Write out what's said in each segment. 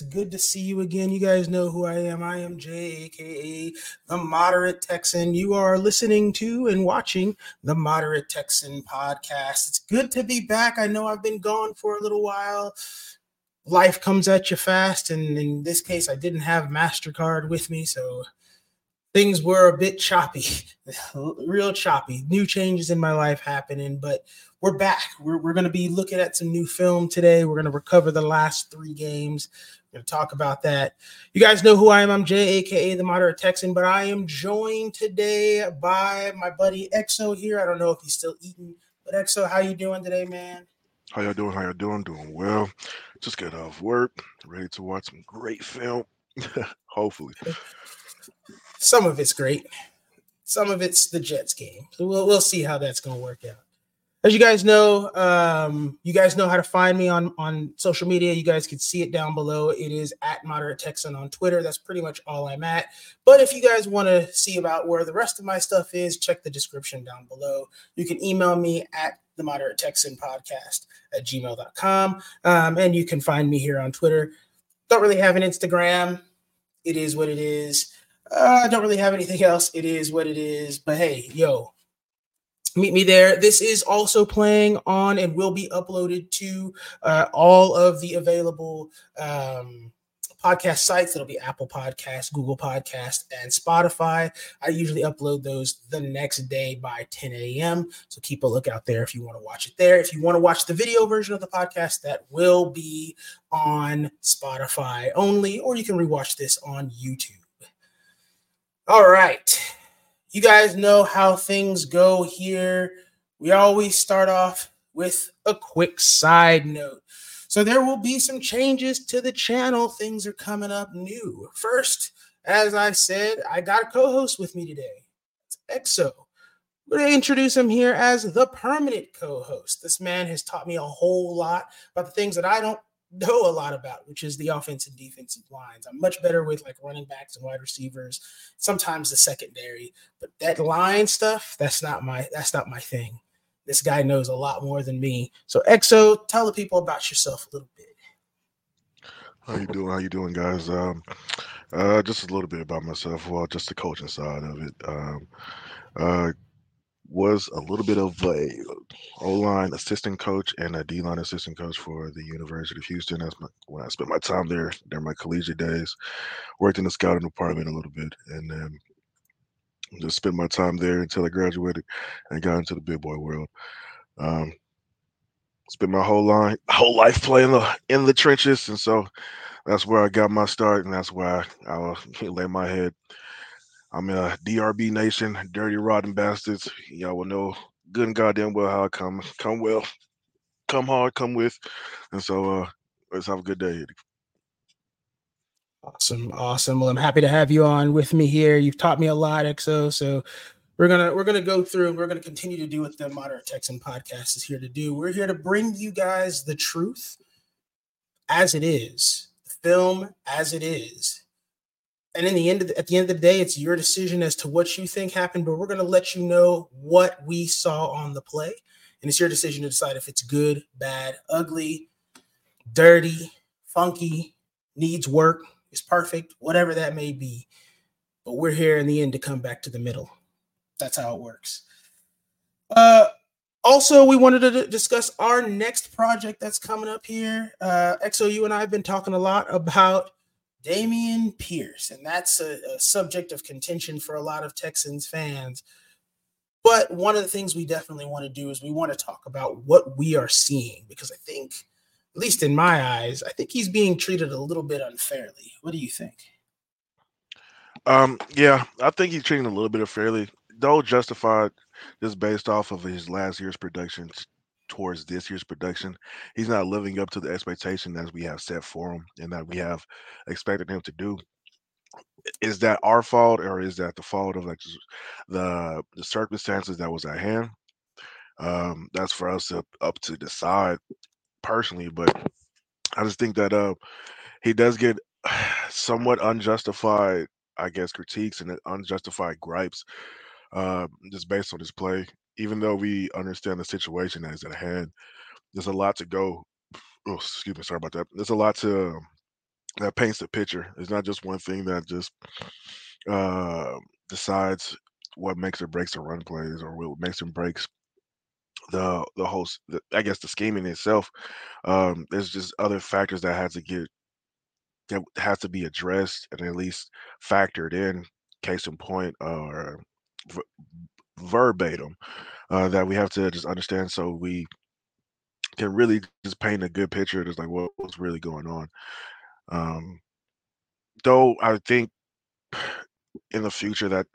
It's good to see you again. You guys know who I am. I am Jay, aka the Moderate Texan. You are listening to and watching the Moderate Texan podcast. It's good to be back. I know I've been gone for a little while. Life comes at you fast, and in this case, I didn't have MasterCard with me, so things were a bit choppy, real choppy. New changes in my life happening, but we're back. We're, we're going to be looking at some new film today. We're going to recover the last three games. Going to talk about that. You guys know who I am. I'm Jay, aka the Moderate Texan, but I am joined today by my buddy Exo here. I don't know if he's still eating, but Exo, how you doing today, man? How y'all doing? How y'all doing? Doing well. Just got off work, ready to watch some great film. Hopefully. Some of it's great. Some of it's the Jets game. So we'll we'll see how that's going to work out. As you guys know, um, you guys know how to find me on on social media. You guys can see it down below. It is at Moderate Texan on Twitter. That's pretty much all I'm at. But if you guys want to see about where the rest of my stuff is, check the description down below. You can email me at the Moderate Texan podcast at gmail.com. Um, and you can find me here on Twitter. Don't really have an Instagram. It is what it is. Uh, I don't really have anything else. It is what it is. But hey, yo, meet me there. This is also playing on and will be uploaded to uh, all of the available um, podcast sites. It'll be Apple Podcast, Google Podcast, and Spotify. I usually upload those the next day by 10 a.m. So keep a lookout there if you want to watch it there. If you want to watch the video version of the podcast, that will be on Spotify only, or you can rewatch this on YouTube. All right. You guys know how things go here. We always start off with a quick side note. So there will be some changes to the channel. Things are coming up new. First, as I said, I got a co-host with me today. It's Exo. We're going to introduce him here as the permanent co-host. This man has taught me a whole lot about the things that I don't know a lot about, which is the offensive and defensive lines. I'm much better with like running backs and wide receivers, sometimes the secondary, but that line stuff, that's not my that's not my thing. This guy knows a lot more than me. So Exo, tell the people about yourself a little bit. How you doing? How you doing, guys? Um, uh, just a little bit about myself. Well, just the coaching side of it. Um, uh, was a little bit of a O line assistant coach and a D line assistant coach for the University of Houston. That's my, when I spent my time there during my collegiate days. Worked in the scouting department a little bit, and then just spent my time there until I graduated and got into the big boy world. Um, spent my whole line, whole life playing the, in the trenches, and so that's where I got my start, and that's where I, I lay my head I'm a DRB nation, dirty rotten bastards. Y'all will know good and goddamn well how I come. Come well, come hard, come with. And so uh let's have a good day. Awesome, awesome. Well, I'm happy to have you on with me here. You've taught me a lot, EXO. So we're gonna we're gonna go through and we're gonna continue to do what the Moderate Texan podcast is here to do. We're here to bring you guys the truth as it is, the film as it is, and in the end, the, at the end of the day, it's your decision as to what you think happened. But we're going to let you know what we saw on the play, and it's your decision to decide if it's good, bad, ugly, dirty, funky, needs work, is perfect, whatever that may be. But we're here in the end to come back to the middle. That's how it works. Uh, also, we wanted to discuss our next project that's coming up here. Uh, EXO, you and I have been talking a lot about Dameon Pierce, and that's a, a, subject of contention for a lot of Texans fans. But one of the things we definitely want to do is we want to talk about what we are seeing because I think, at least in my eyes, I think he's being treated a little bit unfairly. What do you think? Um, yeah, I think he's treating a little bit unfairly, though justified just based off of his last year's productions towards this year's production. He's not living up to the expectation that we have set for him and that we have expected him to do. Is that our fault or is that the fault of like the the circumstances that was at hand? Um, that's for us up, up to decide personally, but I just think that uh he does get somewhat unjustified, I guess, critiques and unjustified gripes uh, just based on his play even though we understand the situation that is at hand, there's a lot to go. Oh, excuse me, sorry about that. There's a lot to that paints the picture. It's not just one thing that just uh, decides what makes or breaks the run plays or what makes and breaks the the whole the, I guess the scheming itself. Um, there's just other factors that has to get that has to be addressed and at least factored in. Case in point, or verbatim, uh, that we have to just understand so we can really just paint a good picture. Just like what, what's really going on. Um, though I think in the future that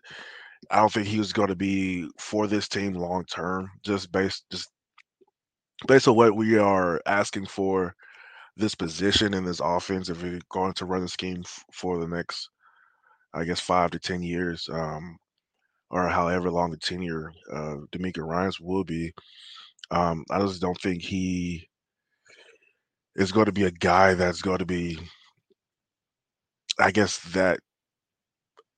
I don't think he was going to be for this team long term, just based just based on what we are asking for this position in this offense. If we're going to run the scheme f- for the next, I guess, five to ten years, um, or however long the tenure uh, DeMeco Ryans will be, um, I just don't think he is going to be a guy that's going to be, I guess that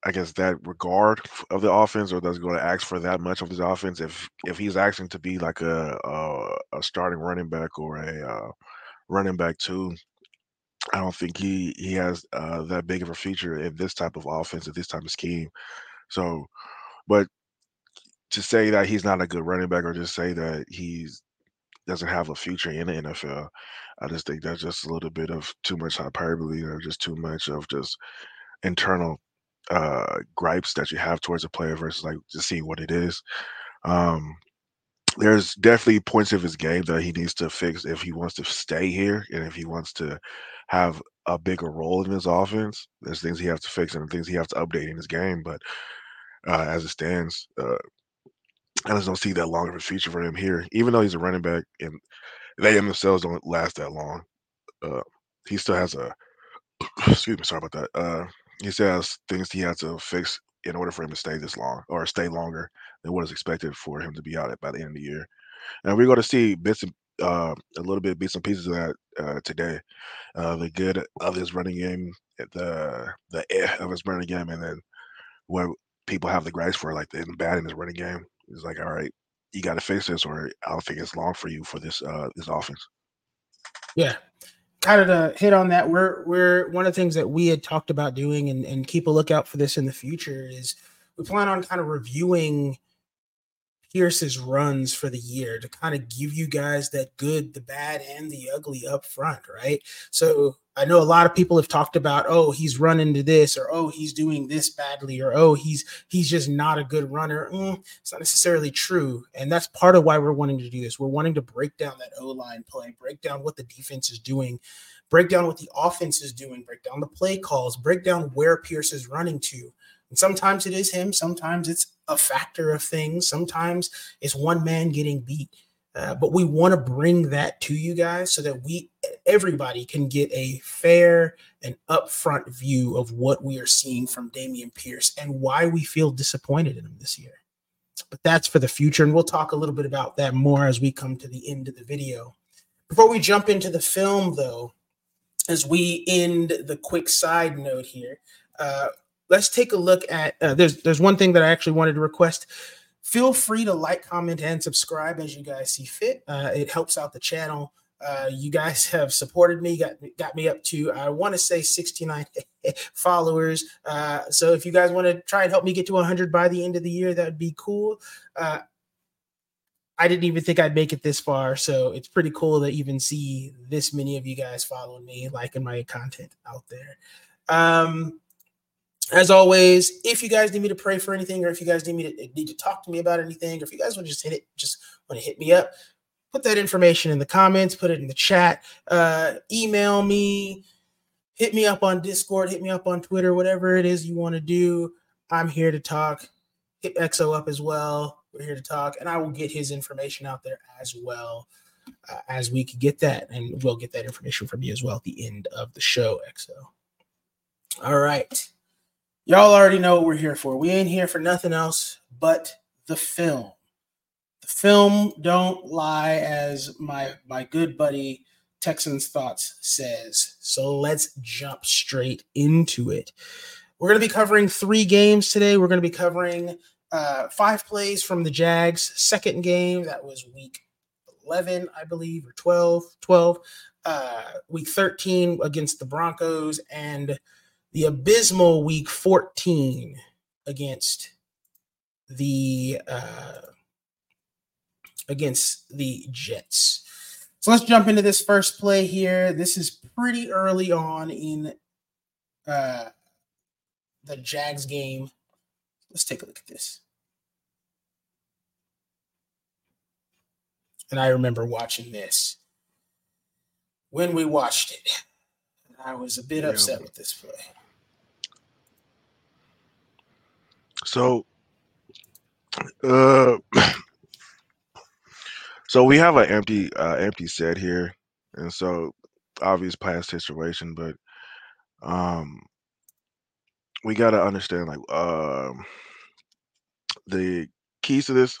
I guess that regard of the offense, or that's going to ask for that much of his offense. If if he's asking to be like a a, a starting running back or a uh, running back too, I don't think he he has uh, that big of a feature in this type of offense, at this type of scheme. So, but to say that he's not a good running back, or just say that he's doesn't have a future in the NFL, I just think that's just a little bit of too much hyperbole, or just too much of just internal uh, gripes that you have towards a player versus like just seeing what it is. Um, there's definitely points of his game that he needs to fix if he wants to stay here and if he wants to have a bigger role in his offense. There's things he has to fix and things he has to update in his game. But uh, as it stands, uh, I just don't see that long of a future for him here. Even though he's a running back and they themselves don't last that long, uh, he still has a excuse me, sorry about that. Uh, he still has things he has to fix in order for him to stay this long or stay longer than what is expected for him to be out at by the end of the year. And we're going to see bits and uh, a little bit bits and pieces of that uh, today. Uh, the good of his running game, the the eh of his running game, and then what people have the gripes for, like the bad in his running game. It's like, all right, you got to fix this, or I don't think it's long for you for this uh, this offense. Yeah, kind of to hit on that, we're we're one of the things that we had talked about doing and, and keep a lookout for this in the future is we plan on kind of reviewing Pierce's runs for the year to kind of give you guys that good, the bad, and the ugly up front, right? So I know a lot of people have talked about, oh, he's run into this, or oh, he's doing this badly, or oh, he's he's just not a good runner. Mm, it's not necessarily true, and that's part of why we're wanting to do this. We're wanting to break down that O line play, break down what the defense is doing, break down what the offense is doing, break down the play calls, break down where Pierce is running to. And sometimes it is him, sometimes it's a factor of things, sometimes it's one man getting beat. Uh, but we want to bring that to you guys so that we everybody can get a fair and upfront view of what we are seeing from Dameon Pierce and why we feel disappointed in him this year. But that's for the future, and we'll talk a little bit about that more as we come to the end of the video. Before we jump into the film, though, as we end the quick side note here, uh, let's take a look at. Uh, there's there's one thing that I actually wanted to request feel free to like, comment, and subscribe as you guys see fit. Uh, it helps out the channel. Uh, you guys have supported me, got got me up to I want to say 69 followers. Uh, so if you guys want to try and help me get to 100 by the end of the year, that would be cool. Uh, I didn't even think I'd make it this far, so it's pretty cool to even see this many of you guys following me, liking my content out there. Um, as always, if you guys need me to pray for anything, or if you guys need me to need to talk to me about anything, or if you guys want to just hit it, just want to hit me up, put that information in the comments, put it in the chat, uh, email me, hit me up on Discord, hit me up on Twitter, whatever it is you want to do. I'm here to talk. Hit EXO up as well. We're here to talk, and I will get his information out there as well uh, as we can get that, and we'll get that information from you as well at the end of the show, EXO. All right. Y'all already know what we're here for. We ain't here for nothing else but the film. The film don't lie, as my my good buddy Texans Thoughts says. So let's jump straight into it. We're going to be covering three games today. We're going to be covering uh, five plays from the Jags' second game. That was week 11, I believe, or 12. 12. uh, week 13 against the Broncos and the abysmal week 14 against the uh, against the Jets. So let's jump into this first play here. This is pretty early on in uh, the Jags game. Let's take a look at this. And I remember watching this when we watched it. I was a bit yeah. upset with this play. So, uh, so we have an empty, uh, empty set here, and so obvious past situation, but um, we got to understand like um the keys to this.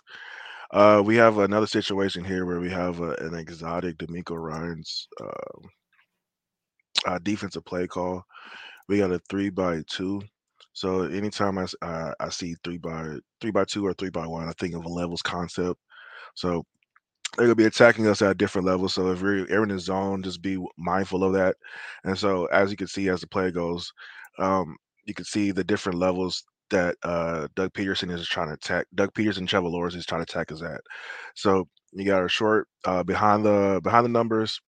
Uh, we have another situation here where we have a, an exotic DeMeco Ryans uh, uh, defensive play call. We got a three by two. So anytime I, uh, I see three by three by two or three by one, I think of a levels concept. So they're gonna be attacking us at different levels. So if you're, you're in the zone, just be mindful of that. And so as you can see, as the play goes, um, you can see the different levels that uh, Doug Pederson is trying to attack. Doug Pederson, Trevor Lawrence is trying to attack us at. So you got a short uh, behind the behind the numbers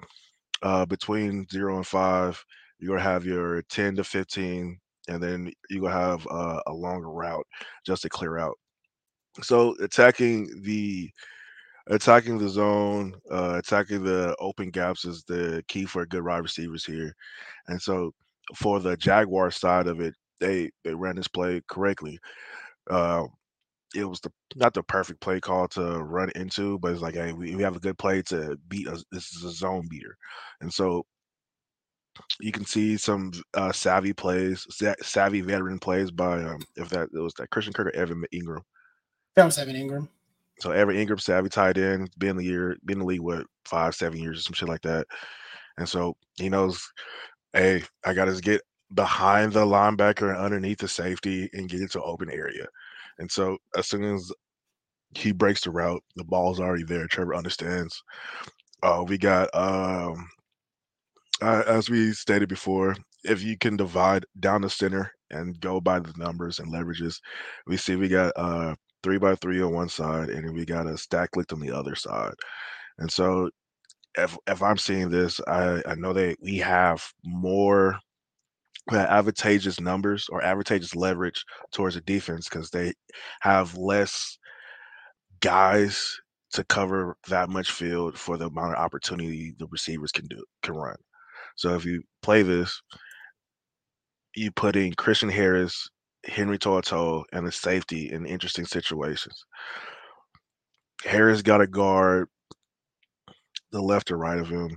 uh, between zero and five. You're gonna have your ten to fifteen, and then you're gonna have uh, a longer route just to clear out. So attacking the attacking the zone, uh, attacking the open gaps is the key for good wide receivers here. And so for the Jaguar side of it, they they ran this play correctly. Uh, it was the not the perfect play call to run into, but it's like, hey, we, we have a good play to beat us. This is a zone beater, and so you can see some uh, savvy plays, savvy veteran plays by um, if that it was that Christian Kirk or Evan Engram. That was Evan Engram. So Evan Engram, savvy tight end, been the year, been in the league what five, seven years or some shit like that, and so he knows, hey, I got to get behind the linebacker and underneath the safety and get into open area. And so as soon as he breaks the route, the ball's already there. Trevor understands. Uh, we got um, uh, as we stated before, if you can divide down the center and go by the numbers and leverages, we see we got uh three by three on one side and we got a stack licked on the other side. And so if if I'm seeing this, I, I know that we have more advantageous numbers or advantageous leverage towards the defense because they have less guys to cover that much field for the amount of opportunity the receivers can do can run. So if you play this, you put in Christian Harris, Henry To'oTo'o, and the safety in interesting situations. Harris got a guard the left or right of him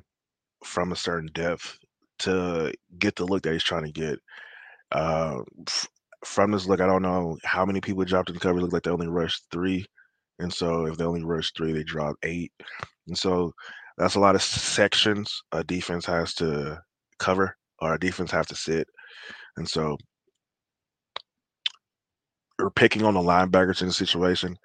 from a certain depth to get the look that he's trying to get. Uh, f- from this look, I don't know how many people dropped in cover. Look like they only rushed three, and so if they only rushed three, they dropped eight, and so that's a lot of sections a defense has to cover or a defense have to sit, and so we're picking on the linebackers in the situation.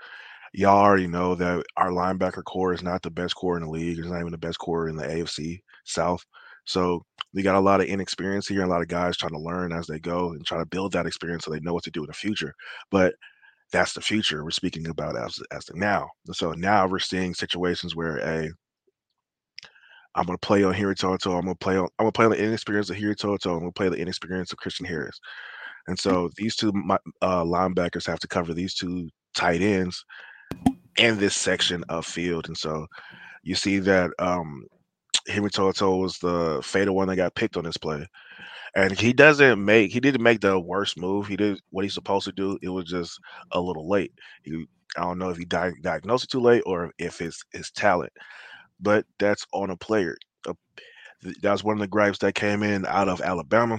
Y'all already know that our linebacker corps is not the best corps in the league. It's not even the best corps in the AFC South. So we got a lot of inexperience here, a lot of guys trying to learn as they go and try to build that experience so they know what to do in the future. But that's the future we're speaking about as as the now. So now we're seeing situations where a I'm gonna play on Henry To'oTo'o. I'm gonna play on I'm gonna play on the inexperience of Henry To'oTo'o. I'm gonna play the inexperience of Christian Harris. And so these two uh, linebackers have to cover these two tight ends in this section of field. And so you see that um, Henry To'oTo'o was the fatal one that got picked on this play. And he doesn't make he didn't make the worst move. He did what he's supposed to do. It was just a little late. He I don't know if he di- diagnosed it too late or if it's his talent, but that's on a player. Uh, that was one of the gripes that came in out of Alabama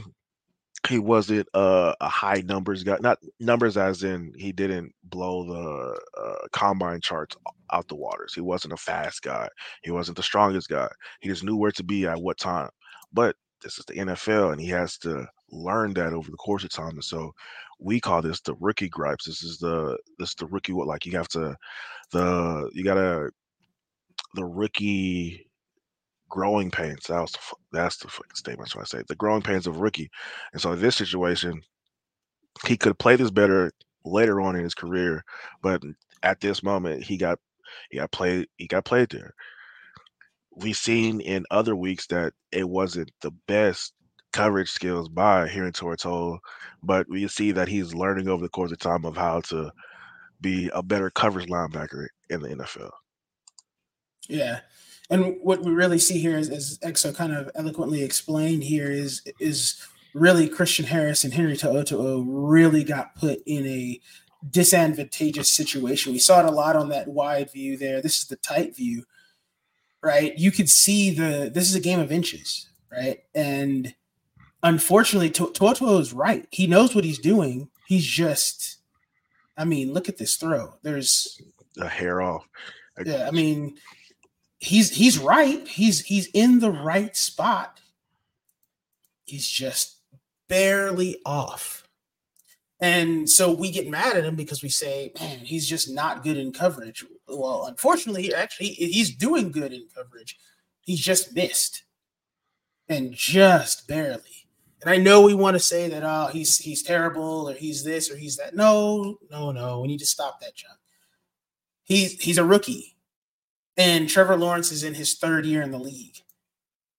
he wasn't uh, a high numbers guy. Not numbers as in he didn't blow the uh, combine charts out the waters. He wasn't a fast guy. He wasn't the strongest guy. He just knew where to be at what time. But this is the NFL, and he has to learn that over the course of time. And so we call this the rookie gripes. This is the this is the rookie what like you have to the you gotta the rookie growing pains. That was the, that's the fucking statement. So I say the growing pains of rookie. And so in this situation, he could play this better later on in his career, but at this moment, he got he got played he got played there. We've seen in other weeks that it wasn't the best coverage skills by Henry To'oTo'o, but we see that he's learning over the course of time of how to be a better coverage linebacker in the NFL. Yeah. And what we really see here is, as Exo kind of eloquently explained here, is is really Christian Harris and Henry To'oTo'o really got put in a disadvantageous situation. We saw it a lot on that wide view there. This is the tight view, right? You could see the this is a game of inches, right? And unfortunately, To'oTo'o is right. He knows what he's doing. He's just, I mean, look at this throw. There's a hair off. Yeah, I mean, he's he's right. He's he's in the right spot. He's just barely off. And so we get mad at him because we say, man, he's just not good in coverage. Well, unfortunately, actually, he's doing good in coverage. He's just missed and just barely. And I know we want to say that oh he's he's terrible or he's this or he's that. No, no, no. We need to stop that, John. He's he's a rookie. And Trevor Lawrence is in his third year in the league.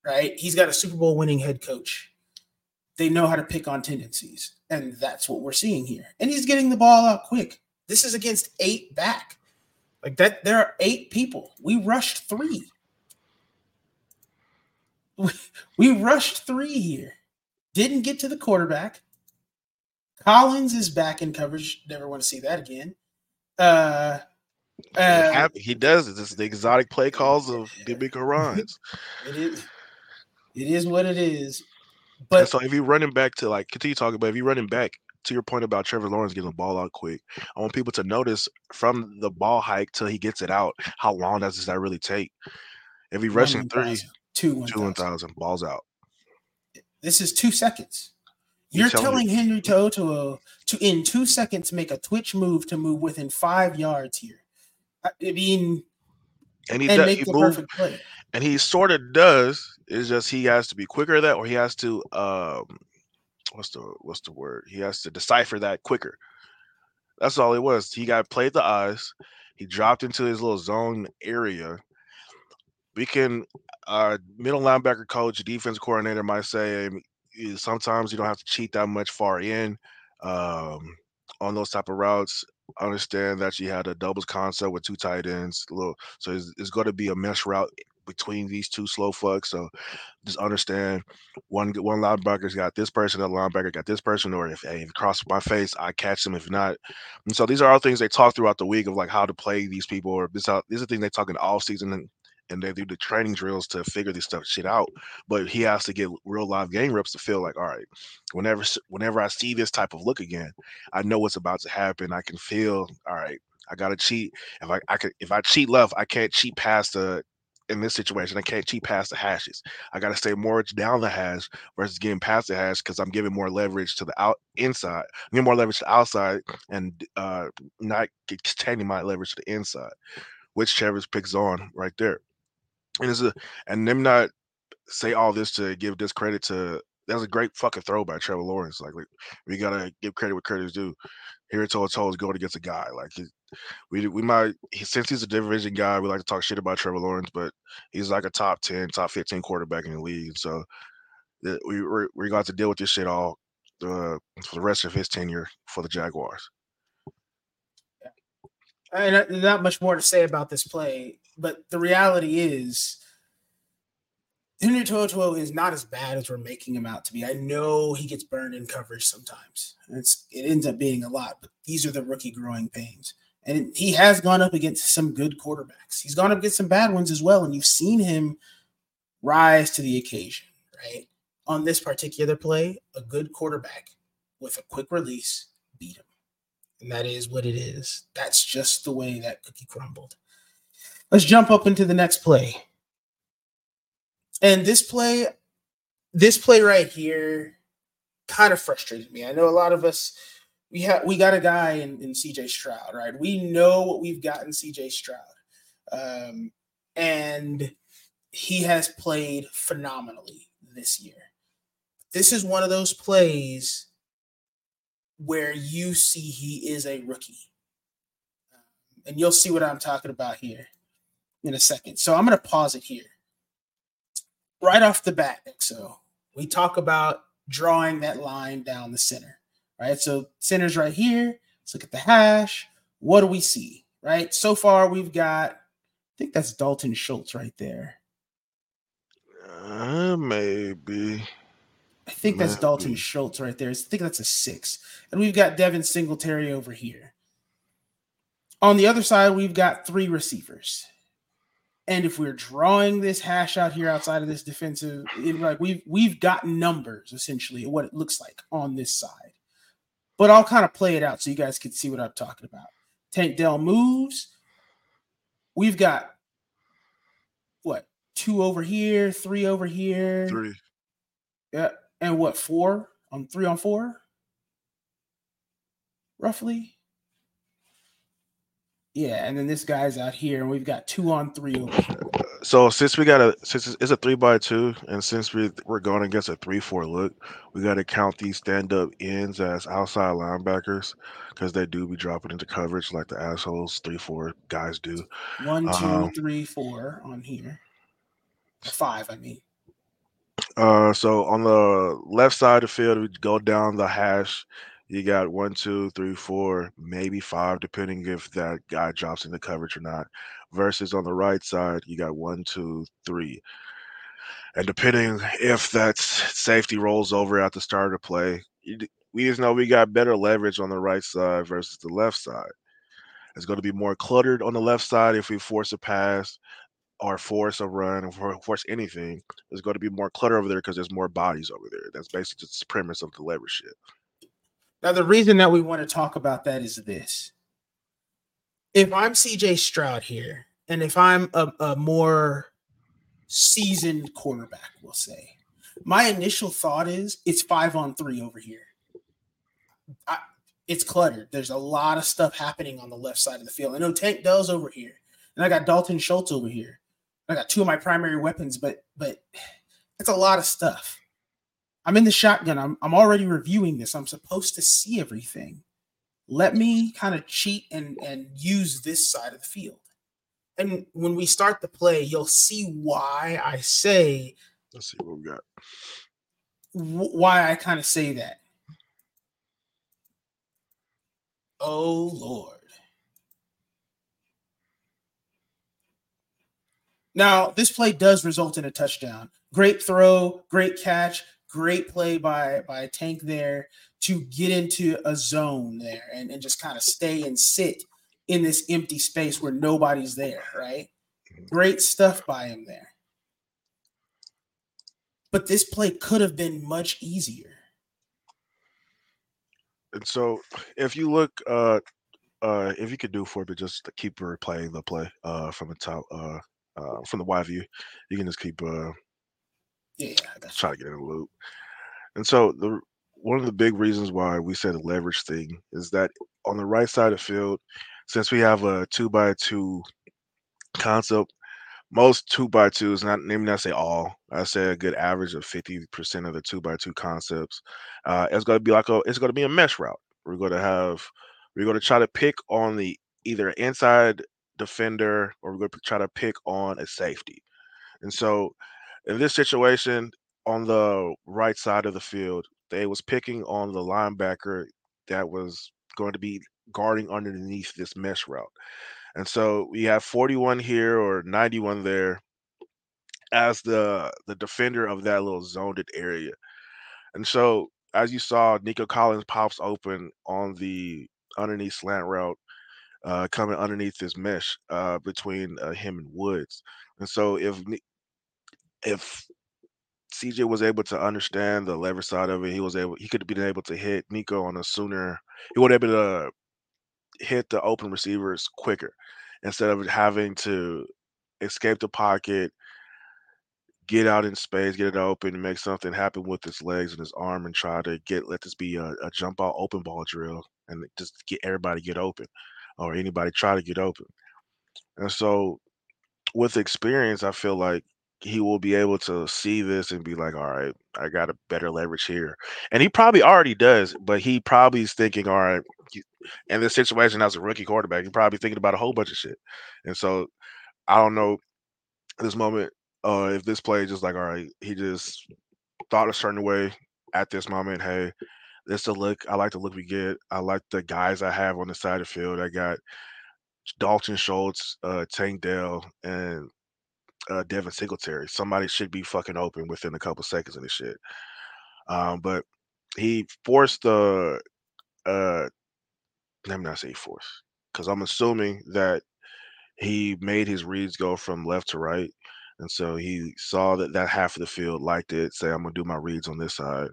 Right? He's got a Super Bowl winning head coach. They know how to pick on tendencies. And that's what we're seeing here. And he's getting the ball out quick. This is against eight back. Like that, there are eight people. We rushed three. We rushed three here. Didn't get to the quarterback. Collins is back in coverage. Never want to see that again. Uh, uh, he does it. It's the exotic play calls of DeMeco Ryans. It is. It is what it is. But and so if you're running back to like continue talking, but if you're running back to your point about Trevor Lawrence getting the ball out quick, I want people to notice from the ball hike till he gets it out, how long does that really take? If he rushing three, two, one two one thousand balls out. This is two seconds. You're, You're telling, telling Henry To'oTo'o to in two seconds make a twitch move to move within five yards here. I mean, and he and does, make he the move, perfect play. And he sort of does. It's just he has to be quicker at that, or he has to um, what's the what's the word? He has to decipher that quicker. That's all it was. He got played the eyes. He dropped into his little zone area. We can uh, middle linebacker coach, defense coordinator might say sometimes you don't have to cheat that much far in um, on those type of routes. Understand that you had a doubles concept with two tight ends, little, so it's, it's going to be a mesh route between these two slow fucks. So just understand one one linebacker's got this person, another linebacker got this person, or if, hey, it crosses my face, I catch them. If not, and so these are all things they talk throughout the week of like how to play these people, or this how these are things they talk in the off season and and they do the training drills to figure this stuff shit out. But he has to get real live game reps to feel like, all right, whenever whenever I see this type of look again, I know what's about to happen. I can feel, all right, I gotta cheat. If I I could if I cheat left, I can't cheat past the in this situation, I can't cheat past the hashes. I got to stay more down the hash versus getting past the hash because I'm giving more leverage to the out inside, I'm more leverage to outside, and uh, not containing my leverage to the inside, which Trevor's picks on right there and it's a and them not say all this to give discredit to that's a great fucking throw by Trevor Lawrence. Like we, we gotta give credit where credit is due. Here it's all is going against a guy like he, we we might he, since he's a division guy, we like to talk shit about Trevor Lawrence, but he's like a top ten, top fifteen quarterback in the league. So we we're, we're going to deal with this shit all uh, for the rest of his tenure for the Jaguars. And not much more to say about this play but the reality is Henry To'oTo'o is not as bad as we're making him out to be. I know he gets burned in coverage sometimes. It's it ends up being a lot, but these are the rookie growing pains. And he has gone up against some good quarterbacks. He's gone up against some bad ones as well. And you've seen him rise to the occasion, right? On this particular play, a good quarterback with a quick release beat him. And that is what it is. That's just the way that cookie crumbled. Let's jump up into the next play. And this play, this play right here kind of frustrated me. I know a lot of us we have we got a guy in, in CJ Stroud, right? We know what we've got in CJ Stroud. Um, and he has played phenomenally this year. This is one of those plays where you see he is a rookie. Um, and you'll see what I'm talking about here in a second. So I'm going to pause it here. Right off the bat, so we talk about drawing that line down the center, right? So center's right here. Let's look at the hash. What do we see, right? So far, we've got, I think that's Dalton Schultz right there. Uh, maybe. I think that's. Dalton Schultz right there. I think that's a six. And we've got Devin Singletary over here. On the other side, we've got three receivers. And if we're drawing this hash out here outside of this defensive, it, like we've we've got numbers essentially what it looks like on this side. But I'll kind of play it out so you guys can see what I'm talking about. Tank Dell moves. We've got what two over here, three over here, three. Yeah, and what four on three on four, roughly. Yeah, and then this guy's out here, and we've got two on three. So since we got a since it's a three by two, and since we we're going against a three four look, we got to count these stand up ends as outside linebackers because they do be dropping into coverage like the assholes three four guys do. One, two, um, three, four on here. Five, I mean. Uh, so on the left side of the field, we go down the hash you got one, two, three, four, maybe five, depending if that guy drops into coverage or not. Versus on the right side, you got one, two, three. And depending if that safety rolls over at the start of play, we just know we got better leverage on the right side versus the left side. It's going to be more cluttered on the left side if we force a pass or force a run or force anything. There's going to be more clutter over there because there's more bodies over there. That's basically just the premise of the leverage shit. Now, the reason that we want to talk about that is this. If I'm CJ Stroud here, and if I'm a, a more seasoned quarterback, we'll say, my initial thought is it's five on three over here. I, it's cluttered. There's a lot of stuff happening on the left side of the field. I know Tank Dell's over here, and I got Dalton Schultz over here. I got two of my primary weapons, but but it's a lot of stuff. I'm in the shotgun. I'm, I'm already reviewing this. I'm supposed to see everything. Let me kind of cheat and, and use this side of the field. And when we start the play, you'll see why I say. Let's see what we got. why I kind of say that. Oh, Lord. Now, this play does result in a touchdown. Great throw, great catch, great play by by Tank there to get into a zone there and, and just kind of stay and sit in this empty space where nobody's there, right? Great stuff by him there. But this play could have been much easier. And so if you look uh uh if you could do for me just keep replaying the play uh from the top uh uh from the Y view, you can just keep uh yeah, that's try to get in a loop. And so the one of the big reasons why we said a leverage thing is that on the right side of the field, since we have a two by two concept, most two by twos, not maybe not say all, I say a good average of 50% of the two by two concepts. Uh, it's gonna be like a it's gonna be a mesh route. We're gonna have we're gonna try to pick on the either inside defender or we're gonna try to pick on a safety. And so in this situation, on the right side of the field, they was picking on the linebacker that was going to be guarding underneath this mesh route. And so we have 41 here or 91 there as the the defender of that little zoned area. And so as you saw, Nico Collins pops open on the underneath slant route, uh, coming underneath this mesh uh, between uh, him and Woods. And so if if CJ was able to understand the lever side of it, he was able he could have been able to hit Nico on a sooner. He would have been able to hit the open receivers quicker instead of having to escape the pocket, get out in space, get it open, make something happen with his legs and his arm, and try to get let this be a, a jump out open ball drill and just get everybody get open or anybody try to get open. And so with experience, I feel like he will be able to see this and be like, all right, I got a better leverage here. And he probably already does, but he probably is thinking, all right, in this situation as a rookie quarterback, he's probably thinking about a whole bunch of shit. And so I don't know this moment, uh, if this play just like, all right, he just thought a certain way at this moment. Hey, this the look. I like the look we get. I like the guys I have on the side of the field. I got Dalton Schultz, uh, Tank Dell, and uh, Devin Singletary. Somebody should be fucking open within a couple seconds of this shit. Um, but he forced the uh, let me not say force because I'm assuming that he made his reads go from left to right. And so he saw that that half of the field liked it, say, I'm going to do my reads on this side.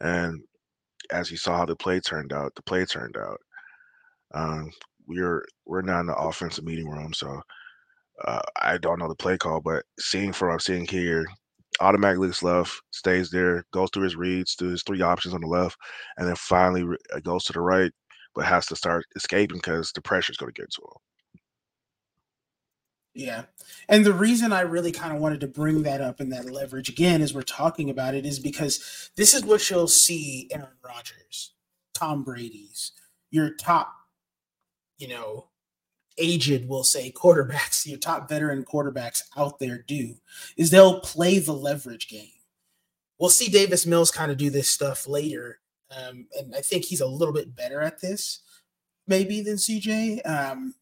And as he saw how the play turned out, the play turned out. Um, we're we're not in the offensive meeting room, so uh, I don't know the play call, but seeing from I'm seeing here, automatically looks left, stays there, goes through his reads, through his three options on the left, and then finally uh, goes to the right, but has to start escaping because the pressure is going to get to him. Yeah. And the reason I really kind of wanted to bring that up and that leverage again as we're talking about it is because this is what you'll see Aaron Rodgers, Tom Brady's, your top, you know, aged, we'll say, quarterbacks, your top veteran quarterbacks out there do, is they'll play the leverage game. We'll see Davis Mills kind of do this stuff later. Um, and I think he's a little bit better at this, maybe, than CJ. Um,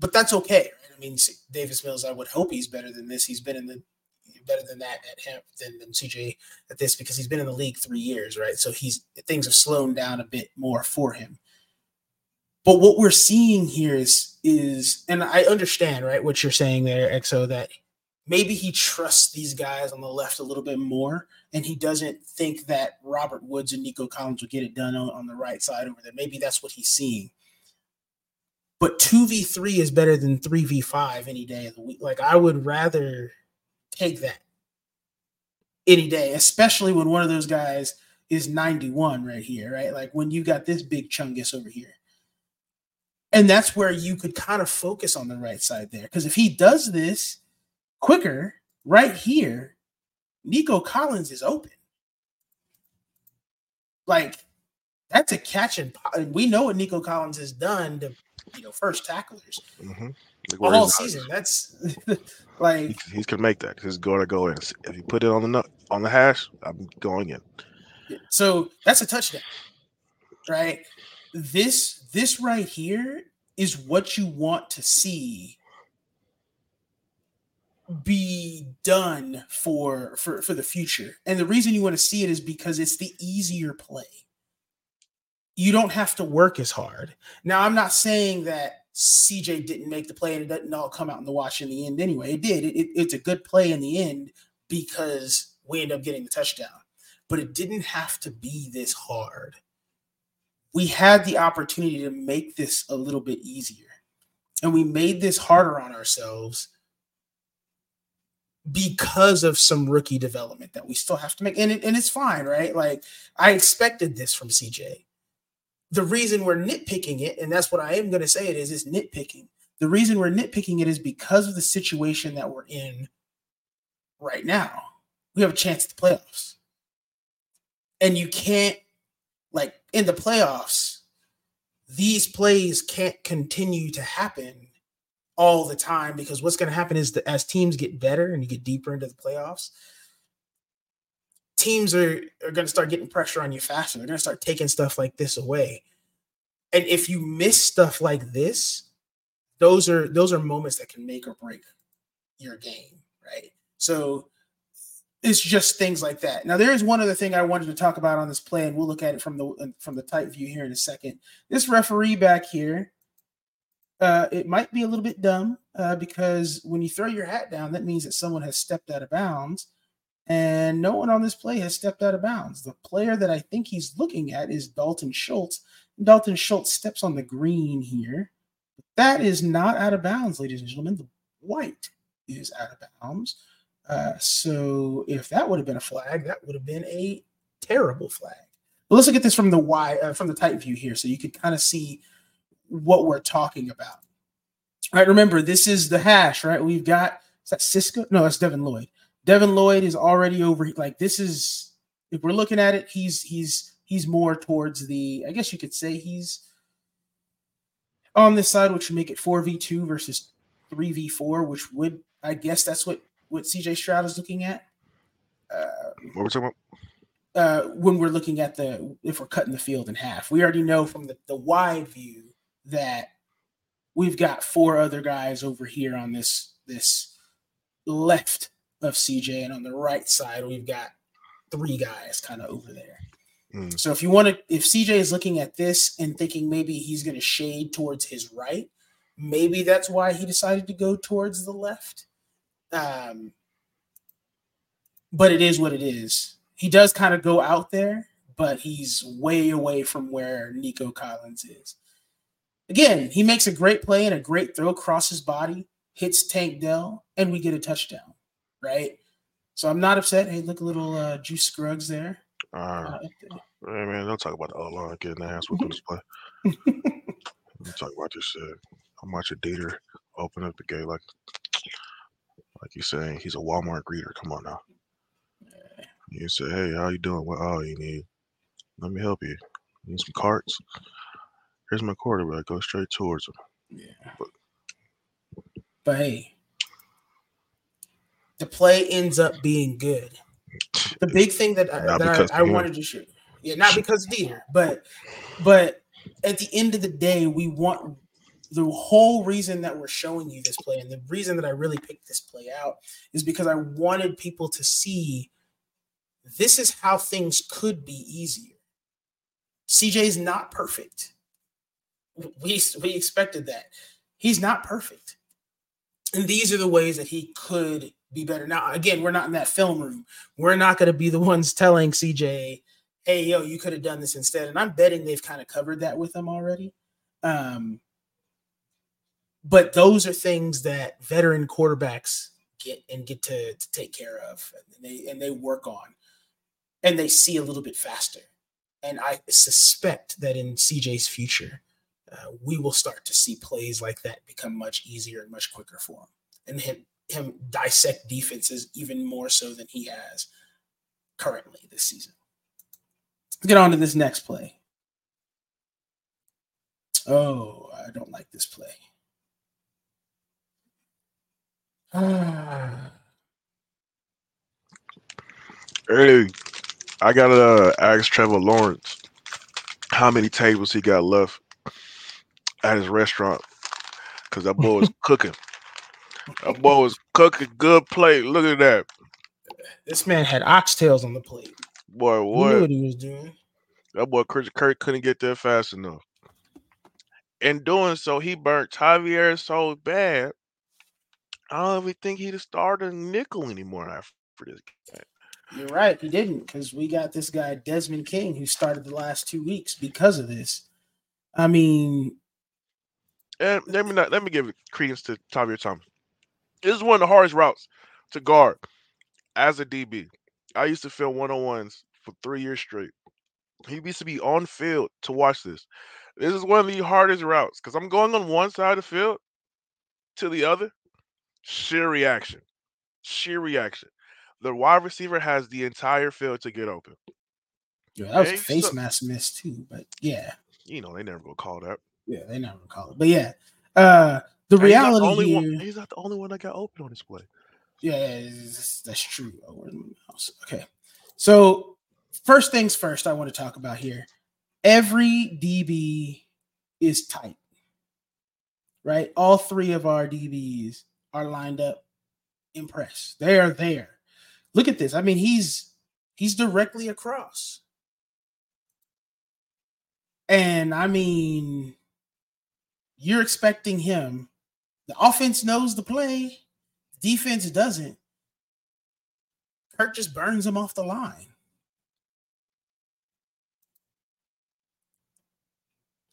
but that's okay. Right? I mean, Davis Mills, I would hope he's better than this. He's been in the better than that at him than, than CJ at this because he's been in the league three years, right? So he's things have slowed down a bit more for him. But what we're seeing here is is, and I understand, right, what you're saying there, EXO, that maybe he trusts these guys on the left a little bit more, and he doesn't think that Robert Woods and Nico Collins will get it done on, on the right side over there. Maybe that's what he's seeing. But 2v3 is better than 3v5 any day of the week. Like, I would rather take that any day, especially when one of those guys is 91 right here, right? Like when you got this big chungus over here. And that's where you could kind of focus on the right side there. Because if he does this quicker right here, Nico Collins is open. Like that's a catch and we know what Nico Collins has done to you know first tacklers mm-hmm. all season. That's like he, he can make that. He's going to go in. If you put it on the nut, on the hash, I'm going in. So that's a touchdown, right? This this right here is what you want to see be done for for for the future. And the reason you want to see it is because it's the easier play. You don't have to work as hard. Now, I'm not saying that CJ didn't make the play and it doesn't all come out in the watch in the end anyway. It did. It, it, it's a good play in the end because we end up getting the touchdown. But it didn't have to be this hard we had the opportunity to make this a little bit easier. And we made this harder on ourselves because of some rookie development that we still have to make. And, it, and it's fine, right? Like, I expected this from CJ. The reason we're nitpicking it, and that's what I am going to say it is, is nitpicking. The reason we're nitpicking it is because of the situation that we're in right now. We have a chance at the playoffs. And you can't like in the playoffs, these plays can't continue to happen all the time because what's going to happen is that as teams get better and you get deeper into the playoffs, teams are, are going to start getting pressure on you faster. They're going to start taking stuff like this away. And if you miss stuff like this, those are those are moments that can make or break your game, right? So it's just things like that. Now, there is one other thing I wanted to talk about on this play, and we'll look at it from the from the tight view here in a second. This referee back here, uh, it might be a little bit dumb uh, because when you throw your hat down, that means that someone has stepped out of bounds, and no one on this play has stepped out of bounds. The player that I think he's looking at is Dalton Schultz. Dalton Schultz steps on the green here. That is not out of bounds, ladies and gentlemen. The white is out of bounds. Uh, so if that would have been a flag, that would have been a terrible flag. But let's look at this from the wide, uh, from the tight view here, so you can kind of see what we're talking about. All right, remember this is the hash, right? We've got is that Cisco? No, that's Devin Lloyd. Devin Lloyd is already over. Like this is if we're looking at it, he's he's he's more towards the. I guess you could say he's on this side, which would make it four v two versus three v four, which would I guess that's what what CJ Stroud is looking at. Uh, what we're talking about? Uh, when we're looking at the if we're cutting the field in half, we already know from the, the wide view that we've got four other guys over here on this this left of CJ, and on the right side we've got three guys kind of over there. Mm. So if you want to, if CJ is looking at this and thinking maybe he's going to shade towards his right, maybe that's why he decided to go towards the left. Um, but it is what it is. He does kind of go out there, but he's way away from where Nico Collins is. Again, he makes a great play and a great throw across his body, hits Tank Dell, and we get a touchdown, right? So I'm not upset. Hey, look, a little uh, Juice Scruggs there. Uh, uh, hey man, don't talk about the O line getting the ass with this play. Let talk about this shit. I'm watching Dieter open up the gate like, like you saying he's a Walmart greeter. Come on now. You say, hey, how you doing? What all you need? Let me help you. you need some carts? Here's my quarterback. Go straight towards him. Yeah. But, but hey, the play ends up being good. The big thing that, I, that I, I wanted to shoot, yeah, not because of Dieter, but but at the end of the day, we want the whole reason that we're showing you this play and the reason that I really picked this play out is because I wanted people to see this is how things could be easier. CJ is not perfect. We we expected that. He's not perfect. And these are the ways that he could be better. Now, again, we're not in that film room. We're not going to be the ones telling CJ, hey, yo, you could have done this instead. And I'm betting they've kind of covered that with him already. Um, but those are things that veteran quarterbacks get and get to, to take care of and they and they work on and they see a little bit faster. And I suspect that in CJ's future, uh, we will start to see plays like that become much easier and much quicker for him. And him him dissect defenses even more so than he has currently this season. Let's get on to this next play. Oh, I don't like this play. Early, I gotta uh, ask Trevor Lawrence how many tables he got left at his restaurant because that boy was cooking. That boy was cooking good plate. Look at that. This man had oxtails on the plate. Boy, what? He knew what he was doing. That boy Chris Kirk couldn't get there fast enough. In doing so, he burnt Tavierre so bad. I don't even think he'd have started a nickel anymore after this game. You're right, he didn't, because we got this guy Desmond King who started the last two weeks because of this. I mean, and let me not let me give credence to Tavierre Thomas. This is one of the hardest routes to guard as a DB. I used to film one on ones for three years straight. He used to be on field to watch this. This is one of the hardest routes because I'm going on one side of the field to the other. Sheer reaction. Sheer reaction. The wide receiver has the entire field to get open. Yeah, that was a face so, mask miss too, but yeah. You know, they never gonna call that. Yeah, they never call it. But yeah, uh, the and reality he's here, one, he's not the only one that got open on display. Yeah, that's true. Oh, okay, so first things first, I want to talk about here. Every DB is tight, right? All three of our DBs are lined up. Impress. They are there. Look at this. I mean, he's he's directly across. And I mean, you're expecting him. The offense knows the play, defense doesn't. Kirk just burns him off the line.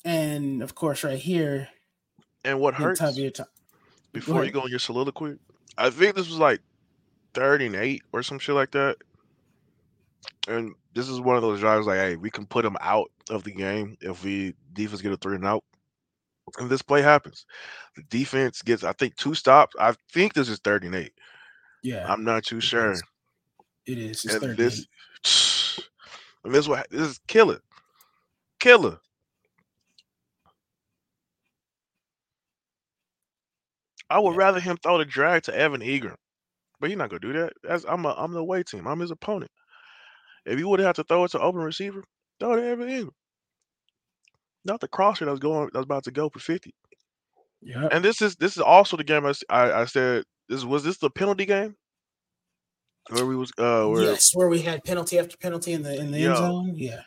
And of course, right here. And what hurts before you go on your soliloquy, I think this was like 30 and 8 or some shit like that. And this is one of those drives like, hey, we can put them out of the game if we defense get a three and out and this play happens. The defense gets, I think, two stops. I think this is 38. Yeah, I'm not too sure. It is. It's And this, and this what this is killer, killer. I would Yeah. rather him throw the drag to Evan Engram, but he's not gonna do that. That's I'm a I'm the away team. I'm his opponent. If you would have to throw it to open receiver, throw it to Evan Engram. Not the crosser that was going that was about to go for 50. Yeah. And this is this is also the game I I said this was this the penalty game where we was uh where Yes, where we had penalty after penalty in the in the Yo. end zone. Yeah.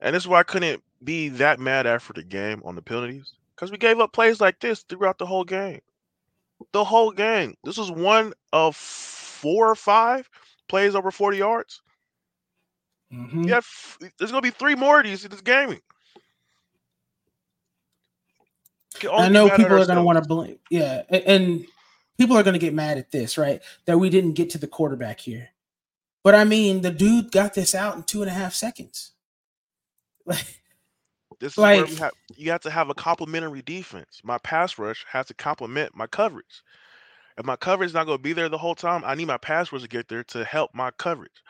and this is why I couldn't be that mad after the game on the penalties because we gave up plays like this throughout the whole game. The whole game. This was one of four or five plays over 40 yards. Mhm. Yeah, there's gonna be three more of these in this gaming. Can only I know people are going to want to blame. Yeah, and people are going to get mad at this, right? That we didn't get to the quarterback here. But I mean, the dude got this out in two and a half seconds. Like, This is where Like- have you have to have a complementary defense. My pass rush has to complement my coverage. If my coverage is not going to be there the whole time, I need my pass rush to get there to help my coverage.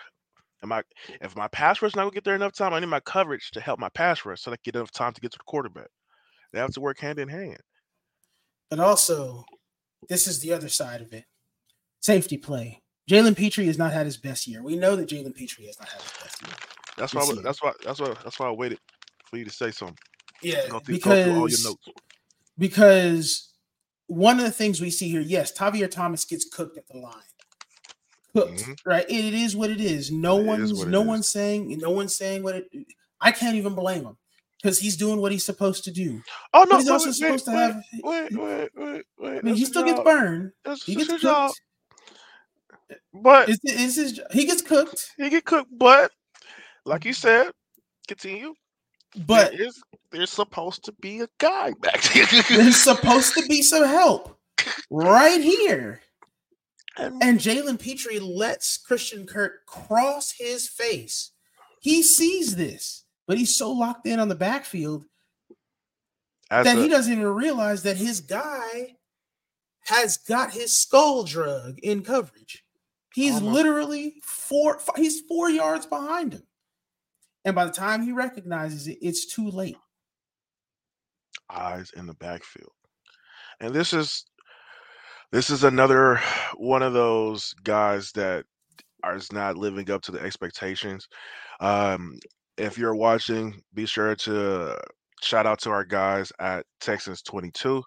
And my if my pass rush not going to get there enough time, I need my coverage to help my pass rush so that I get enough time to get to the quarterback. They have to work hand in hand. but also, this is the other side of it. Safety play. Jalen Pitre has not had his best year. We know that Jalen Pitre has not had his best year. That's why. I- That's why. That's why. That's why I waited for you to say something. Yeah, Go through, go all your because notes. because one of the things we see here, yes, Tavierre Thomas gets cooked at the line. Cooked, Mhm. right? It, it is what it is. No It is one's it no is. one's saying no one's saying what it I can't even blame him because he's doing what he's supposed to do. Oh no! But he's wait, also wait, supposed to have Wait, wait, wait, wait. I mean he still his gets burned. That's, He gets job. cooked. But It's, it's his, he gets cooked, he get cooked. But like you said, continue. but there is there's supposed to be a guy back there. there's supposed to be some help right here. And And Jalen Pitre lets Christian Kirk cross his face. He sees this, but he's so locked in on the backfield that a- he doesn't even realize that his guy has got his skull drug in coverage. He's Almost. literally four, fi- he's four yards behind him. And by the time he recognizes it, it's too late. eyes in the backfield. And this is this is another one of those guys that is not living up to the expectations. Um, if you're watching, be sure to shout out to our guys at Texans 22.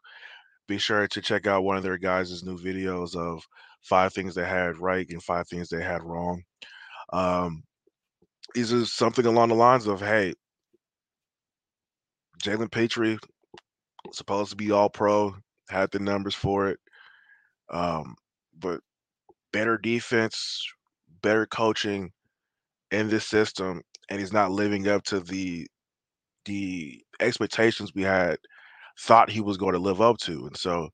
Be sure to check out one of their guys' new videos of five things they had right and five things they had wrong. Um, these is something along the lines of, hey, Jalen Pitre supposed to be all pro, had the numbers for it. Um, but better defense, better coaching in this system, and he's not living up to the the expectations we had thought he was going to live up to. And so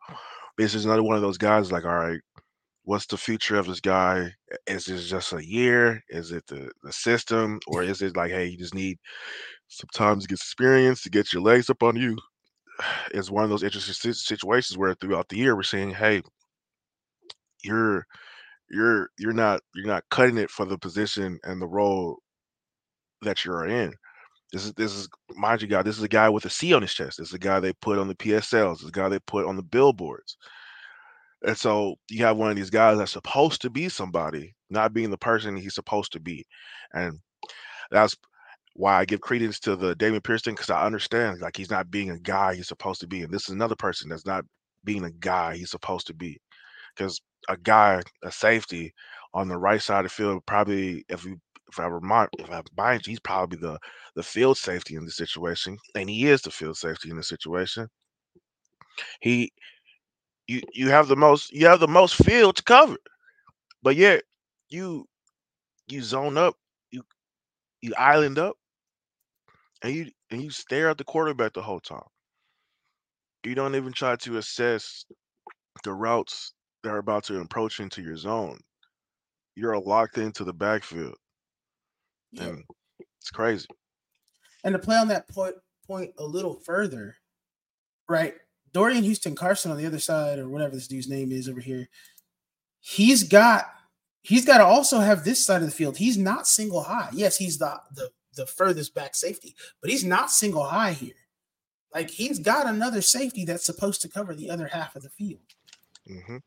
this is another one of those guys like, all right, what's the future of this guy? Is this just a year? Is it the, the system? Or is it like, hey, you just need some time to get experience, to get your legs up on you? It's one of those interesting situations where throughout the year we're saying, hey, you're you're you're not you're not cutting it for the position and the role that you're in. This is this is mind you, guy. This is a guy with a C on his chest. This is a guy they put on the PSLs. This is a guy they put on the billboards. And so you have one of these guys that's supposed to be somebody, not being the person he's supposed to be, and that's why I give credence to the Dameon Pearson because I understand like he's not being a guy he's supposed to be, and this is another person that's not being a guy he's supposed to be, because a guy, a safety on the right side of the field, probably if we if I remind if I mind you, he's probably the the field safety in this situation, and he is the field safety in this situation. He you you have the most you have the most field to cover, but yet you you zone up, you you island up, and you and you stare at the quarterback the whole time. You don't even try to assess the routes that are about to approach into your zone. You're locked into the backfield, Yeah. and it's crazy. And to play on that point point a little further, right? Dorian Houston Carson on the other side, or whatever this dude's name is over here, he's got he's got to also have this side of the field. He's not single high. Yes, he's the the the furthest back safety, but he's not single high here. Like he's got another safety that's supposed to cover the other half of the field. Mm-hmm.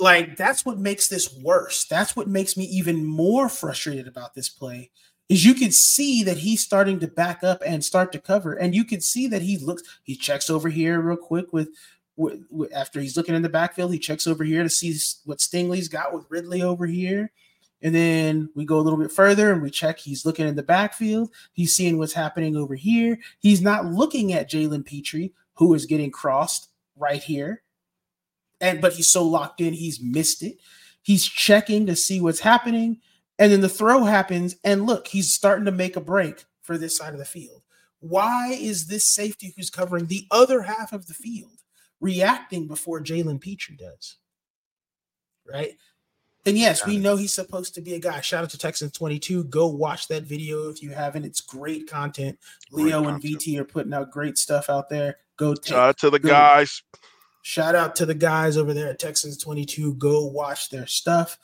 Like that's what makes this worse. That's what makes me even more frustrated about this play. Is you can see that he's starting to back up and start to cover, and you can see that he looks. He checks over here real quick with after he's looking in the backfield, he checks over here to see what Stingley's got with Ridley over here. And then we go a little bit further and we check. He's looking in the backfield. He's seeing what's happening over here. He's not looking at Jalen Pitre, who is getting crossed right here. And but he's so locked in, he's missed it. He's checking to see what's happening. And then the throw happens. And look, he's starting to make a break for this side of the field. Why is this safety who's covering the other half of the field reacting before Jalen Pitre does? Right. And yes, we know he's supposed to be a guy. Shout out to Texans 22. Go watch that video if you haven't. It's great content. Great Leo content. and VT are putting out great stuff out there. Go take, shout out to the go. guys. Shout out to the guys over there at Texans 22. Go watch their stuff.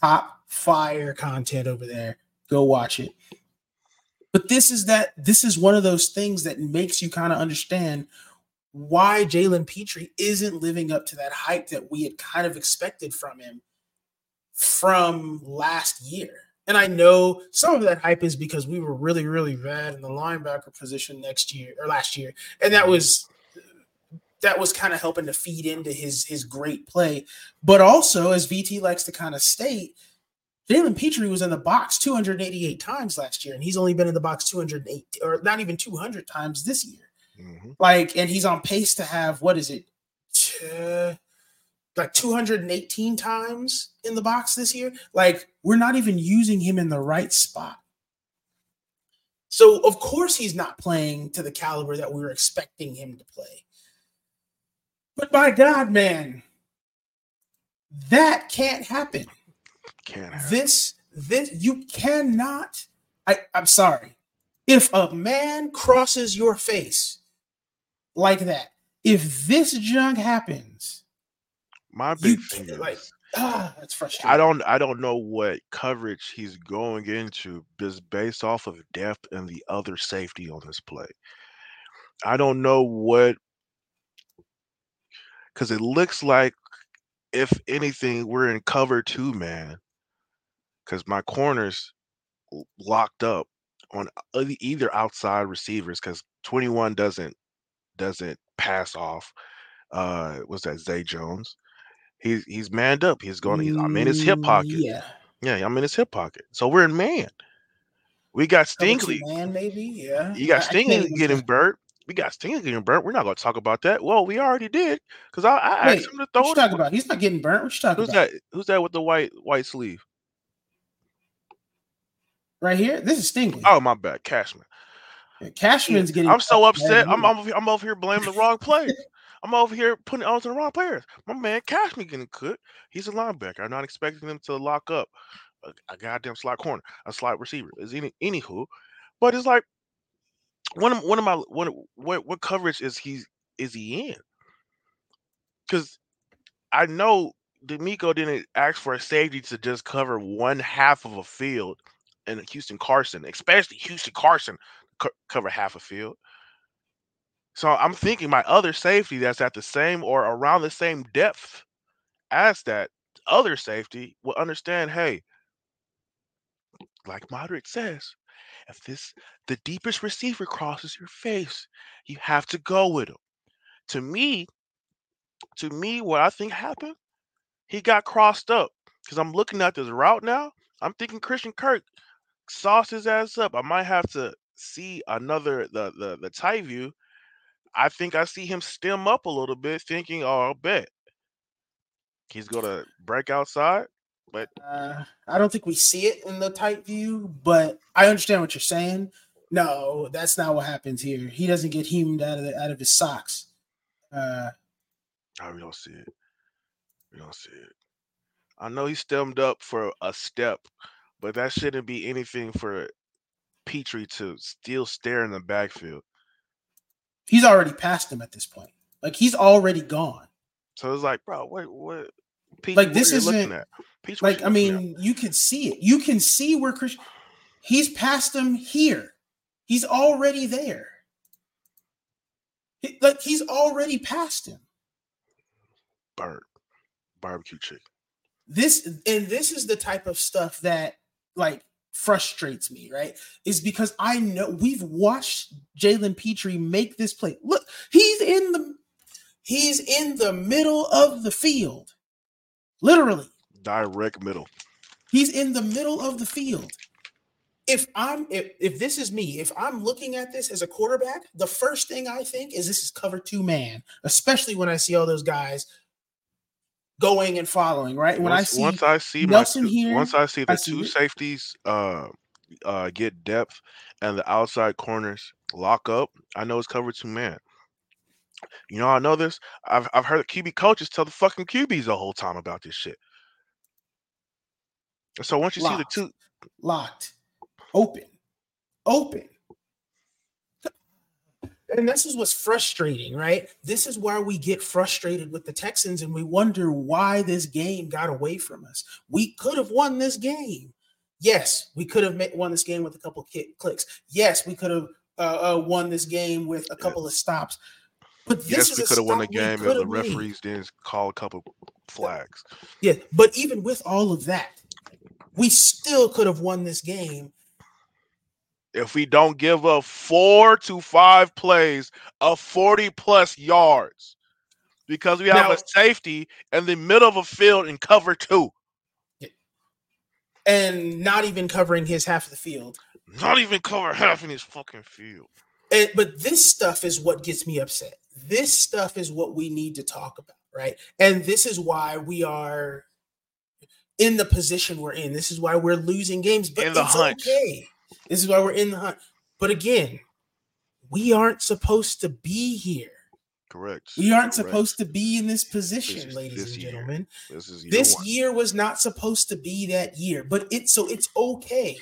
Top fire content over there. Go watch it. But this is that this is one of those things that makes you kind of understand why Jalen Pitre isn't living up to that hype that we had kind of expected from him from last year. And I know some of that hype is because we were really, really bad in the linebacker position next year or last year. And that was that was kind of helping to feed into his his great play. But also, as VT likes to kind of state, Jalen Pitre was in the box 288 times last year, and he's only been in the box 208 or not even 200 times this year. Mm-hmm. Like, and he's on pace to have what is it, like 218 times in the box this year. Like, we're not even using him in the right spot. So, of course, he's not playing to the caliber that we were expecting him to play. But by God, man, that can't happen. Can't happen. This, this, you cannot. I, I'm sorry. If a man crosses your face like that. If this junk happens, my big thing is like ah, that's frustrating. I don't I don't know what coverage he's going into just based off of depth and the other safety on this play. I don't know what because it looks like if anything we're in cover two man because my corners locked up on either outside receivers because 21 doesn't doesn't pass off. Uh, what's that? Zay Jones. He's he's manned up. He's going. He's, I'm in his hip mm, pocket. Yeah, yeah. I'm in his hip pocket. So we're in man. We got Stingley. Man, maybe. Yeah. You got Stingley getting burnt. We got Stingley getting burnt. We're not going to talk about that. Well, we already did because I, I Wait, asked him to throw. What you talking about? He's not getting burnt. What you talking Who's about? that? Who's that with the white white sleeve? Right here. This is Stingley. Oh my bad, Cashman. Cashman's getting. I'm so upset. I'm over, I'm over here blaming the wrong players. I'm over here putting it on to the wrong players. My man Cashman getting cooked. He's a linebacker. I'm not expecting him to lock up a, a goddamn slot corner, a slot receiver. Is any anywho, but it's like one of one of my one what what coverage is he is he in? Because I know DeMeco didn't ask for a safety to just cover one half of a field and Houston Carson, especially Houston Carson, co- cover half a field. So I'm thinking my other safety that's at the same or around the same depth as that other safety will understand, hey, like Moderick says, if this the deepest receiver crosses your face, you have to go with him. To me, to me, what I think happened, he got crossed up because I'm looking at this route now. I'm thinking Christian Kirk sauce his ass up. I might have to see another the the the tight view, I think I see him stem up a little bit, thinking, "Oh, I'll bet he's gonna break outside." But uh, I don't think we see it in the tight view, but I understand what you're saying. No, that's not what happens here. He doesn't get hemed out of the, out of his socks. Uh, oh, we don't see it. We don't see it. I know he stemmed up for a step, but that shouldn't be anything for Pitre to still stare in the backfield. He's already past him at this point. Like he's already gone. So it's like, bro, wait, what? Peach, like this is looking at. Peach, like I mean, at? you can see it. You can see where Christian. He's past him here. He's already there. He, like he's already past him. Bird, barbecue chicken. This and this is the type of stuff that like frustrates me, right? Is because I know we've watched Jalen Pitre make this play. Look, he's in the he's in the middle of the field. Literally. Direct middle. He's in the middle of the field. If I'm if, if this is me, if I'm looking at this as a quarterback, the first thing I think is this is cover two man, especially when I see all those guys going and following, right? When once, I see once I see Nelson my, here, once I see the I see two it. safeties uh uh get depth and the outside corners lock up, I know it's cover two man. You know, I know this. I've I've heard QB coaches tell the fucking QBs the whole time about this shit. So once you locked, see the two locked, open, open, and this is what's frustrating, right? This is why we get frustrated with the Texans and we wonder why this game got away from us. We could have won this game. Yes, we could have won this game with a couple clicks. Yes, we could have uh, uh, won this game with a couple of stops. But this yes, we could have won the game if the referees made. didn't call a couple flags. Yeah, but even with all of that, we still could have won this game if we don't give up four to five plays of 40 plus yards because we have now, a safety in the middle of a field in cover two. And not even covering his half of the field. Not even cover half in his fucking field. And, but this stuff is what gets me upset. This stuff is what we need to talk about, right? And this is why we are in the position we're in. This is why we're losing games. But in the it's hunch. okay this is why we're in the hunt. But again, we aren't supposed to be here. Correct. We aren't Correct. supposed to be in this position, this is, ladies this and year. gentlemen. This, is year, this year was not supposed to be that year, but it's so it's okay.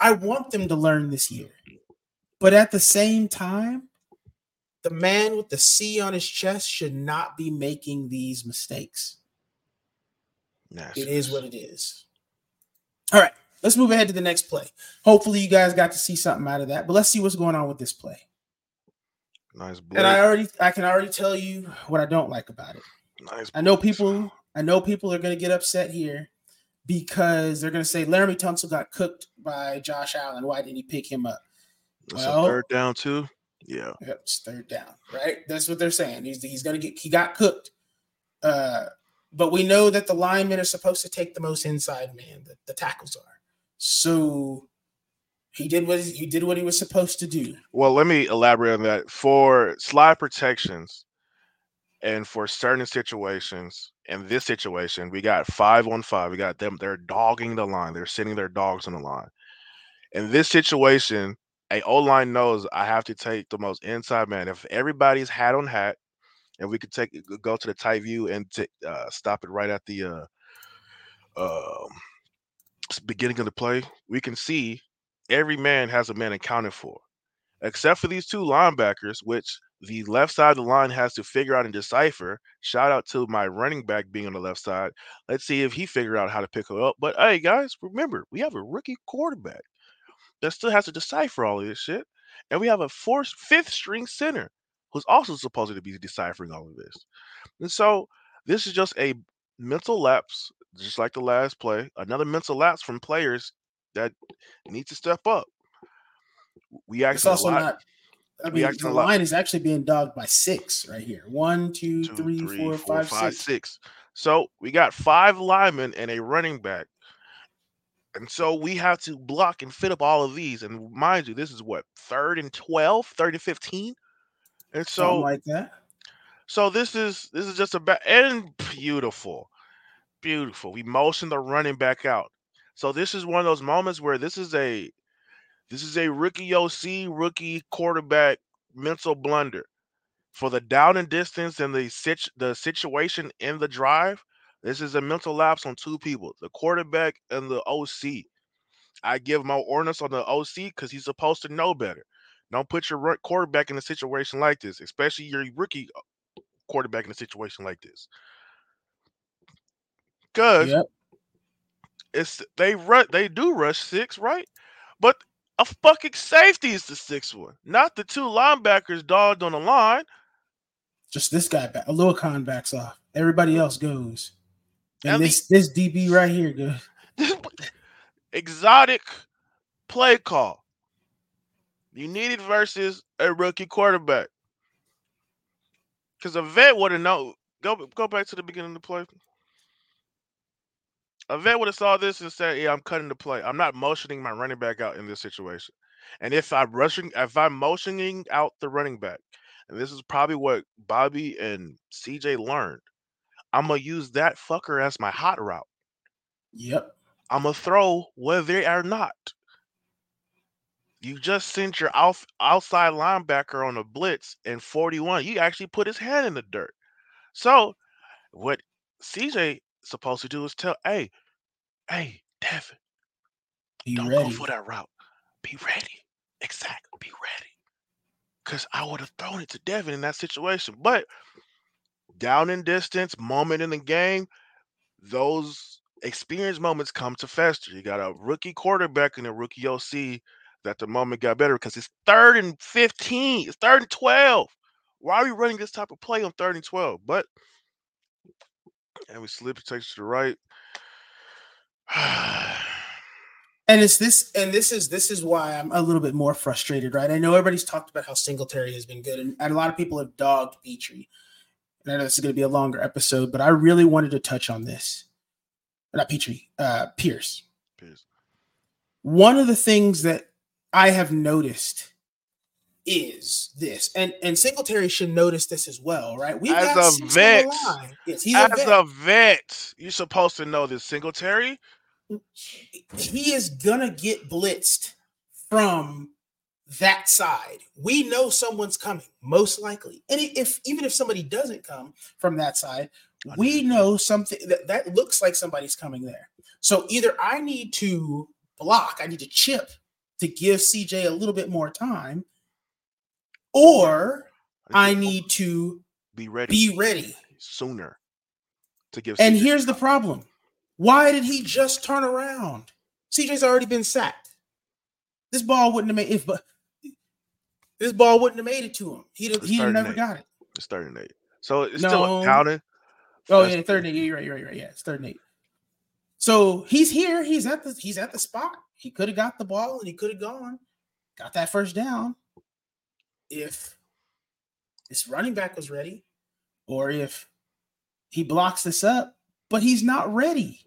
I want them to learn this year. But at the same time, the man with the C on his chest should not be making these mistakes. It is what it is. All right. Let's move ahead to the next play. Hopefully, you guys got to see something out of that. But let's see what's going on with this play. Nice. And I already, I can already tell you what I don't like about it. Nice. I know people. I know people are going to get upset here because they're going to say Laremy Tunsil got cooked by Josh Allen. Why didn't he pick him up? That's well, third down too. Yeah. Yep, it's third down. Right. That's what they're saying. He's he's going to get. He got cooked. Uh, but we know that the linemen are supposed to take the most inside man. The, the tackles are. So he did what he did what he was supposed to do. Well, let me elaborate on that. For slide protections and for certain situations, in this situation, we got five on five. We got them, they're dogging the line, they're sitting their dogs on the line. In this situation, a O line knows I have to take the most inside man. If everybody's hat on hat, and we could take go to the tight view and t- uh, stop it right at the uh, um, beginning of the play, we can see every man has a man accounted for, except for these two linebackers, which the left side of the line has to figure out and decipher. Shout out to my running back being on the left side. Let's see if he figured out how to pick her up. But hey, guys, remember we have a rookie quarterback that still has to decipher all of this shit, and we have a fourth, fifth string center who's also supposed to be deciphering all of this. And so this is just a mental lapse just like the last play, another mental lapse from players that need to step up. We actually also not. I mean, the line is actually being dogged by six right here. One, two, two three, three, four, four five, five six. six. So we got five linemen and a running back. And so we have to block and fit up all of these. And mind you, this is what third and 12, third and 15. And so Something like that. So this is this is just about and beautiful beautiful. We motion the running back out. So this is one of those moments where this is a this is a rookie OC, rookie quarterback mental blunder. For the down and distance and the sit, the situation in the drive, this is a mental lapse on two people, the quarterback and the OC. I give my ordinance on the OC because he's supposed to know better. Don't put your quarterback in a situation like this, especially your rookie uh, quarterback in a situation like this. because Yep. it's they run they do rush six, right? But a fucking safety is the sixth one, not the two linebackers dogged on the line. Just this guy back. A little con backs off. Everybody else goes. And this this DB right here goes. Exotic play call. You needed versus a rookie quarterback. Because a vet would have known. Go go back to the beginning of the play. A vet would have saw this and said, "Yeah, I'm cutting the play. I'm not motioning my running back out in this situation. And if I'm rushing, if I'm motioning out the running back, and this is probably what Bobby and CJ learned, I'm gonna use that fucker as my hot route. Yep. I'm gonna throw where they are not. You just sent your out, outside linebacker on a blitz in 41. You actually put his hand in the dirt. So, what CJ supposed to do is tell, hey, hey, Devin, Be don't ready. go for that route. Be ready. Exactly. Be ready. Because I would have thrown it to Devin in that situation. But down in distance, moment in the game, those experience moments come to fester. You got a rookie quarterback and a rookie OC that the moment got better because it's third and 15, it's third and 12. Why are we running this type of play on third and 12? But and we slip it takes to the right. And it's this, and this is this is why I'm a little bit more frustrated, right? I know everybody's talked about how Singletary has been good, and, and a lot of people have dogged Pitre. And I know this is going to be a longer episode, but I really wanted to touch on this. Not Pitre, uh, Pierce. Pierce. One of the things that I have noticed is this, and and Singletary should notice this as well, right? We've As got a vet. Yes, he's As a vet. a vet, you're supposed to know this Singletary. he is gonna get blitzed from that side. We know someone's coming, most likely. And if even if somebody doesn't come from that side, we know something that, that looks like somebody's coming there. So either I need to block, I need to chip to give CJ a little bit more time, or I need to be ready be ready. sooner to give. And CJ here's the problem. Why did he just turn around? CJ's already been sacked. This ball wouldn't have made if but this ball wouldn't have made it to him. He'd have, he'd never eight. got it. It's third and eight, so it's still No. counting. Oh That's yeah, third and eight. You're right, you're right, you're right. Yeah, it's third and eight. So he's here. He's at the he's at the spot. He could have got the ball and he could have gone, got that first down. If this running back was ready, or if he blocks this up, but he's not ready.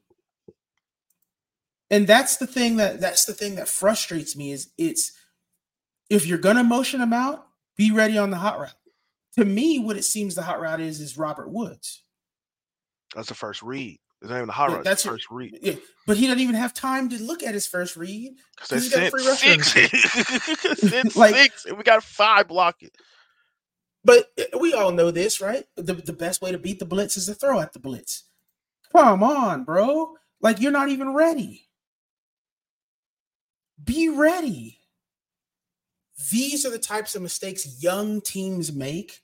And that's the thing that that's the thing that frustrates me is it's if you're gonna motion him out, be ready on the hot route. To me, what it seems the hot route is is Robert Woods. That's the first read. It's not even the hot route. that's first read. Yeah, but he doesn't even have time to look at his first read. Because he's got free six. Like- six, and we got five blocking. But uh, we all know this, right? The, the best way to beat the blitz is to throw at the blitz. Come on, bro. Like you're not even ready. Be ready. These are the types of mistakes young teams make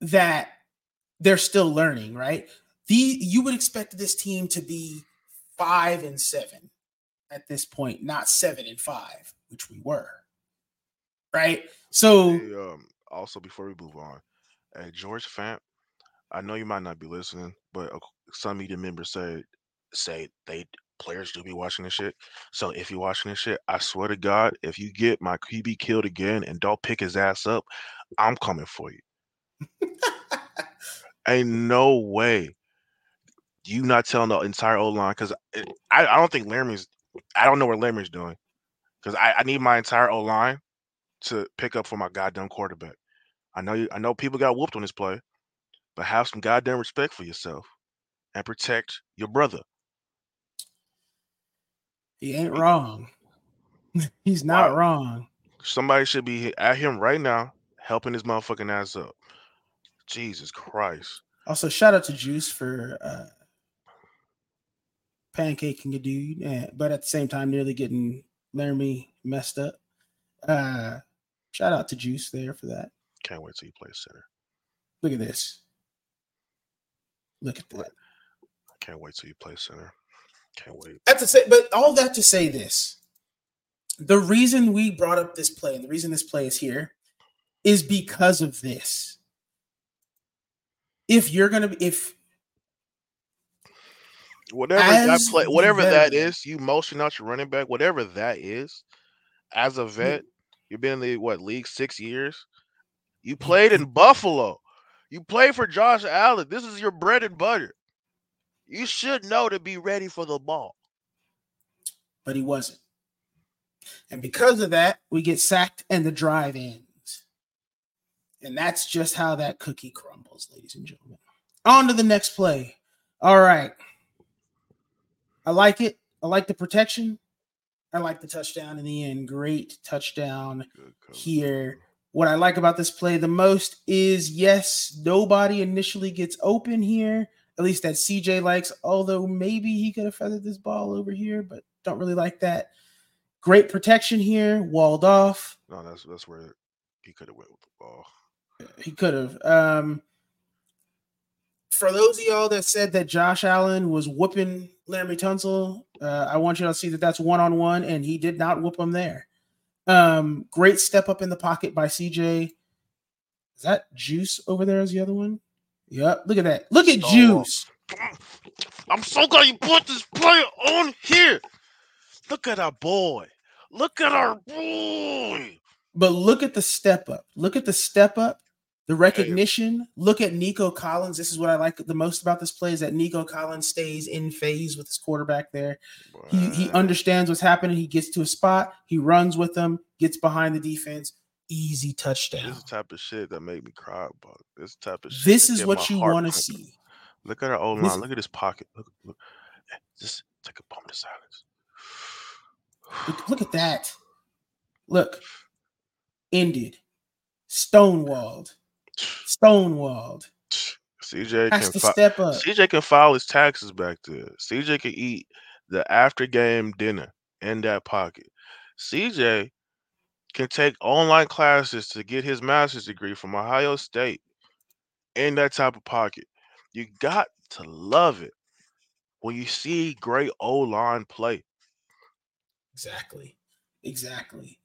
that they're still learning, right? The you would expect this team to be five and seven at this point, not seven and five, which we were. Right? So Hey, um, also, before we move on, hey, George Fant, I know you might not be listening, but some media members say say they players do be watching this shit. So if you're watching this shit, I swear to God, if you get my QB killed again and don't pick his ass up, I'm coming for you. Ain't no way you not telling the entire O line because I, I don't think Laremy's I don't know what Laremy's doing because I, I need my entire O line to pick up for my goddamn quarterback. I know you I know people got whooped on this play, but have some goddamn respect for yourself and protect your brother. He ain't wrong. He's not Wow. wrong. Somebody should be at him right now helping his motherfucking ass up. Jesus Christ. Also, shout out to Juice for uh pancaking a dude, but at the same time, nearly getting Laremy messed up. Uh shout out to Juice there for that. Can't wait till you play center. Look at this. Look at that. Can't wait till you play center. Can't wait. That's to say, but all that to say this: the reason we brought up this play and the reason this play is here is because of this. If you're gonna, if whatever that play, whatever that veteran- is, you motion out your running back, whatever that is, as a vet, you've been in the what league six years. You played in Buffalo. You played for Josh Allen. This is your bread and butter. You should know to be ready for the ball. but he wasn't. And because of that, we get sacked and the drive ends. And that's just how that cookie crumbles, ladies and gentlemen. On to the next play. All right. I like it. I like the protection. I like the touchdown in the end. Great touchdown here. What I like about this play the most is yes, nobody initially gets open here. At least that CJ likes, although maybe he could have feathered this ball over here, but don't really like that. Great protection here, walled off. No, that's that's where he could have went with the ball. He could have. Um, for those of y'all that said that Josh Allen was whooping Laremy Tunsil, uh, I want you to see that that's one on one, and he did not whoop him there. Um, great step up in the pocket by CJ. Is that Juice over there? Is the other one? Yep. Look at that. Look at. Juice. I'm so glad you put this player on here. Look at our boy. Look at our boy. But look at the step up. Look at the step up, the recognition. Look at Nico Collins. This is what I like the most about this play is that Nico Collins stays in phase with his quarterback there. He, he understands what's happening. He gets to a spot. He runs with them, gets behind the defense. Easy touchdown. This is the type of shit that make me cry about. This type of shit. This is what you want to see. Look at our old line. Look at his pocket. Look, look. Eh, Just take a moment of silence. Look, look at that. Look. Ended. Stonewalled. Stonewalled. CJ Has can to fi- step up. CJ can file his taxes back there. CJ can eat the after game dinner in that pocket. CJ can take online classes to get his master's degree from Ohio State in that type of pocket. You got to love it when you see great O line play. Exactly. Exactly.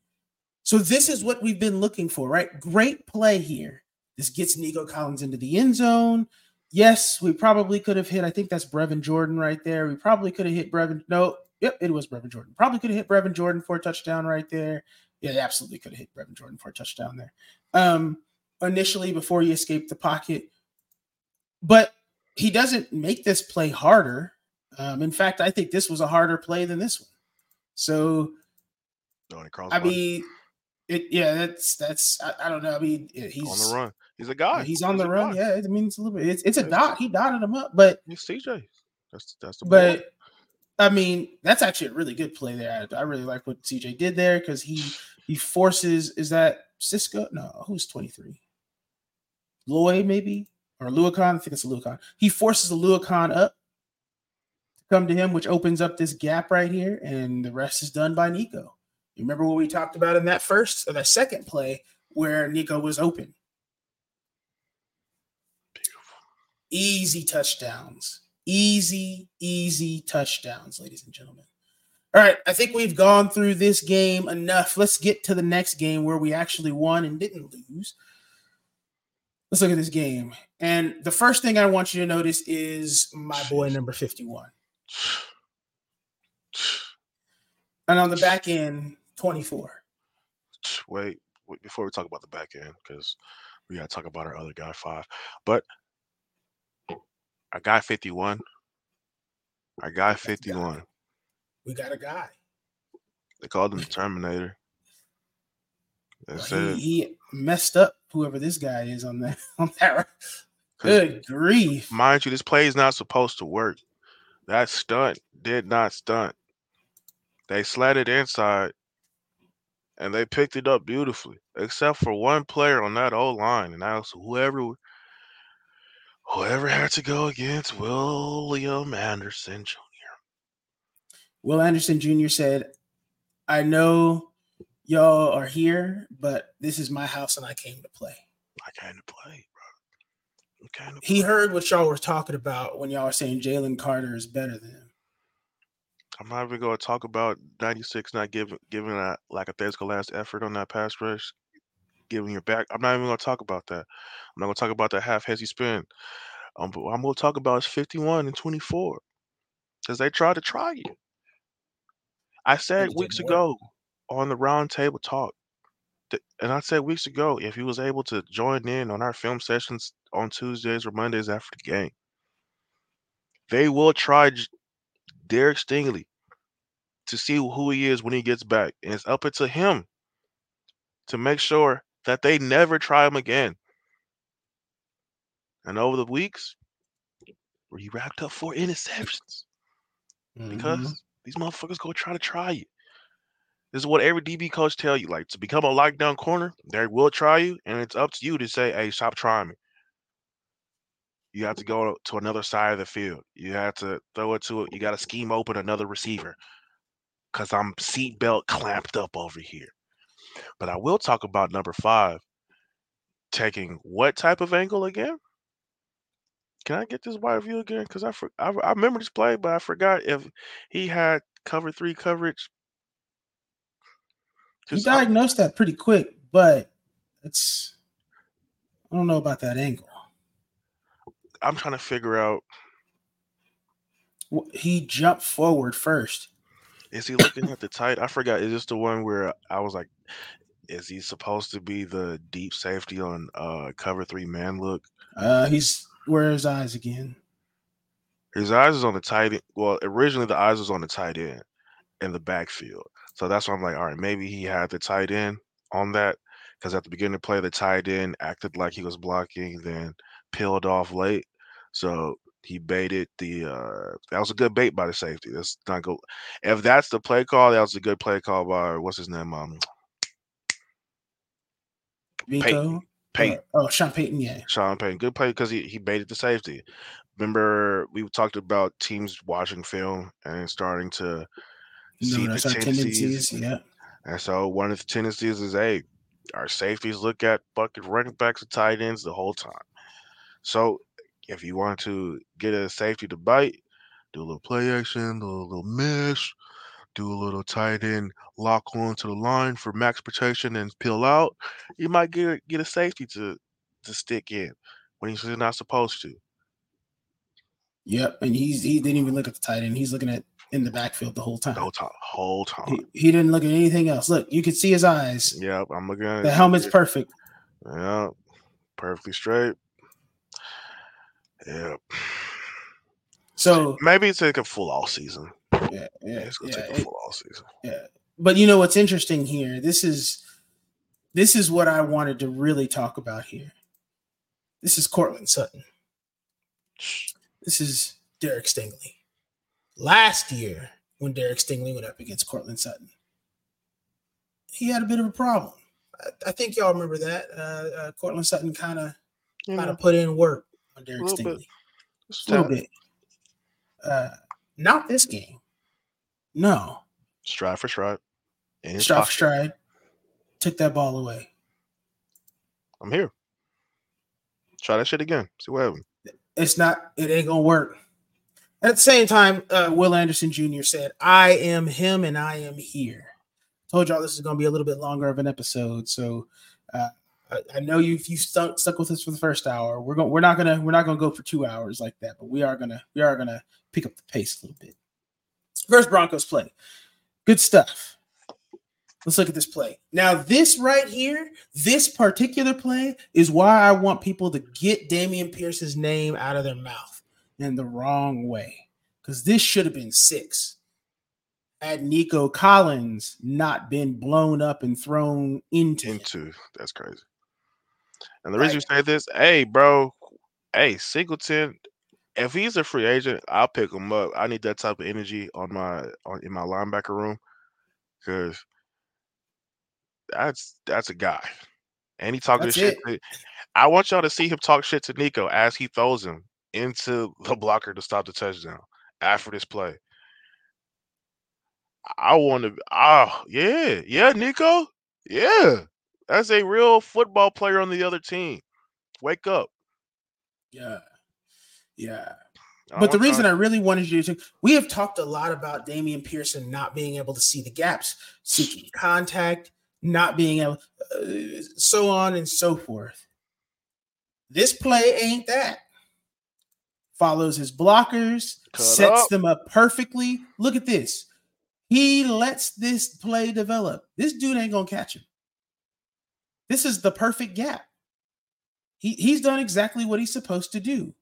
So this is what we've been looking for, right? Great play here. This gets Nico Collins into the end zone. Yes, we probably could have hit. I think that's Brevin Jordan right there. We probably could have hit Brevin. No, yep, it was Brevin Jordan. Probably could have hit Brevin Jordan for a touchdown right there. Yeah, they absolutely could have hit Brevin Jordan for a touchdown there. Um, initially before he escaped the pocket, but he doesn't make this play harder. Um, in fact, I think this was a harder play than this one. So crossbody, I mean, it yeah, that's that's I, I don't know. I mean, he's on the run. He's a guy. he's on the run. guy. Yeah, I mean, it's a little bit. It's, it's a dot. He dotted him up, but it's CJ. That's that's the boy. I mean, that's actually a really good play there. I, I really like what CJ did there because he he forces. Is that Cisco? No, who's twenty three? Lloyd maybe or Oluokun? I think it's Oluokun. He forces the Oluokun up to come to him, which opens up this gap right here, and the rest is done by Nico. You remember what we talked about in that first or that second play where Nico was open? Beautiful. Easy touchdowns. Easy, easy touchdowns, ladies and gentlemen. All right, I think we've gone through this game enough. Let's get to the next game where we actually won and didn't lose. Let's look at this game. And the first thing I want you to notice is my boy number 51. And on the back end, 24. Wait, wait before we talk about the back end, because we gotta talk about our other guy five. But our guy 51. Our guy That's the guy. 51. We got a guy. They called him the Terminator. Well, he, he messed up whoever this guy is on that on that. Good grief. mind you, this play is not supposed to work. That stunt did not stunt. They slatted inside and they picked it up beautifully, except for one player on that old line, and that was whoever whoever had to go against William Anderson Jr. Will Anderson Jr. said, I know y'all are here, but this is my house and I came to play. I came to play, bro. No He problem. heard what y'all were talking about when y'all were saying Jalen Carter is better than him. I'm not even going to talk about 96 not giving giving a lackadaisical last effort on that pass rush, giving your back. I'm not even going to talk about that. I'm not going to talk about that half hezzy spin. Um, but what I'm going to talk about is 51 and 24 because they tried to try you. I said weeks ago on the round table talk, that, and I said weeks ago if he was able to join in on our film sessions on Tuesdays or Mondays after the game, they will try Derek Stingley to see who he is when he gets back, and it's up to him to make sure that they never try him again. And over the weeks, he racked up four interceptions because Mhm. these motherfuckers go try to try you. This is what every DB coach tell you. Like to become a lockdown corner, they will try you, and it's up to you to say, "Hey, stop trying me." You have to go to another side of the field. You have to throw it to it. You got to scheme open another receiver because I'm seatbelt clamped up over here. But I will talk about number five taking what type of angle again? Can I get this wide view again? Because I, for, I I remember this play, but I forgot if he had cover three coverage. He 'Cause I- diagnosed that pretty quick, but it's I don't know about that angle. I'm trying to figure out He jumped forward first. Is he looking at the tight? I forgot. Is this the one where I was like, is he supposed to be the deep safety on uh cover three man look? Uh, he's where are his eyes again? His eyes is on the tight end. Well, originally the eyes was on the tight end in the backfield. So that's why I'm like, all right, maybe he had the tight end on that. Because at the beginning of the play, the tight end acted like he was blocking, then peeled off late. So he baited the uh that was a good bait by the safety. That's not go if that's the play call, that was a good play call by what's his name? Um Vico. Payton. Uh, oh, Sean Payton. Yeah. Sean Payton. Good play because he, he baited the safety. Remember, we talked about teams watching film and starting to see the tendencies. tendencies. Yeah. And so one of the tendencies is, hey, our safeties look at bucket running backs and tight ends the whole time. So if you want to get a safety to bite, do a little play action, do a little mesh, do a little tight end lock on to the line for max protection and peel out. You might get a- get a safety to to stick in when he's not supposed to. Yep. And he's he didn't even look at the tight end. He's looking at in the backfield the whole time. The whole time, whole time. He, he didn't look at anything else. Look, you could see his eyes. Yep, I'm looking at The it. helmet's perfect. Yeah, perfectly straight. Yeah. So Maybe it's like a full all season. yeah, Yeah, yeah, it's gonna yeah, take a it- full all season. Yeah, but you know what's interesting here this is this is what i wanted to really talk about here. This is courtland sutton. This is derek stingley. Last year when derek stingley went up against courtland sutton he had a bit of a problem. I, I think y'all remember that. Uh, uh courtland sutton kind of You kind of put in work on derek Little bit. stingley it's a little bit uh not this game no stride for stride. In his stride for stride took that ball away I'm here. Try that shit again. See what happens. it's not it ain't gonna work at the same time uh, will anderson jr said i am him and i am here told y'all this is gonna be a little bit longer of an episode so uh, I, know you you stuck stuck with us for the first hour we're going we're not gonna we're not gonna go for two hours like that but we are gonna we are gonna pick up the pace a little bit first broncos play good stuff Let's look at this play. Now, this right here, this particular play is why I want people to get Dameon Pierce's name out of their mouth in the wrong way. Because this should have been six. Had Nico Collins not been blown up and thrown into. Into that's crazy. And the reason you say this, hey, bro, hey, Singleton, if he's a free agent, I'll pick him up. I need that type of energy on my on in my linebacker room because that's that's a guy. And he talking shit. To, I want y'all to see him talk shit to Nico as he throws him into the blocker to stop the touchdown after this play. I want to. Oh, yeah, yeah, Nico, yeah. That's a real football player on the other team. Wake up. Yeah. Yeah. But the reason I really wanted you to, we have talked a lot about Dameon Pearson not being able to see the gaps, seeking contact, not being able, uh, so on and so forth. This play ain't that. Follows his blockers, Cut sets up. them up perfectly. Look at this. He lets this play develop. This dude ain't gonna catch him. This is the perfect gap. He, he's done exactly what he's supposed to do.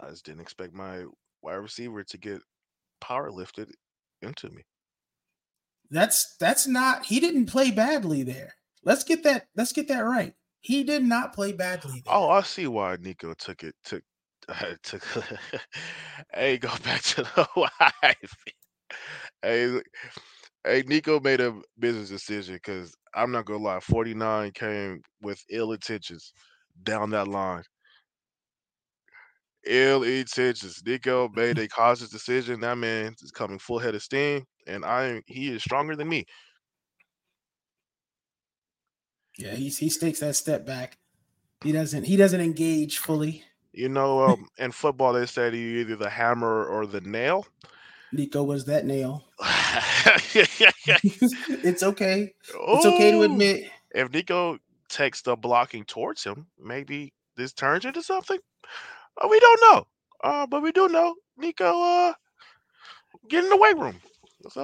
I just didn't expect my wide receiver to get power lifted into me. That's that's not he didn't play badly there. Let's get that let's get that right. He did not play badly. There. Oh, I see why Nico took it took uh, took hey go back to the wife. hey hey Nico made a business decision because I'm not gonna lie, 49 came with ill intentions down that line ill intentions. Nico made a cautious decision. That man is coming full head of steam, and I am he is stronger than me. Yeah, he he takes that step back. He doesn't he doesn't engage fully. You know, um, in football they say you either the hammer or the nail. Nico was that nail. it's okay. It's okay to admit. If Nico takes the blocking towards him, maybe this turns into something. Uh, we don't know. Uh, but we do know Nico uh get in the weight room.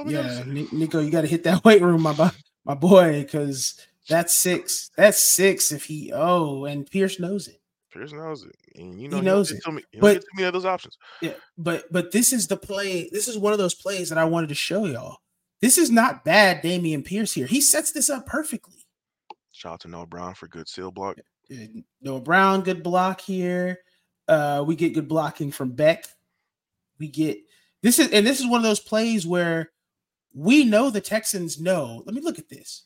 yeah, Nico, you got to hit that weight room, my my boy, because that's six. That's six. If he oh, and Pierce knows it. Pierce knows it, and you know he knows it. Me, but many of those options. Yeah, but but this is the play. This is one of those plays that I wanted to show y'all. This is not bad, Dameon Pierce here. He sets this up perfectly. Shout out to Noah Brown for good seal block. Noah Brown, good block here. Uh, we get good blocking from Beck. We get this is and this is one of those plays where we know the Texans know. Let me look at this.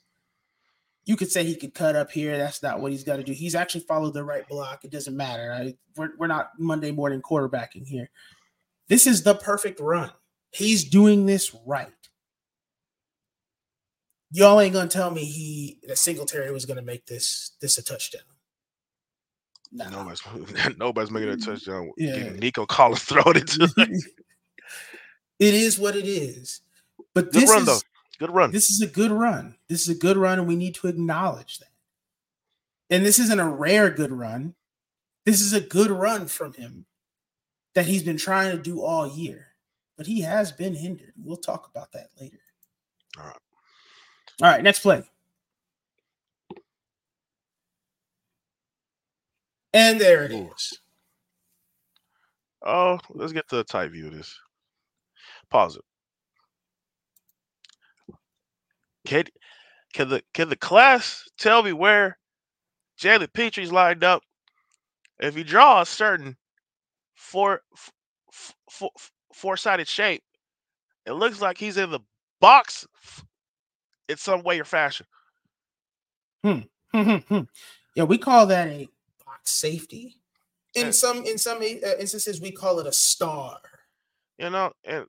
You could say he could cut up here. That's not what he's got to do. He's actually followed the right block. It doesn't matter. I, we're, we're not Monday morning quarterbacking here. This is the perfect run. He's doing this right. Y'all ain't gonna tell me he that Singletary was gonna make this this a touchdown. Nah. Nobody's nobody's making a mm, touchdown. Yeah. Nico Collins throw it into. it is what it is. But good this run is, though. Good run. This is a good run. This is a good run, and we need to acknowledge that. And this isn't a rare good run. This is a good run from him that he's been trying to do all year. But he has been hindered. We'll talk about that later. All right. All right, next play. And there it is. Oh, let's get to the tight view of this. Pause it. Can, can the can the class tell me where Jalen Pitre's lined up? If you draw a certain four, four, four sided shape, it looks like he's in the box in some way or fashion. Hmm. yeah, we call that a box safety. In some in some uh, instances, we call it a star. You know, and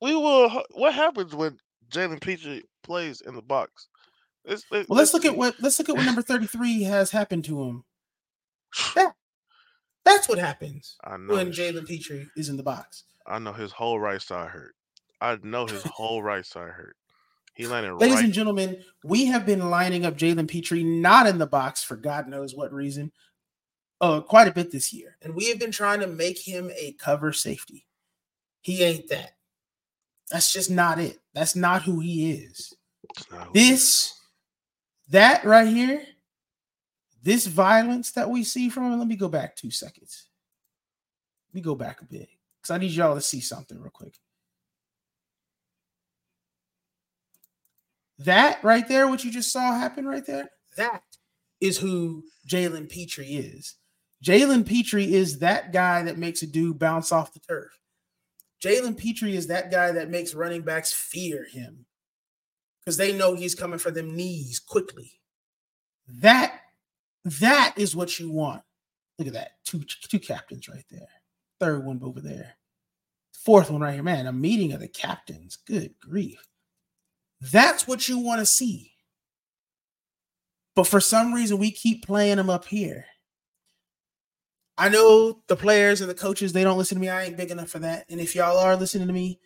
we will. What happens when Jalen Pitre plays in the box? It's, it's, well, let's look at what let's look at what number thirty three has happened to him. That that's what happens when Jalen Pitre is in the box. I know his whole right side hurt. I know his whole right side hurt. He landed Ladies right. and gentlemen, we have been lining up Jalen Pitre not in the box for God knows what reason, uh, quite a bit this year. And we have been trying to make him a cover safety. He ain't that. That's just not it. That's not who he is. This, that right here, this violence that we see from him. Let me go back two seconds. Let me go back a bit because I need y'all to see something real quick. That right there, what you just saw happen right there, that is who Jalen Pitre is. Jalen Pitre is that guy that makes a dude bounce off the turf. Jalen Pitre is that guy that makes running backs fear him because they know he's coming for them knees quickly. That that is what you want. Look at that. Two two captains right there. Third one over there. Fourth one right here. Man, a meeting of the captains. Good grief. That's what you want to see. But for some reason, we keep playing them up here. I know the players and the coaches, they don't listen to me. I ain't big enough for that. And if y'all are listening to me,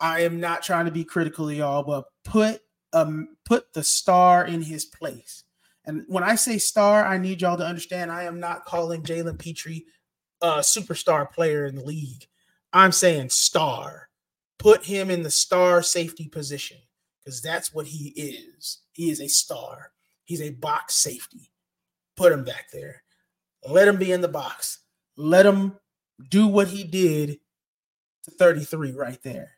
I am not trying to be critical of y'all, but put um put the star in his place. And when I say star, I need y'all to understand I am not calling Jalen Pitre a superstar player in the league. I'm saying star. Put him in the star safety position because that's what he is. He is a star. He's a box safety. Put him back there. Let him be in the box. Let him do what he did to 33 right there.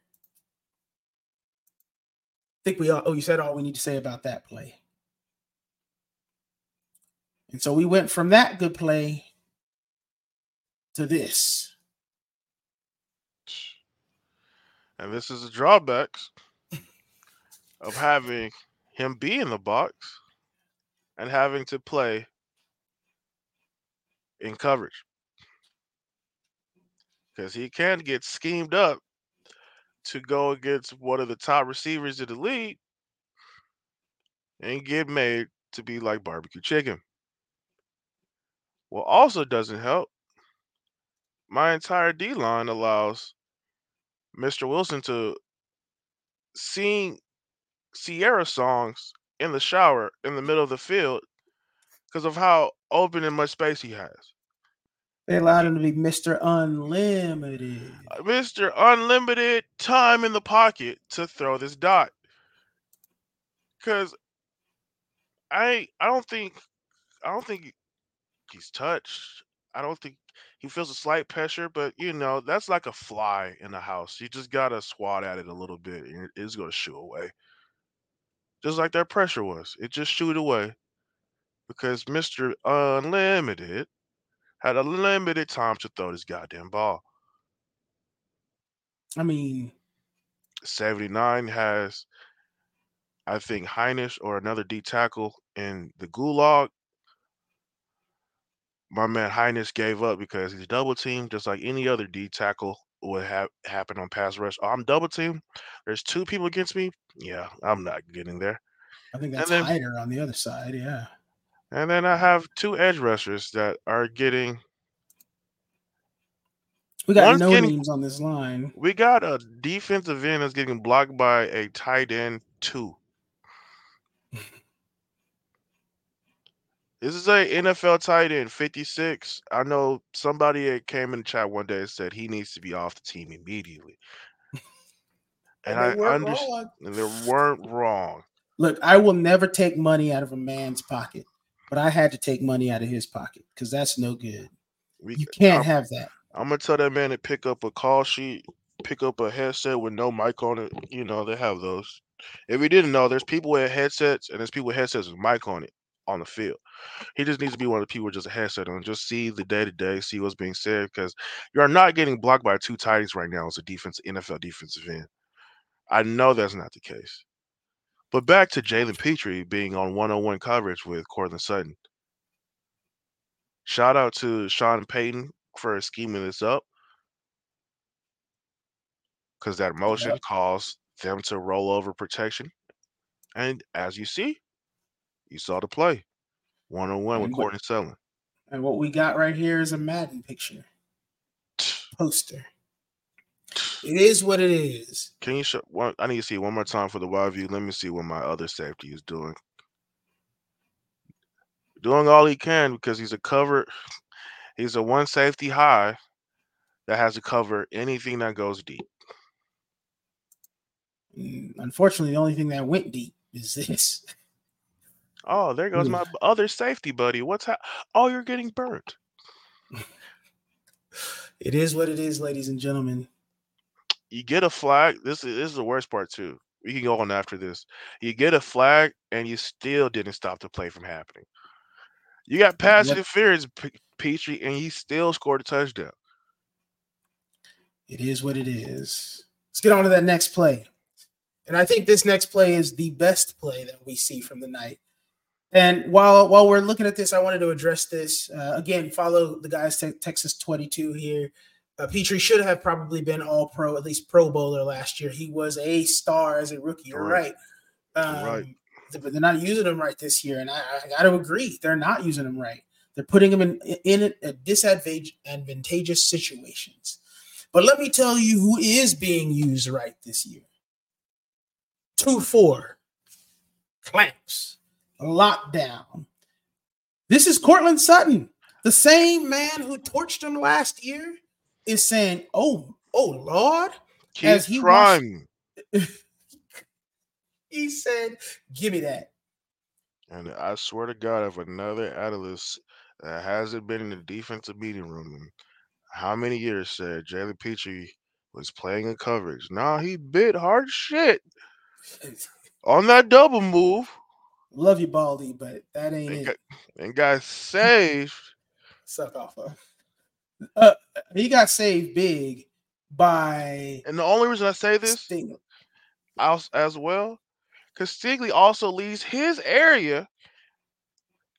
I think we all, oh, you said all we need to say about that play. And so we went from that good play to this. And this is the drawbacks of having him be in the box and having to play in coverage. Because he can get schemed up to go against one of the top receivers in the league and get made to be like barbecue chicken. What also doesn't help, my entire D line allows Mr. Wilson to sing Ciara songs in the shower in the middle of the field because of how open and much space he has. They allowed him to be Mr. Unlimited. Mr. Unlimited time in the pocket to throw this dot. Cause I I don't think I don't think he's touched. I don't think he feels a slight pressure, but you know, that's like a fly in the house. You just gotta swat at it a little bit and it's gonna shoot away. Just like that pressure was. It just shoot away. Because Mr. Unlimited had a limited time to throw this goddamn ball. I mean, 79 has, I think, Hinish or another D tackle in the gulag. My man Hinish gave up because he's double teamed, just like any other D tackle would have happened on pass rush. Oh, I'm double teamed. There's two people against me. Yeah, I'm not getting there. I think that's then, Hyder on the other side. Yeah. And then I have two edge rushers that are getting. We got no getting, names on this line. We got a defensive end that's getting blocked by a tight end two. this is a NFL tight end, 56. I know somebody came in the chat one day and said he needs to be off the team immediately. and, and I understand they weren't wrong. Look, I will never take money out of a man's pocket but I had to take money out of his pocket because that's no good. We, you can't I'm, have that. I'm gonna tell that man to pick up a call sheet, pick up a headset with no mic on it. You know they have those. If you didn't know, there's people with headsets and there's people with headsets with mic on it on the field. He just needs to be one of the people with just a headset on, just see the day to day, see what's being said, because you are not getting blocked by two Titans right now as a defense NFL defensive end. I know that's not the case. But back to Jalen Pitre being on one-on-one coverage with Courtland Sutton. Shout out to Sean Payton for scheming this up. Because that motion yep. caused them to roll over protection. And as you see, you saw the play. One on one with Courtland Sutton. And what we got right here is a Madden picture. Poster. It is what it is. Can you show? One, I need to see one more time for the wide view. Let me see what my other safety is doing. Doing all he can because he's a cover. He's a one safety high that has to cover anything that goes deep. Mm, unfortunately, the only thing that went deep is this. Oh, there goes my other safety buddy. What's that? Oh, you're getting burnt. it is what it is, ladies and gentlemen you get a flag. This is this is the worst part too. We can go on after this. You get a flag, and you still didn't stop the play from happening. You got pass yep. interference, P- Pitre, and he still scored a touchdown. It is what it is. Let's get on to that next play. And I think this next play is the best play that we see from the night. And while while we're looking at this, I wanted to address this uh, again. Follow the guys te- Texas twenty two here. Uh, Pitre should have probably been all pro, at least pro bowler last year. He was a star as a rookie. You're right. right. Um, right. but they're not using him right this year. And I, I got to agree, they're not using him right. They're putting him in in a disadvantageous situations. But let me tell you who is being used right this year. Two four clamps, lockdown. This is Courtland Sutton, the same man who torched him last year, is saying, "Oh, oh Lord." Keep as he trying. he said, "Give me that." And I swear to God, if another analyst that hasn't been in the defensive meeting room how many years said Jalen Pitre was playing in coverage? Nah, he bit hard shit on that double move. Love you, Baldy, but that ain't and it. Got, and got saved. Suck off. Huh? Uh, he got saved big by. And the only reason I say this as, as well, because Stingley also leaves his area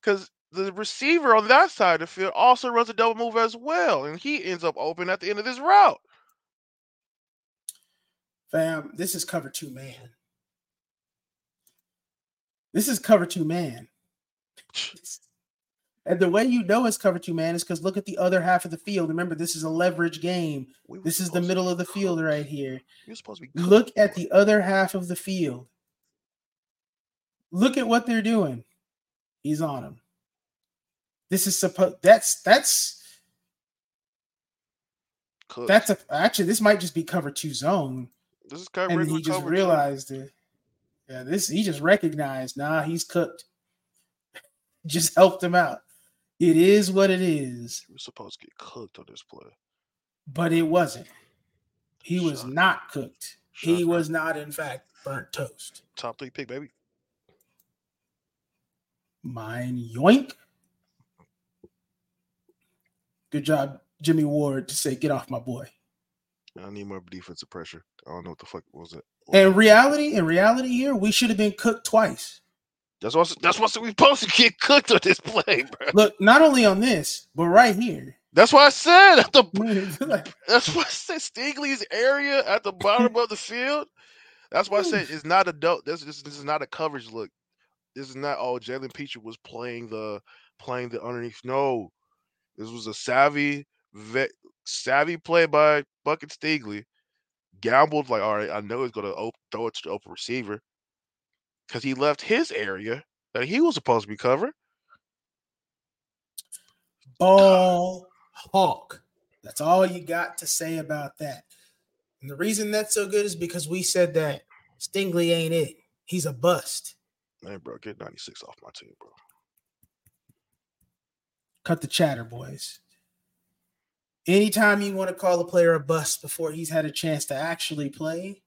because the receiver on that side of the field also runs a double move as well, and he ends up open at the end of this route. Fam, this is cover two man. This is cover two man. And the way you know it's cover two man is because look at the other half of the field. Remember, this is a leverage game. This is the middle of the field right here. You're supposed to be look at the other half of the field. Look at what they're doing. He's on him. This is supposed that's that's Cooked. that's a actually this might just be cover two zone. This is cover and he just realized two. it. Yeah, this he just recognized. Nah, he's cooked. just helped him out. It is what it is. He was supposed to get cooked on this play, but it wasn't. He Shut was not cooked. Shut he up. was not, in fact, burnt toast. Top three pick, baby. Mine yoink. Good job, Jimmy Ward, to say, "Get off my boy." I need more defensive pressure. I don't know what the fuck was it. In reality, in reality, here we should have been cooked twice. That's what that's what we supposed to get cooked on this play, bro. Look, not only on this, but right here. That's why I said at the. that's why I said Stingley's area at the bottom of the field. That's why I said it's not a dope. This, this this is not a coverage look. This is not. Oh, Jalen Pitre was playing the playing the underneath. No, this was a savvy, vet, savvy play by Bucket Stingley. Gambled like, all right, I know he's gonna op- throw it to the open receiver because he left his area that he was supposed to be covering. Ball hawk. That's all you got to say about that. And the reason that's so good is because we said that Stingley ain't it. He's a bust. Man, bro, get 96 off my team, bro. Cut the chatter, boys. Anytime you want to call a player a bust before he's had a chance to actually play,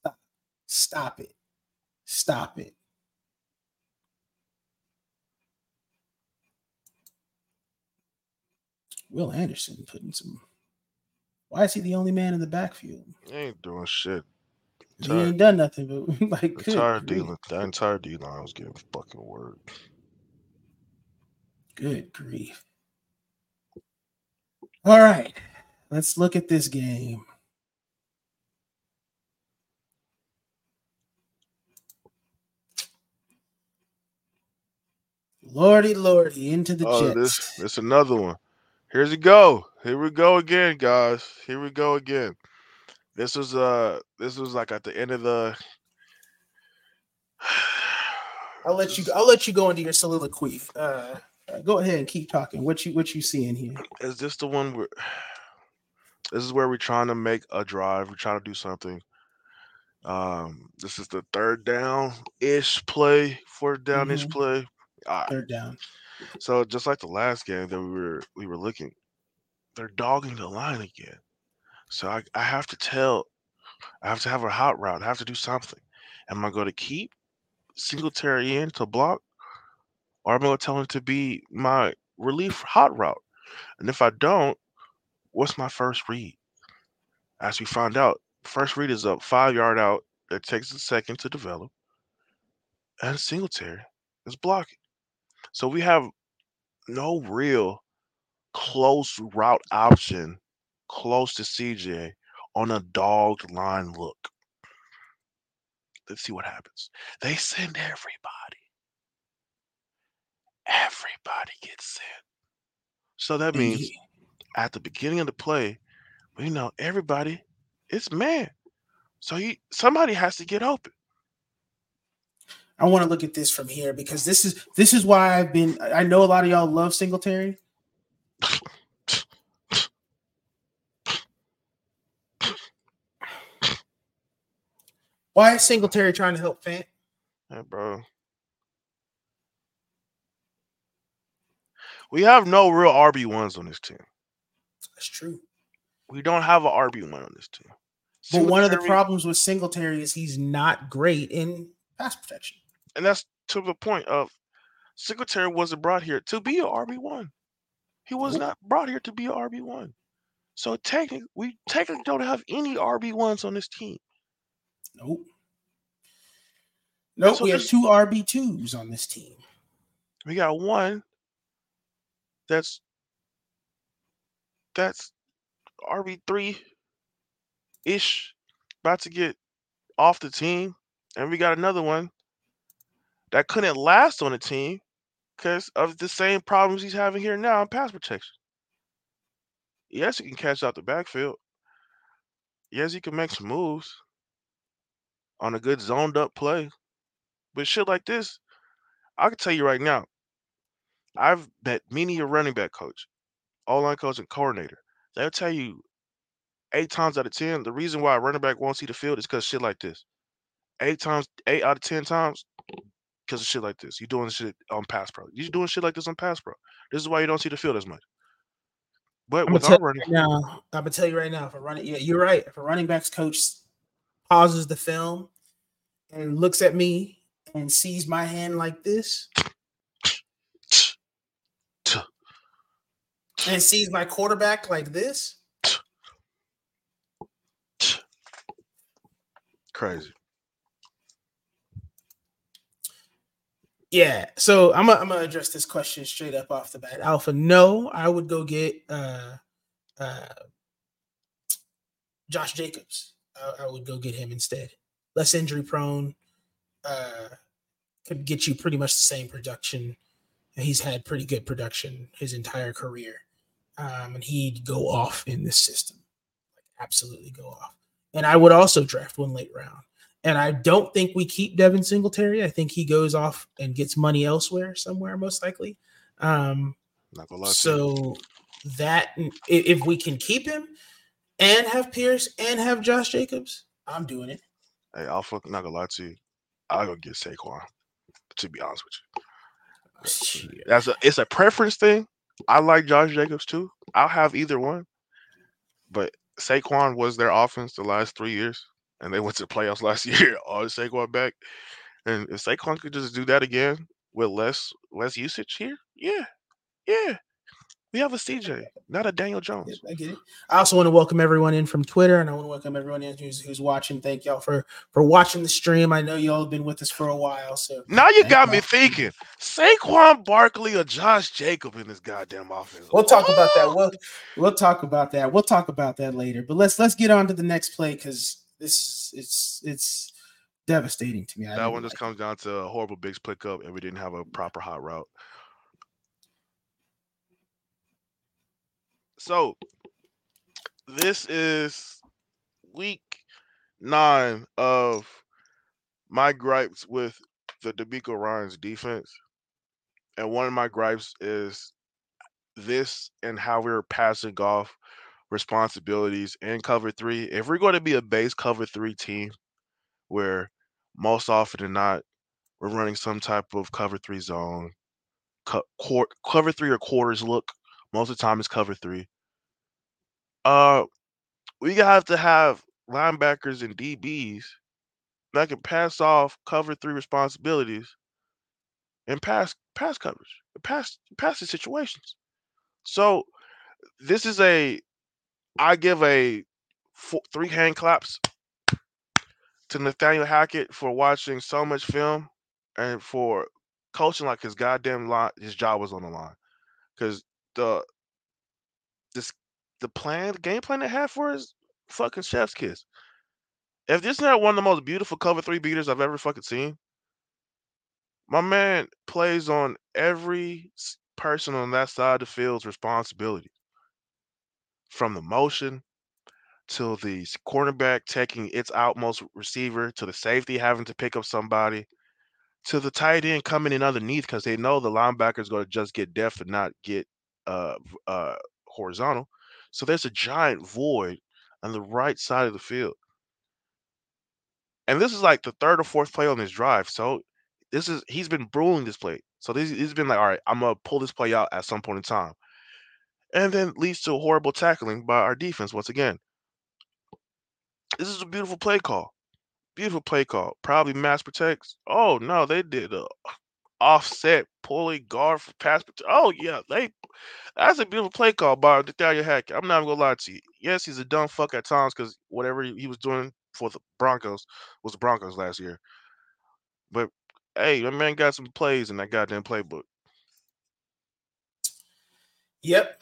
stop, stop it. Stop it. Will Anderson putting some. Why is he the only man in the backfield? He ain't doing shit. He ain't done nothing, but like the entire D the entire D line was getting fucking word. Good grief. All right, let's look at this game. Lordy, lordy, into the oh, Jets. This, this another one. Here's it go. Here we go again, guys. Here we go again. This was uh, this was like at the end of the. I'll let you. I'll let you go into your soliloquy. Uh, uh, go ahead and keep talking. What you what you seeing here? Is this the one where this is where we're trying to make a drive? We're trying to do something. Um, this is the third down ish play, fourth down ish mm-hmm. play. Right. Third down. So just like the last game that we were we were looking, they're dogging the line again. So I, I have to tell, I have to have a hot route. I have to do something. Am I going to keep Singletary in to block, or am I going to tell him to be my relief hot route? And if I don't, what's my first read? As we find out, first read is a five yard out that takes a second to develop, and Singletary is blocking. So we have no real close route option close to CJ on a dogged line look. let's see what happens. They send everybody. Everybody gets sent. So that means at the beginning of the play, we know everybody it's man. So he somebody has to get open. I want to look at this from here because this is this is why I've been I know a lot of y'all love Singletary. Why is Singletary trying to help Fant? Hey, bro. We have no real RB ones on this team. That's true. We don't have an RB one on this team. But one of the problems with Singletary is he's not great in pass protection. And that's to the point of Singletary wasn't brought here to be an RB one. He was not brought here to be an RB one. So technically, we technically don't have any RB ones on this team. Nope. Nope. So we have two RB twos on this team. We got one that's that's RB three ish about to get off the team, and we got another one that couldn't last on the team because of the same problems he's having here now in pass protection. Yes, he can catch out the backfield. Yes, he can make some moves on a good zoned up play. But shit like this, I can tell you right now, I've met many a running back coach, all line coach, and coordinator. They'll tell you eight times out of ten, the reason why a running back won't see the field is because shit like this. Eight times, eight out of ten times, because of shit like this. You're doing shit on pass pro. You're doing shit like this on pass pro. This is why you don't see the field as much. But I'm with our running, right now, I'm gonna tell you right now, if a running, yeah, you're right. If a running backs coach pauses the film and looks at me and sees my hand like this, and sees my quarterback like this, crazy. Yeah, so I'm gonna, address this question straight up off the bat. Alpha, no, I would go get uh, uh, Josh Jacobs. I, I, would go get him instead. Less injury prone, uh, could get you pretty much the same production. He's had pretty good production his entire career, um, and he'd go off in this system, like absolutely go off. And I would also draft one late round. And I don't think we keep Devin Singletary. I think he goes off and gets money elsewhere, somewhere most likely. Um, so that if we can keep him and have Pierce and have Josh Jacobs, I'm doing it. Hey, I'll fuck not gonna lie to you. I'll go get Saquon. To be honest with you, that's a it's a preference thing. I like Josh Jacobs too. I'll have either one, but Saquon was their offense the last three years and they went to the playoffs last year. All Saquon back, and if Saquon could just do that again with less less usage here, yeah, yeah, we have a CJ, not a Daniel Jones. I get it. I also want to welcome everyone in from Twitter, and I want to welcome everyone in who's, who's watching. Thank y'all for for watching the stream. I know y'all have been with us for a while, so now you got me thinking: Saquon Barkley or Josh Jacob in this goddamn offense. We'll talk about that. We'll we'll talk about that. We'll talk about that later. But let's let's get on to the next play because this is it's it's devastating to me. that one just like comes it. down to a horrible bigs split up, and we didn't have a proper hot route. So this is week nine of my gripes with the DeMeco Ryans defense. And one of my gripes is this and how we we're passing off responsibilities in cover three. If we're going to be a base cover three team where most often than not we're running some type of cover three zone, co- cover three or quarters look, most of the time it's cover three. Uh, we have to have linebackers and DBs that can pass off cover three responsibilities and pass pass coverage, pass pass the situations. So this is a I give a four, three hand claps to Nathaniel Hackett for watching so much film and for coaching like his goddamn line, his job was on the line. Because the this the plan, the game plan they had for his fucking chef's kiss. If this is not one of the most beautiful cover three beaters I've ever fucking seen, my man plays on every person on that side of the field's responsibility. From the motion to the cornerback taking its outmost receiver to the safety having to pick up somebody to the tight end coming in underneath because they know the linebacker is going to just get depth and not get uh, uh, horizontal. So there's a giant void on the right side of the field. And this is like the third or fourth play on this drive. So this is he's been brewing this play. So this he's been like, all right, I'm gonna pull this play out at some point in time. And then leads to a horrible tackling by our defense once again. This is a beautiful play call. Beautiful play call. Probably mass protects. Oh no, they did a offset pulley guard for pass. Protect. Oh yeah, they. That's a beautiful play call by Nathaniel Hackett. I'm not gonna lie to you. Yes, he's a dumb fuck at times because whatever he was doing for the Broncos was the Broncos last year. But hey, that man got some plays in that goddamn playbook. Yep.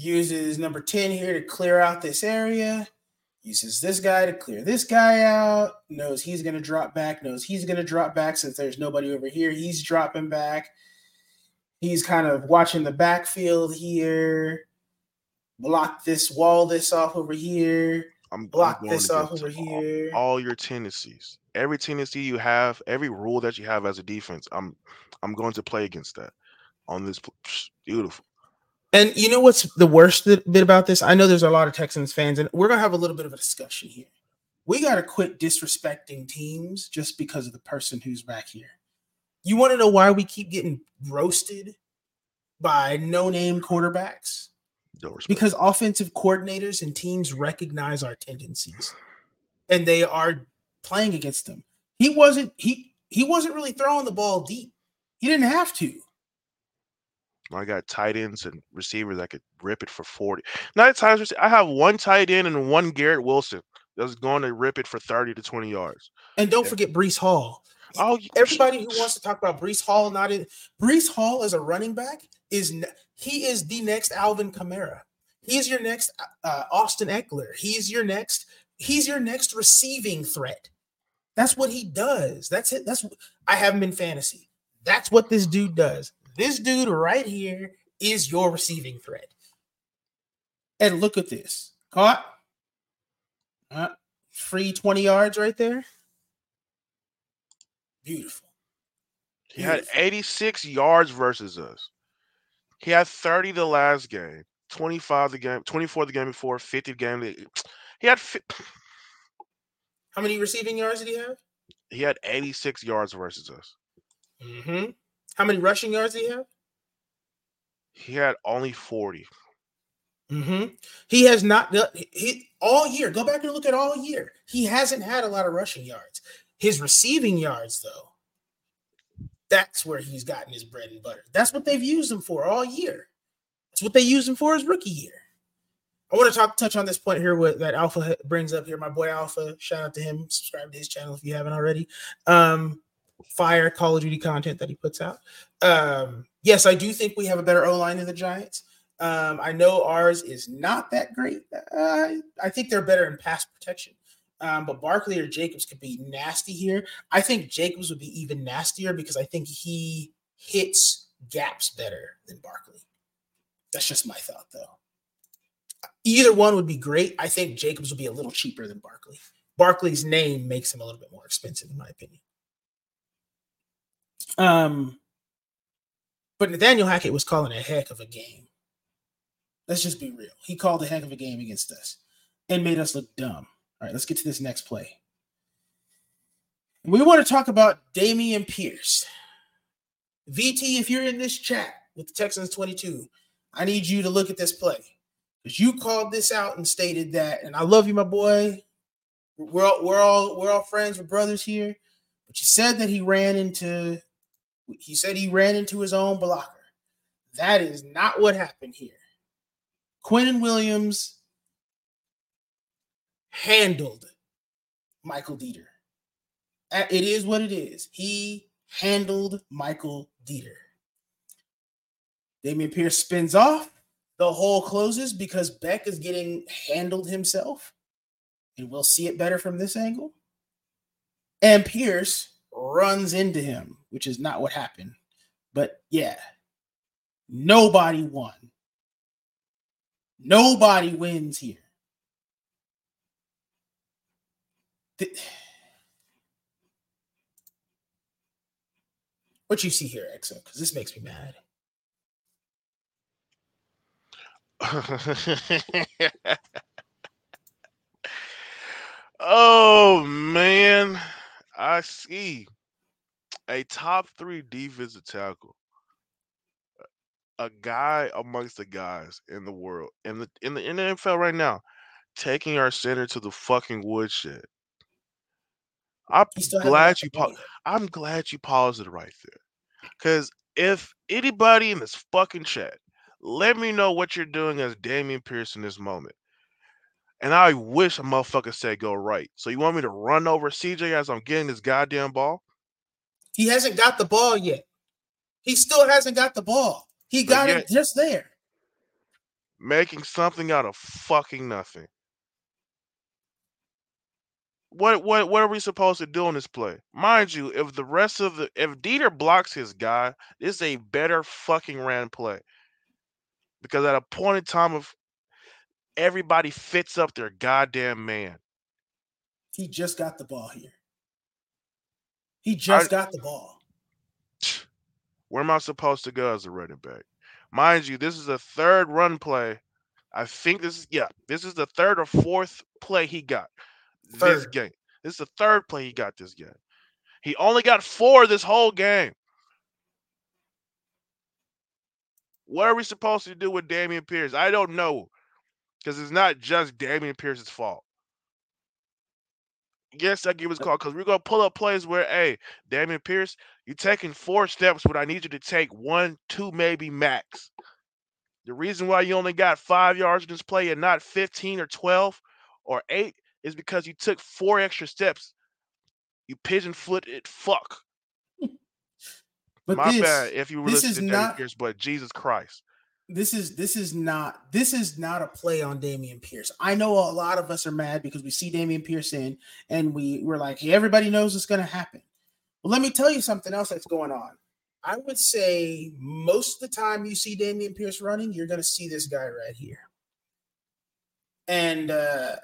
Uses number 10 here to clear out this area. Uses this guy to clear this guy out. Knows he's going to drop back. Knows he's going to drop back since there's nobody over here. He's dropping back. He's kind of watching the backfield here. Block this, wall this off over here. I'm block I'm this off over here. All your tendencies, every tendency you have, every rule that you have as a defense, I'm I'm going to play against that on this. Beautiful. And you know what's the worst bit about this? I know there's a lot of Texans fans, and we're gonna have a little bit of a discussion here. We gotta quit disrespecting teams just because of the person who's back here. You want to know why we keep getting roasted by no-name quarterbacks? because offensive coordinators and teams recognize our tendencies and they are playing against them. He wasn't he he wasn't really throwing the ball deep. He didn't have to. I got tight ends and receivers that could rip it for 40. Not times I have one tight end and one Garrett Wilson that's going to rip it for 30 to 20 yards. And don't yeah. forget Breece Hall. Oh, everybody who wants to talk about Breece Hall not in Breece Hall as a running back is he is the next Alvin Kamara. He's your next uh, Austin Ekeler. He's your next. He's your next receiving threat. That's what he does. That's it. That's I have him in fantasy. That's what this dude does. This dude right here is your receiving threat. And look at this. Caught. Uh, free 20 yards right there. Beautiful. He had 86 yards versus us. He had 30 the last game, 25 the game, 24 the game before, 50 the game. He had. Fi- How many receiving yards did he have? He had 86 yards versus us. Mm-hmm. How many rushing yards did he have? He had only 40. Mm-hmm. He has not he all year. Go back and look at all year. He hasn't had a lot of rushing yards. His receiving yards, though, that's where he's gotten his bread and butter. That's what they've used him for all year. That's what they used him for his rookie year. I want to talk touch on this point here with that Alpha brings up here. My boy Alpha, shout out to him. Subscribe to his channel if you haven't already. Um, fire Call of Duty content that he puts out. Um, yes, I do think we have a better O line than the Giants. Um, I know ours is not that great. Uh, I think they're better in pass protection. Um, but Barkley or Jacobs could be nasty here. I think Jacobs would be even nastier because I think he hits gaps better than Barkley. That's just my thought, though. Either one would be great. I think Jacobs would be a little cheaper than Barkley. Barkley's name makes him a little bit more expensive, in my opinion. Um, but Nathaniel Hackett was calling a heck of a game. Let's just be real. He called a heck of a game against us and made us look dumb. All right, let's get to this next play. We want to talk about Dameon Pierce. VT, if you're in this chat with the Texans 22, I need you to look at this play because you called this out and stated that, and I love you, my boy. We're all, we're all we're all friends, we're brothers here. But you said that he ran into he said he ran into his own blocker. That is not what happened here. Quinnen Williams handled Michael Deiter. It is what it is. He handled Michael Deiter. Dameon Pierce spins off. The hole closes because Beck is getting handled himself. and we'll see it better from this angle. And Pierce runs into him, which is not what happened. But yeah, nobody won. Nobody wins here. what you see here, Exo? Because this makes me mad. oh man, I see a top three defensive tackle, a guy amongst the guys in the world in the in the in the NFL right now, taking our center to the fucking woodshed. I'm glad you. Pa- I'm glad you paused it right there, because if anybody in this fucking chat, let me know what you're doing as Dameon Pierce in this moment. And I wish a motherfucker said go right. So you want me to run over CJ as I'm getting this goddamn ball? He hasn't got the ball yet. He still hasn't got the ball. He got yet, it just there. Making something out of fucking nothing. What what what are we supposed to do in this play? Mind you, if the rest of the if Deiter blocks his guy, this is a better fucking ran play. Because at a point in time of everybody fits up their goddamn man. He just got the ball here. He just I, got the ball. Where am I supposed to go as a running back? Mind you, this is the third run play. I think this is yeah, this is the third or fourth play he got third. this game. This is the third play he got this game. He only got four this whole game. What are we supposed to do with Dameon Pierce? I don't know. Because it's not just Dameon Pierce's fault. Yes, I give his call because we're gonna pull up plays where, hey, Dameon Pierce, you're taking four steps, but I need you to take one, two, maybe max. The reason why you only got five yards in this play and not 15 or 12 or eight is because you took four extra steps. You pigeon footed fuck. But My this, bad if you were listening to not, Pierce, but Jesus Christ. This is this is not this is not a play on Dameon Pierce. I know a lot of us are mad because we see Dameon Pierce in and we we're like, hey, everybody knows it's gonna happen. Well, let me tell you something else that's going on. I would say most of the time you see Dameon Pierce running, you're gonna see this guy right here. And uh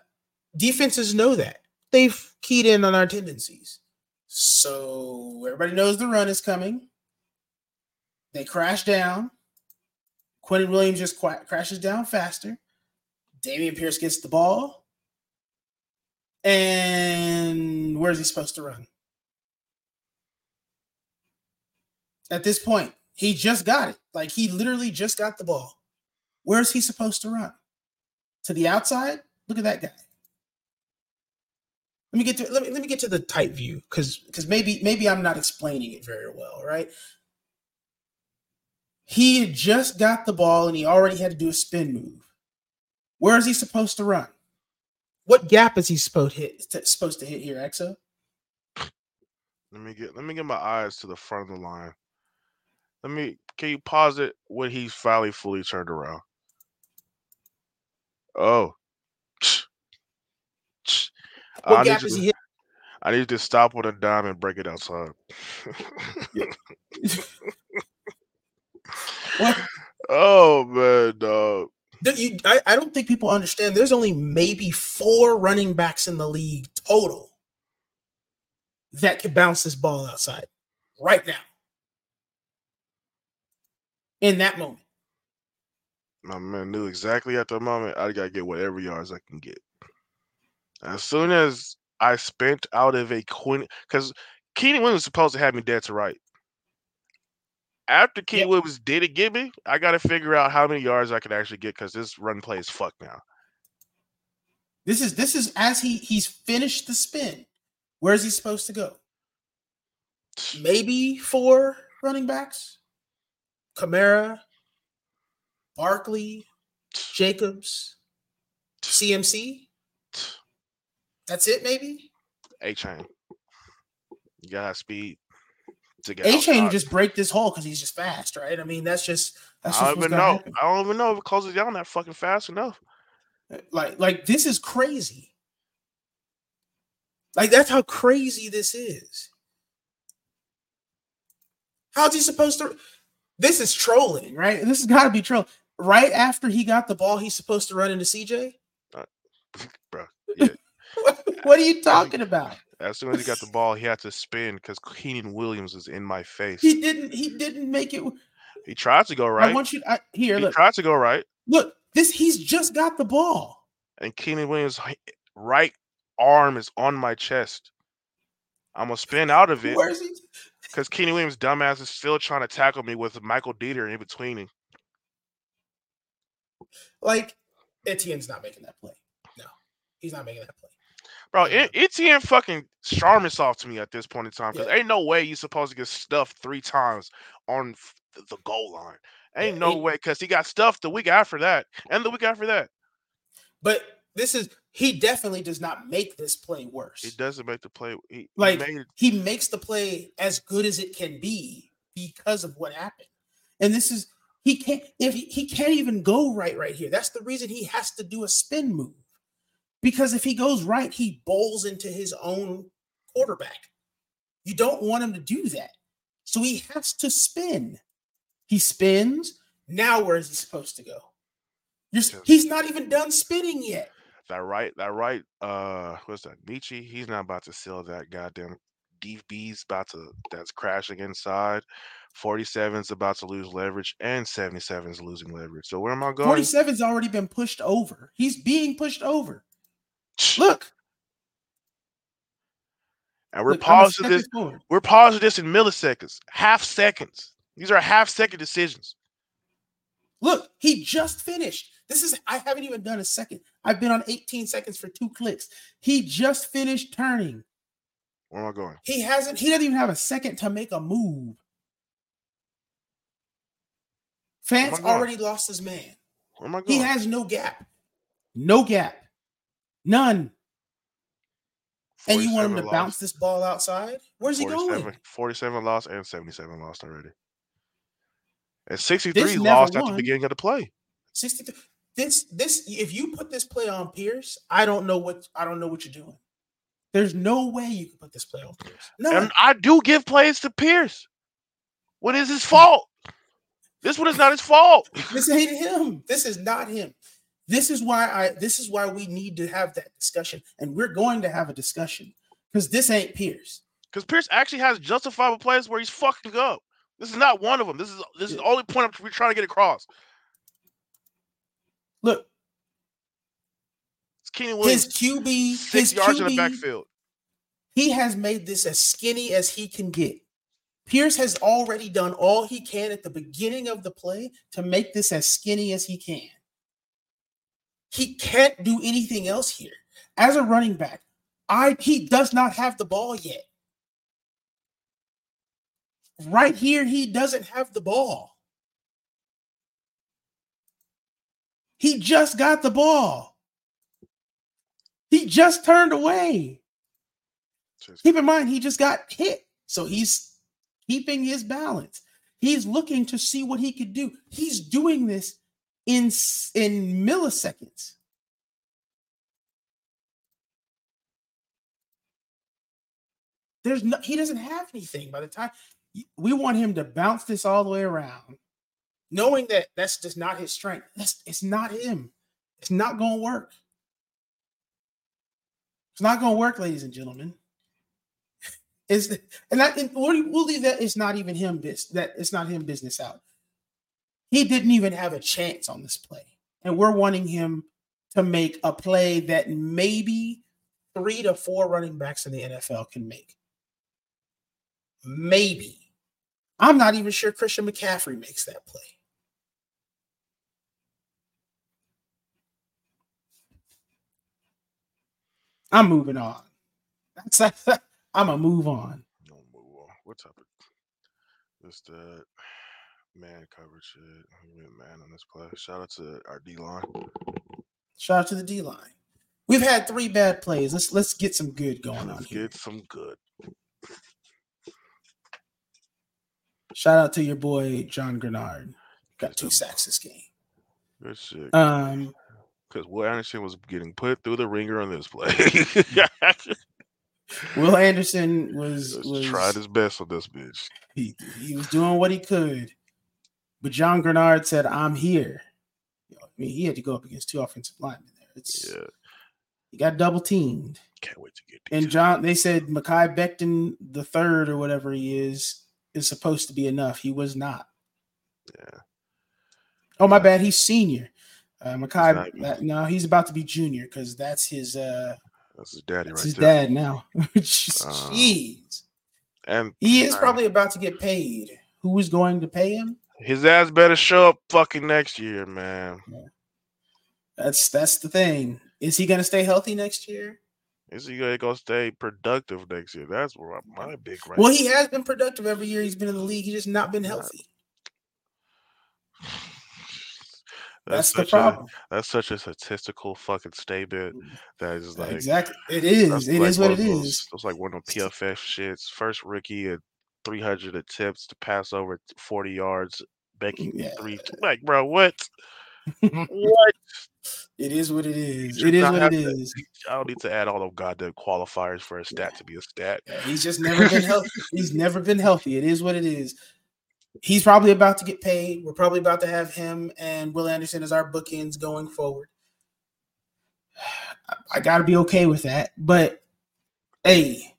defenses know that. They've keyed in on our tendencies. So everybody knows the run is coming. They crash down. Quinnen Williams just crashes down faster. Dameon Pierce gets the ball. And where is he supposed to run? At this point, he just got it. Like he literally just got the ball. Where is he supposed to run? To the outside? Look at that guy let me get to let me let me get to the tight view because because maybe maybe I'm not explaining it very well, right? He had just got the ball and he already had to do a spin move. Where is he supposed to run? What gap is he supposed to hit to, supposed to hit here, Exo? Let me get let me get my eyes to the front of the line. Let me can you pause it when he's finally fully turned around? Oh, what I gap is he hit? I need to stop with a dime and break it outside. what? Oh man, dog. You, I, I don't think people understand. There's only maybe four running backs in the league total that could bounce this ball outside right now. In that moment. My man knew exactly at the moment I gotta get whatever yards I can get. As soon as I spent out of a Quinn, because Quinnen Williams was supposed to have me dead to right. After Keenan yep. Williams did it give me, I got to figure out how many yards I can actually get because this run play is fucked now. This is this is as he he's finished the spin. Where is he supposed to go? Maybe four running backs. Kamara, Barkley, Jacobs, CMC. That's it, maybe. Achane. You gotta have speed to get. Achane just break this hole because he's just fast, right? I mean, that's just. That's I don't even know. Happen. I don't even know if it closes down that fucking fast enough. Uh, like, like this is crazy. Like that's how crazy this is. How's he supposed to? This is trolling, right? This has got to be troll. Right after he got the ball, he's supposed to run into CJ. bro. Yeah. what, what are you talking about? As soon as he got the ball, he had to spin because Quinnen Williams is in my face. He didn't. He didn't make it. He tried to go right. I want you. I, here, he look. tried to go right, Look, this. He's just got the ball. and Quinnen Williams' right arm is on my chest. I'm gonna spin out of it Where's he? because Quinnen Williams' dumbass is still trying to tackle me with Michael Deiter in between. him. Like Etienne's not making that play. No, he's not making that play. Bro, it, Etienne fucking Charmin off to me at this point in time because Yeah. ain't no way you supposed to get stuffed three times on the- goal line. Ain't Yeah, no it- way because he got stuffed the week after that and the week after that. But this is he definitely does not make this play worse. He doesn't make the play. He, he Like, made it- he makes the play as good as it can be because of what happened. And this is he can't if he, he can't even go right right here. That's the reason he has to do a spin move. Because if he goes right, he bowls into his own quarterback. You don't want him to do that. So he has to spin. He spins. Now where is he supposed to go? You're, he's not even done spinning yet. that right. That right. Uh, what's that? Michi. He's not about to sell that goddamn DB's about to. That's crashing inside. 47's about to lose leverage, and 77's losing leverage. So where am I going? 47's already been pushed over. He's being pushed over. Look, and we're look, pausing this. forward. We're pausing this in milliseconds, half seconds. These are half second decisions. Look, he just finished. This is I haven't even done a second. I've been on 18 seconds for two clicks. He just finished turning. Where am I going? He hasn't, he doesn't even have a second to make a move. Fance going? already lost his man. Where am I going? He has no gap. No gap. None. And you want him to 47 bounce this ball outside? Where's he 47, going? 47 lost and 77 lost already. And 63 This never lost at the beginning of the play. 63. This this if you put this play on Pierce, I don't know what I don't know what you're doing. There's no way you can put this play on Pierce. No, And I do give plays to Pierce. What is his fault? This one is not his fault. this ain't him. This is not him. This is why I this is why we need to have that discussion. And we're going to have a discussion because this ain't Pierce. Because Pierce actually has justifiable plays where he's fucking up. This is not one of them. This is this is the only point I'm- we're trying to get across. Look, It's Keenan his QB, six his yards in the backfield. he has made this as skinny as he can get. Pierce has already done all he can at the beginning of the play to make this as skinny as he can. He can't do anything else here. As a running back, I he does not have the ball yet. Right here, he doesn't have the ball. He just got the ball. He just turned away. Just- Keep in mind, he just got hit. So he's keeping his balance. He's looking to see what he could do. He's doing this in, in milliseconds. There's no, he doesn't have anything by the time we want him to bounce this all the way around, knowing that that's just not his strength. That's it's not him. It's not going to work. It's not going to work, ladies and gentlemen. Is and and we'll leave that it's not even him this that it's not him business out. He didn't even have a chance on this play, and we're wanting him to make a play that maybe three to four running backs in the NFL can make. Maybe. I'm not even sure Christian McCaffrey makes that play. I'm moving on. That's I'm gonna move on. No move on. What topic? Just uh man coverage shit. Went man on this play. Shout out to our D line. Shout out to the D line. We've had three bad plays. Let's let's get some good going on Let's here. get some good. Shout out to your boy John Greenard. Got two sacks this game. Good shit. Um, Because Will Anderson was getting put through the ringer on this play. Will Anderson was, was tried his best on this bitch. He, he was doing what he could, but John Greenard said, "I'm here." You know, I mean, he had to go up against two offensive linemen there. It's yeah. he got double teamed. Can't wait to get. And John, they said Mekhi Becton the third or whatever he is is supposed to be enough. He was not. Yeah. Oh my bad. He's senior. Uh, Mekhi, that, no, he's about to be junior because that's his. uh That's his daddy, that's right his there. dad now. Jeez. Um, and he is probably about to get paid. Who is going to pay him? His ass better show up fucking next year, man. Yeah. That's that's the thing. Is he going to stay healthy next year? Is he going to stay productive next year? That's where my big. Right well, he has been productive every year he's been in the league. He's just not been healthy. That's, that's the problem. A, that's such a statistical fucking statement mm. that is like exactly. It is. It like is what it those, is. It's like one of the PFF shits. First rookie at 300 attempts to pass over 40 yards, Becky yeah. three. Like, bro, what? what? It is what it is. It is what it to, is. I don't need to add all of goddamn qualifiers for a stat yeah. to be a stat. Yeah, he's just never been healthy. he's never been healthy. It is what it is he's probably about to get paid. We're probably about to have him and Will Anderson as our bookends going forward. I got to be okay with that. But hey,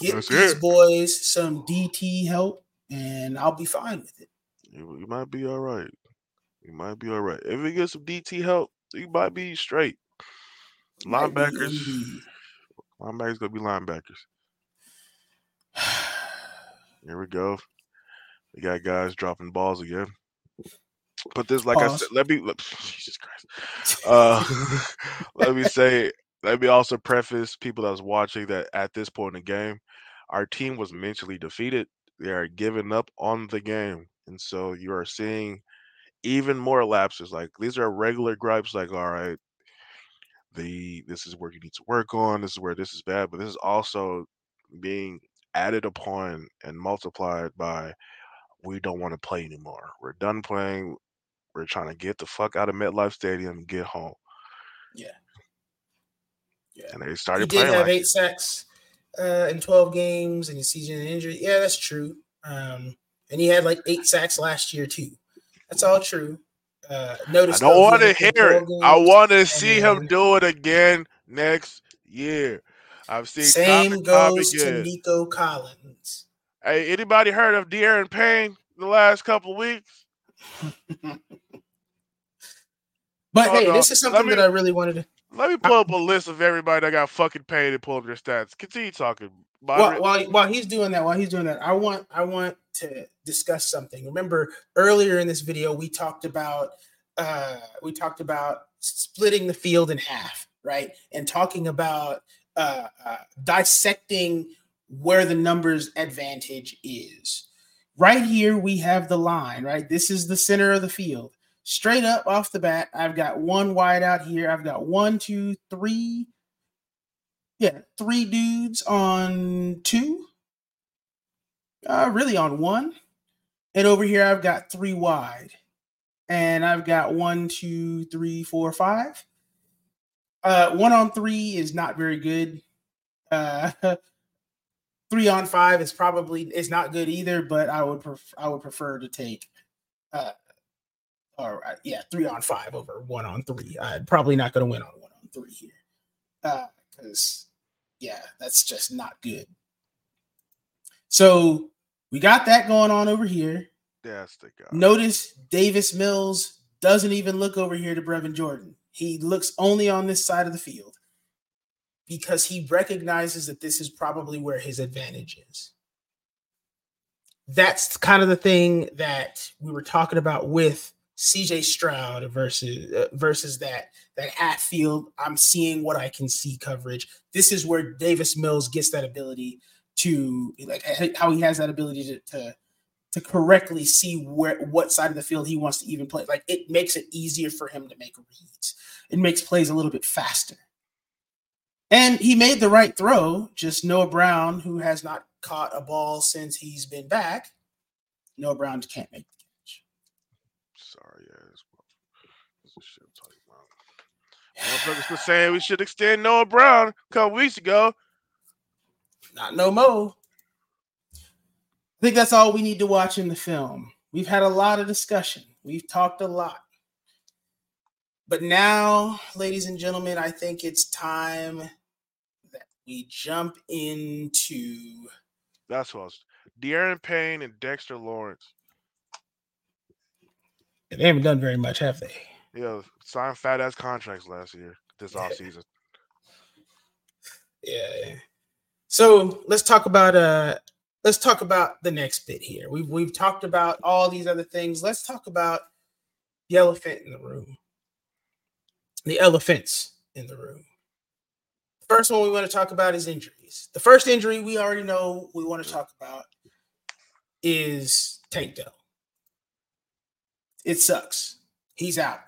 get That's these it. boys some DT help, and I'll be fine with it. You, you might be all right. You might be all right. If we get some DT help, you might be straight. Linebackers. Linebackers gonna be linebackers. Here we go. We got guys dropping balls again. But this, like Pause. I said, let me let, Jesus Christ. Uh, let me say, let me also preface people that was watching that at this point in the game, our team was mentally defeated. They are giving up on the game, and so you are seeing even more lapses. Like these are regular gripes. Like, all right, the this is where you need to work on. This is where this is bad, but this is also being added upon and multiplied by we don't want to play anymore. We're done playing. We're trying to get the fuck out of MetLife Stadium and get home. Yeah. Yeah. And they started he did have like eight sacks uh, in 12 games and he's season injury. Yeah, that's true. Um, and he had like eight sacks last year too. That's all true. Uh, notice I don't want to hear it. I want to see him do it again next year. I've seen same goes to Nico Collins. Hey, anybody heard of Da'Ron Payne the last couple weeks? but hey, this is something me, that I really wanted to. Let me pull up a list of everybody that got fucking paid and pull up their stats. Continue talking. While, while, while he's doing that, while he's doing that, I want I want to discuss something. Remember earlier in this video, we talked about uh, we talked about splitting the field in half, right? And talking about uh, uh, dissecting where the numbers advantage is. Right here, we have the line, right? This is the center of the field. Straight up off the bat, I've got one wide out here. I've got one, two, three. Yeah, three dudes on two. Uh, really on one. And over here, I've got three wide. And I've got one, two, three, four, five. Uh, one on three is not very good. Uh, three on five is probably is not good either, but I would pref- I would prefer to take uh or uh, yeah, three on five over one on three. I'm probably not going to win on one on three here. Uh cuz yeah, that's just not good. So, we got that going on over here. That's the guy. Notice Davis Mills doesn't even look over here to Brevin Jordan. He looks only on this side of the field because he recognizes that this is probably where his advantage is. That's kind of the thing that we were talking about with CJ Stroud versus uh, versus that that Hatfield. I'm seeing what I can see coverage. This is where Davis Mills gets that ability to like how he has that ability to, to to correctly see where what side of the field he wants to even play. Like it makes it easier for him to make reads. It makes plays a little bit faster. And he made the right throw. Just Noah Brown, who has not caught a ball since he's been back, Noah Brown can't make the catch. Sorry, ass. This is shit I'm talking about. Motherfuckers were saying we should extend Noah Brown a couple weeks ago. Not no more. I think that's all we need to watch in the film. We've had a lot of discussion. We've talked a lot. But now, ladies and gentlemen, I think it's time that we jump into. That's what I was. Da'Ron Payne and Dexter Lawrence. They haven't done very much, have they? Yeah, signed fat ass contracts last year, this Yeah. offseason. Yeah. So let's talk about uh let's talk about the next bit here. We've we've talked about all these other things. Let's talk about the elephant in the room. The elephants in the room. First one we want to talk about is injuries. The first injury we already know we want to talk about is Tank Dell. It sucks. He's out.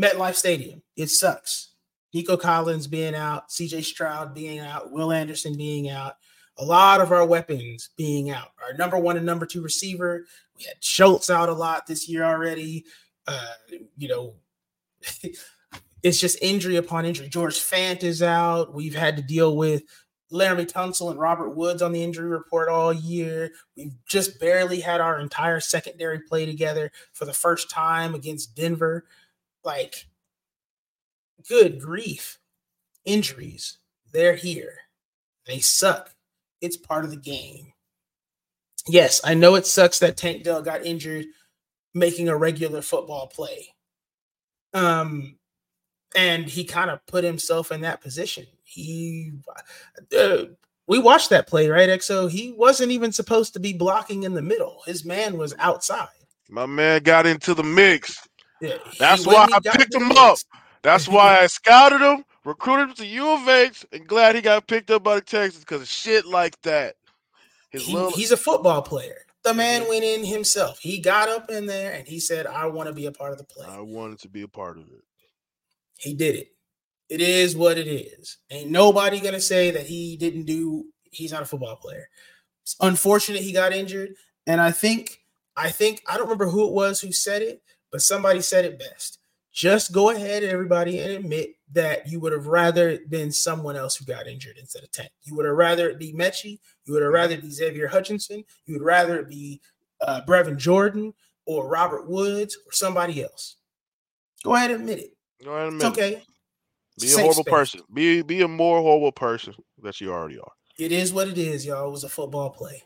MetLife Stadium. It sucks. Nico Collins being out, CJ Stroud being out, Will Anderson being out, a lot of our weapons being out. Our number one and number two receiver, we had Schultz out a lot this year already. Uh, you know, it's just injury upon injury. George Fant is out. We've had to deal with Laremy Tunsil and Robert Woods on the injury report all year. We've just barely had our entire secondary play together for the first time against Denver. Like, good grief. Injuries, they're here. They suck. It's part of the game. Yes, I know it sucks that Tank Dell got injured making a regular football play. Um, and he kind of put himself in that position. He, uh, we watched that play, right, Exo? He wasn't even supposed to be blocking in the middle. His man was outside. My man got into the mix. Yeah, That's why I picked him up. That's why I scouted him, recruited him to U of H, and glad he got picked up by the Texans because of shit like that. His He- little, he's a football player. The man went in himself. He got up in there and he said, I want to be a part of the play. I wanted to be a part of it. He did it. It is what it is. Ain't nobody gonna say that he didn't do. He's not a football player. It's unfortunate he got injured, and I think I think I don't remember who it was who said it, but somebody said it best. Just go ahead, everybody, and admit that you would have rather been someone else who got injured instead of Tank. You would have rather it be Metchie. You would have rather it be Xavier Hutchinson. You would rather it be uh, Brevin Jordan or Robert Woods or somebody else. Go ahead and admit it. Go ahead and admit it. It's okay. Be a horrible space. person. Be be a more horrible person that you already are. It is what it is, y'all. It was a football play.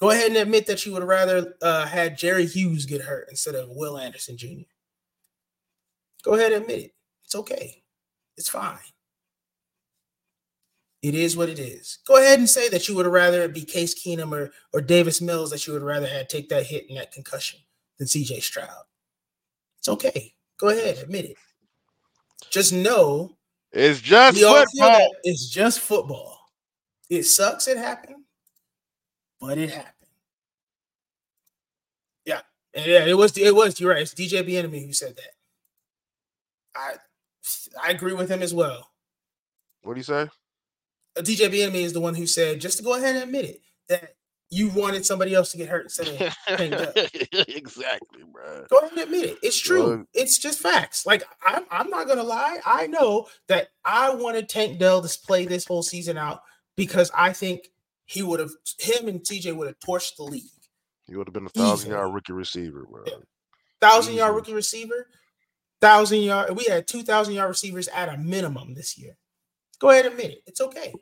Go ahead and admit that you would rather uh, had Jerry Hughes get hurt instead of Will Anderson Jr. Go ahead and admit it. It's okay. It's fine. It is what it is. Go ahead and say that you would rather it be Case Keenum or, or Davis Mills that you would rather have take that hit and that concussion than CJ Stroud. It's okay. Go ahead, admit it. Just know It's just we all feel that football. it's just football. It sucks. It happened, but it happened. Yeah, and yeah. It was. It was. You're right. It's DJ Enemy who said that. I I agree with him as well. What do you say? Uh, DJ Enemy is the one who said just to go ahead and admit it that you wanted somebody else to get hurt instead of Tank Dell. exactly, bro. Go ahead and admit it. It's true. Well- it's just facts. Like I'm, I'm not gonna lie. I know that I wanted Tank Dell to play this whole season out because I think he would have, him and TJ would have torched the league. He would have been a thousand yard rookie receiver, bro. Yeah. Thousand yard rookie receiver, thousand yard. We had two thousand yard receivers at a minimum this year. Go ahead and admit it. It's okay.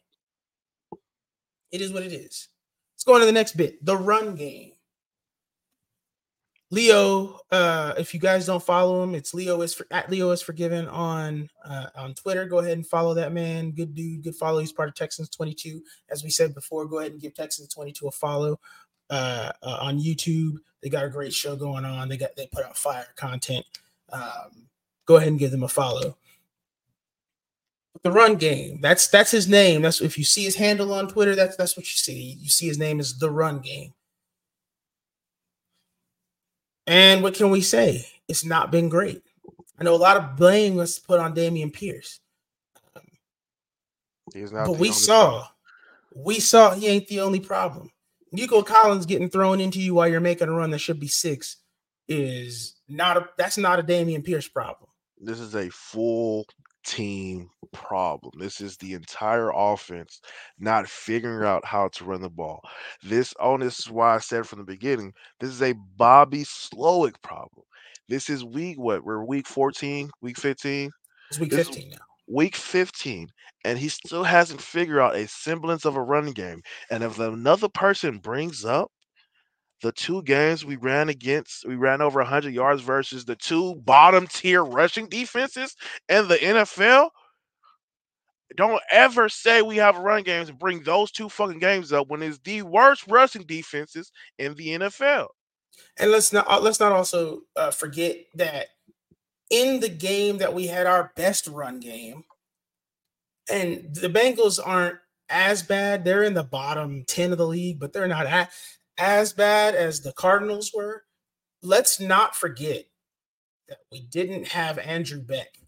It is what it is. Let's go on to the next bit. The run game. Leo, uh, if you guys don't follow him, it's Leo is for, at Leo is forgiven on uh, on Twitter. Go ahead and follow that man. Good dude, good follow. He's part of Texans 22. As we said before, go ahead and give Texans 22 a follow uh, uh, on YouTube. They got a great show going on. They got they put out fire content. Um, go ahead and give them a follow. The run game. That's that's his name. That's if you see his handle on Twitter, that's that's what you see. You see his name is the run game. And what can we say? It's not been great. I know a lot of blame was put on Dameon Pierce, He's not but we saw, we saw he ain't the only problem. Nico Collins getting thrown into you while you're making a run that should be six is not a that's not a Dameon Pierce problem. This is a full team problem. This is the entire offense not figuring out how to run the ball. This oh, this is why I said from the beginning, this is a Bobby Slowik problem. This is week what? We're week 14, week 15. It's week This 15 now. week 15, and he still hasn't figured out a semblance of a running game. And if another person brings up the two games we ran against, we ran over 100 yards versus the two bottom tier rushing defenses in the NFL. Don't ever say we have run games and bring those two fucking games up when it's the worst rushing defenses in the NFL. And let's not uh, let's not also uh, forget that in the game that we had our best run game, and the Bengals aren't as bad. They're in the bottom 10 of the league, but they're not a- as bad as the Cardinals were. Let's not forget that we didn't have Andrew Beck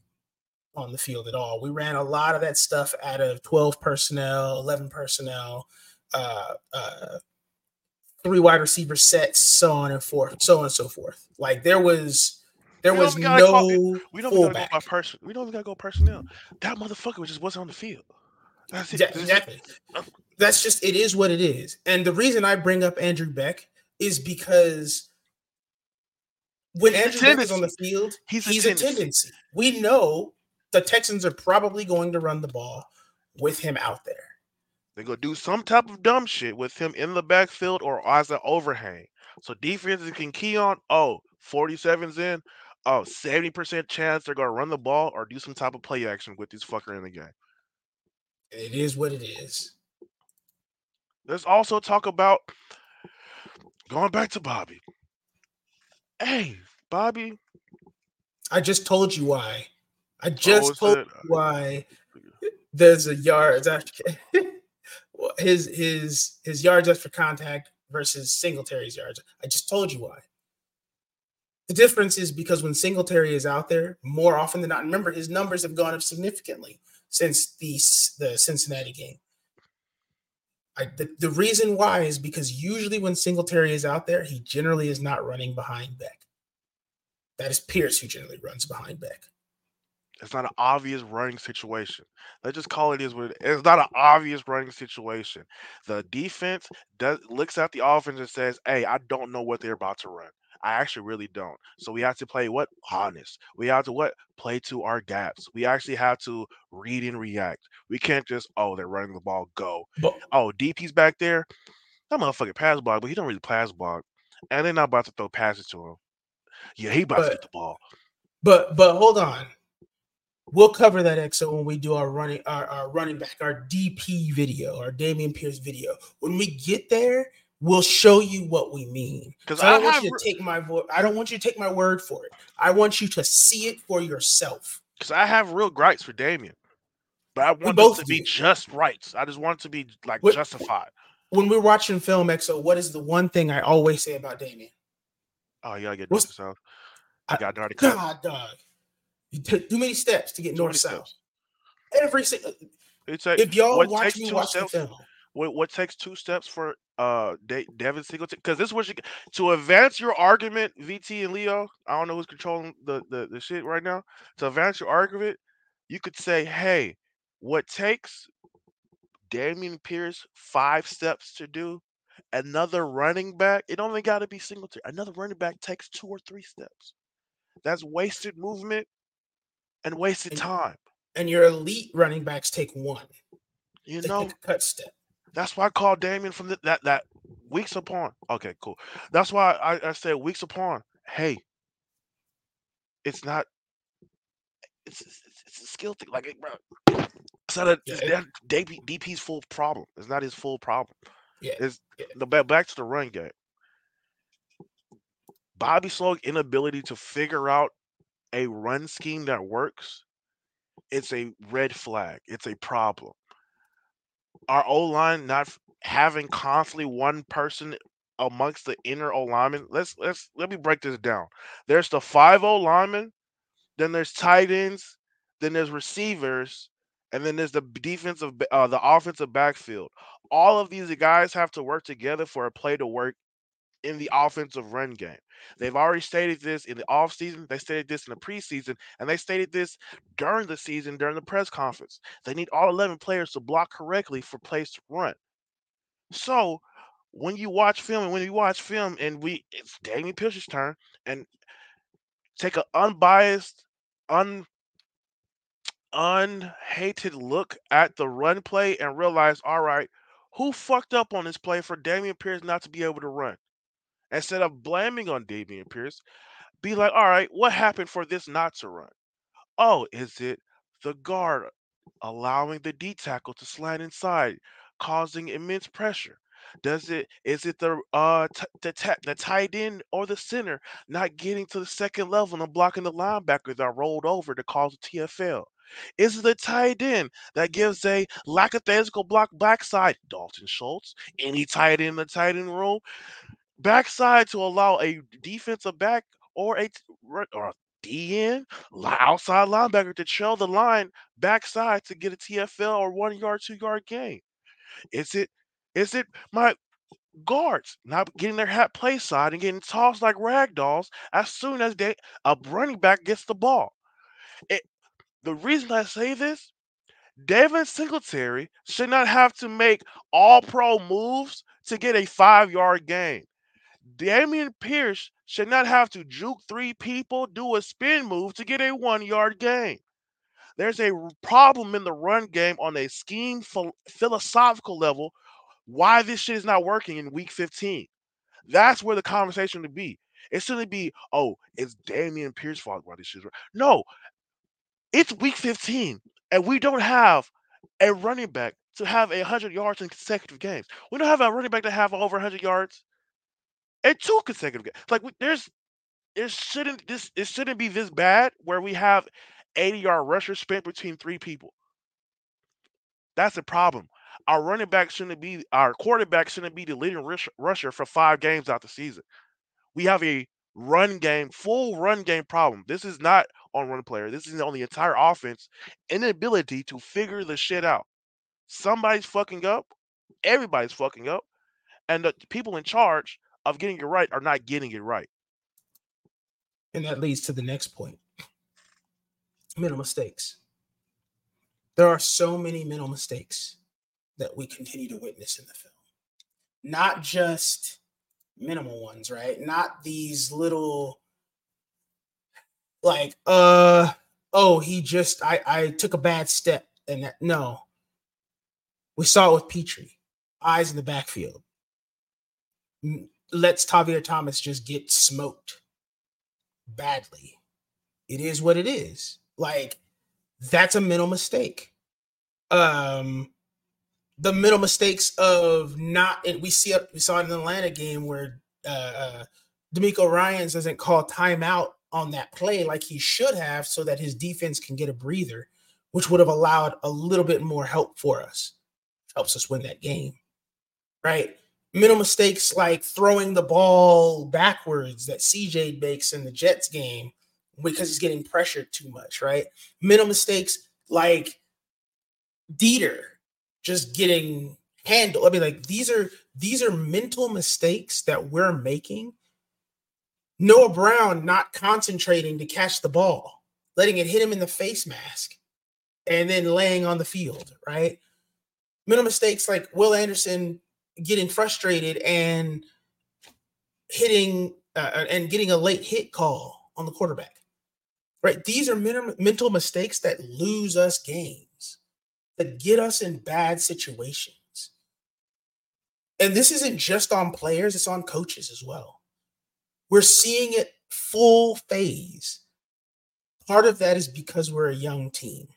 on the field at all. We ran a lot of that stuff out of 12 personnel, 11 personnel, uh, uh, three wide receiver sets, so on and forth, so on and so forth. Like there was there We was gotta call- no We don't even gotta go by person. We don't gotta go personnel. That motherfucker just wasn't on the field. That's it. Yeah, exactly. That's just it is what it is. And the reason I bring up Andrew Beck is because when He's Andrew Beck is on the field, He's he's, a a tendency. tendency. We know the Texans are probably going to run the ball with him out there. They're gonna do some type of dumb shit with him in the backfield or as an overhang. So defenses can key on, oh, 47's in, oh, 70% chance they're gonna run the ball or do some type of play action with this fucker in the game. It is what it is. Let's also talk about going back to Bobby. Hey, Bobby. I just told you why. I oh, just is told you why uh, there's a yards after his his his yards after contact versus Singletary's yards. I just told you why. The difference is because when Singletary is out there, more often than not, remember his numbers have gone up significantly since the the Cincinnati game. I, the, the reason why is because usually when Singletary is out there, he generally is not running behind Beck. That is Pierce who generally runs behind Beck. It's not an obvious running situation. Let's just call it is what it is. It's not an obvious running situation. The defense does looks at the offense and says, "Hey, I don't know what they're about to run. I actually really don't. So we have to play what honest. We have to what play to our gaps. We actually have to read and react. We can't just oh they're running the ball, go. But Oh DP's back there. That motherfucker pass block, but he don't really pass block, and they're not about to throw passes to him. Yeah, he about to get the ball. But but hold on. We'll cover that exo when we do our running our, our running back, our DP video, our Dameon Pierce video. When we get there, we'll show you what we mean. 'Cause So I don't I want have you to take my vo- I don't want you to take my word for it. I want you to see it for yourself. Because I have real gripes for Dameon. But I want both to be just rights. I just want it to be like What- justified. When we're watching film exo, what is the one thing I always say about Dameon? Oh, you gotta get north south. I- got cut. God, dog. You took too many steps to get north south. Every single It's a, if y'all watch me watch the film, what, what takes two steps for uh De- Devin Singleton? Because this is what to advance your argument, VT and Leo. I don't know who's controlling the, the the shit right now. To advance your argument, you could say, hey, what takes Dameon Pierce five steps to do, another running back, it only got to be Singletary. Another running back takes two or three steps. That's wasted movement and wasted And- time. and your elite running backs take one. You know, cut step. That's why I call Dameon from the, that that weeks upon. Okay, cool. That's why I, I said weeks upon. Hey, it's not. It's it's, it's a skill thing. Like, bro, it's not a Yeah, it's it- that DP, DP's full problem. It's not his full problem. Yeah, It's yeah. the back back to the run game. Bobby Slow's inability to figure out a run scheme that works. It's a red flag. It's a problem our O line not having constantly one person amongst the inner O linemen. Let's let's let me break this down. There's the five O linemen, then there's tight ends, then there's receivers, and then there's the defensive, uh, the offensive backfield. All of these guys have to work together for a play to work in the offensive run game. They've already stated this in the offseason, they stated this in the preseason, and they stated this during the season during the press conference. They need all 11 players to block correctly for plays to run. So when you watch film and when you watch film and we it's Dameon Pierce's turn and take an unbiased, un unhated look at the run play and realize, all right, who fucked up on this play for Dameon Pierce not to be able to run? Instead of blaming on Dameon Pierce, be like, all right, what happened for this not to run? Oh, is it the guard allowing the D tackle to slide inside, causing immense pressure? Does it is it the uh t- the ta- the tight end or the center not getting to the second level and blocking the linebacker that rolled over to cause a TFL? Is it the tight end that gives a lackadaisical block backside? Dalton Schultz, any tight end in the tight end room, backside to allow a defensive back or a or a DN outside linebacker to trail the line backside to get a TFL or one yard, two yard gain? Is it is it my guards not getting their hat play side and getting tossed like rag dolls as soon as they a running back gets the ball? It, the reason I say this, Devin Singletary should not have to make all pro moves to get a five yard gain. Dameon Pierce should not have to juke three people, do a spin move to get a one yard gain. There's a problem in the run game on a scheme philosophical level why this shit is not working in week 15. That's where the conversation would be. It shouldn't be, oh, it's Dameon Pierce fault why this shit's No, it's week 15, and we don't have a running back to have a hundred yards in consecutive games. We don't have a running back to have over 100 yards in two consecutive games. Like there's, it shouldn't this it shouldn't be this bad where we have 80 yard rusher spent between three people. That's a problem. Our running back shouldn't be our quarterback shouldn't be the leading rush, rusher for five games out the season. We have a run game, full run game problem. This is not on one player. This is on the entire offense inability to figure the shit out. Somebody's fucking up. Everybody's fucking up. And the people in charge of getting it right are not getting it right. And that leads to the next point mental mistakes. There are so many mental mistakes that we continue to witness in the film. Not just minimal ones, right? Not these little like uh oh he just I I took a bad step and that no. We saw it with Pitre, eyes in the backfield. Let's Tavierre Thomas just get smoked badly. It is what it is. Like that's a mental mistake. Um the mental mistakes of not and we see we saw it in the Atlanta game where uh, uh DeMeco Ryans doesn't call timeout on that play like he should have so that his defense can get a breather, which would have allowed a little bit more help for us. Helps us win that game. Right? Mental mistakes like throwing the ball backwards that CJ makes in the Jets game because he's getting pressured too much, right? Mental mistakes like Deiter just getting handled. I mean, like these are these are mental mistakes that we're making. Noah Brown not concentrating to catch the ball, letting it hit him in the face mask, and then laying on the field, right? Mental mistakes like Will Anderson getting frustrated and hitting uh, uh and getting a late hit call on the quarterback. Right? These are mental mistakes that lose us games that get us in bad situations. And this isn't just on players, it's on coaches as well. We're seeing it full phase. Part of that is because we're a young team.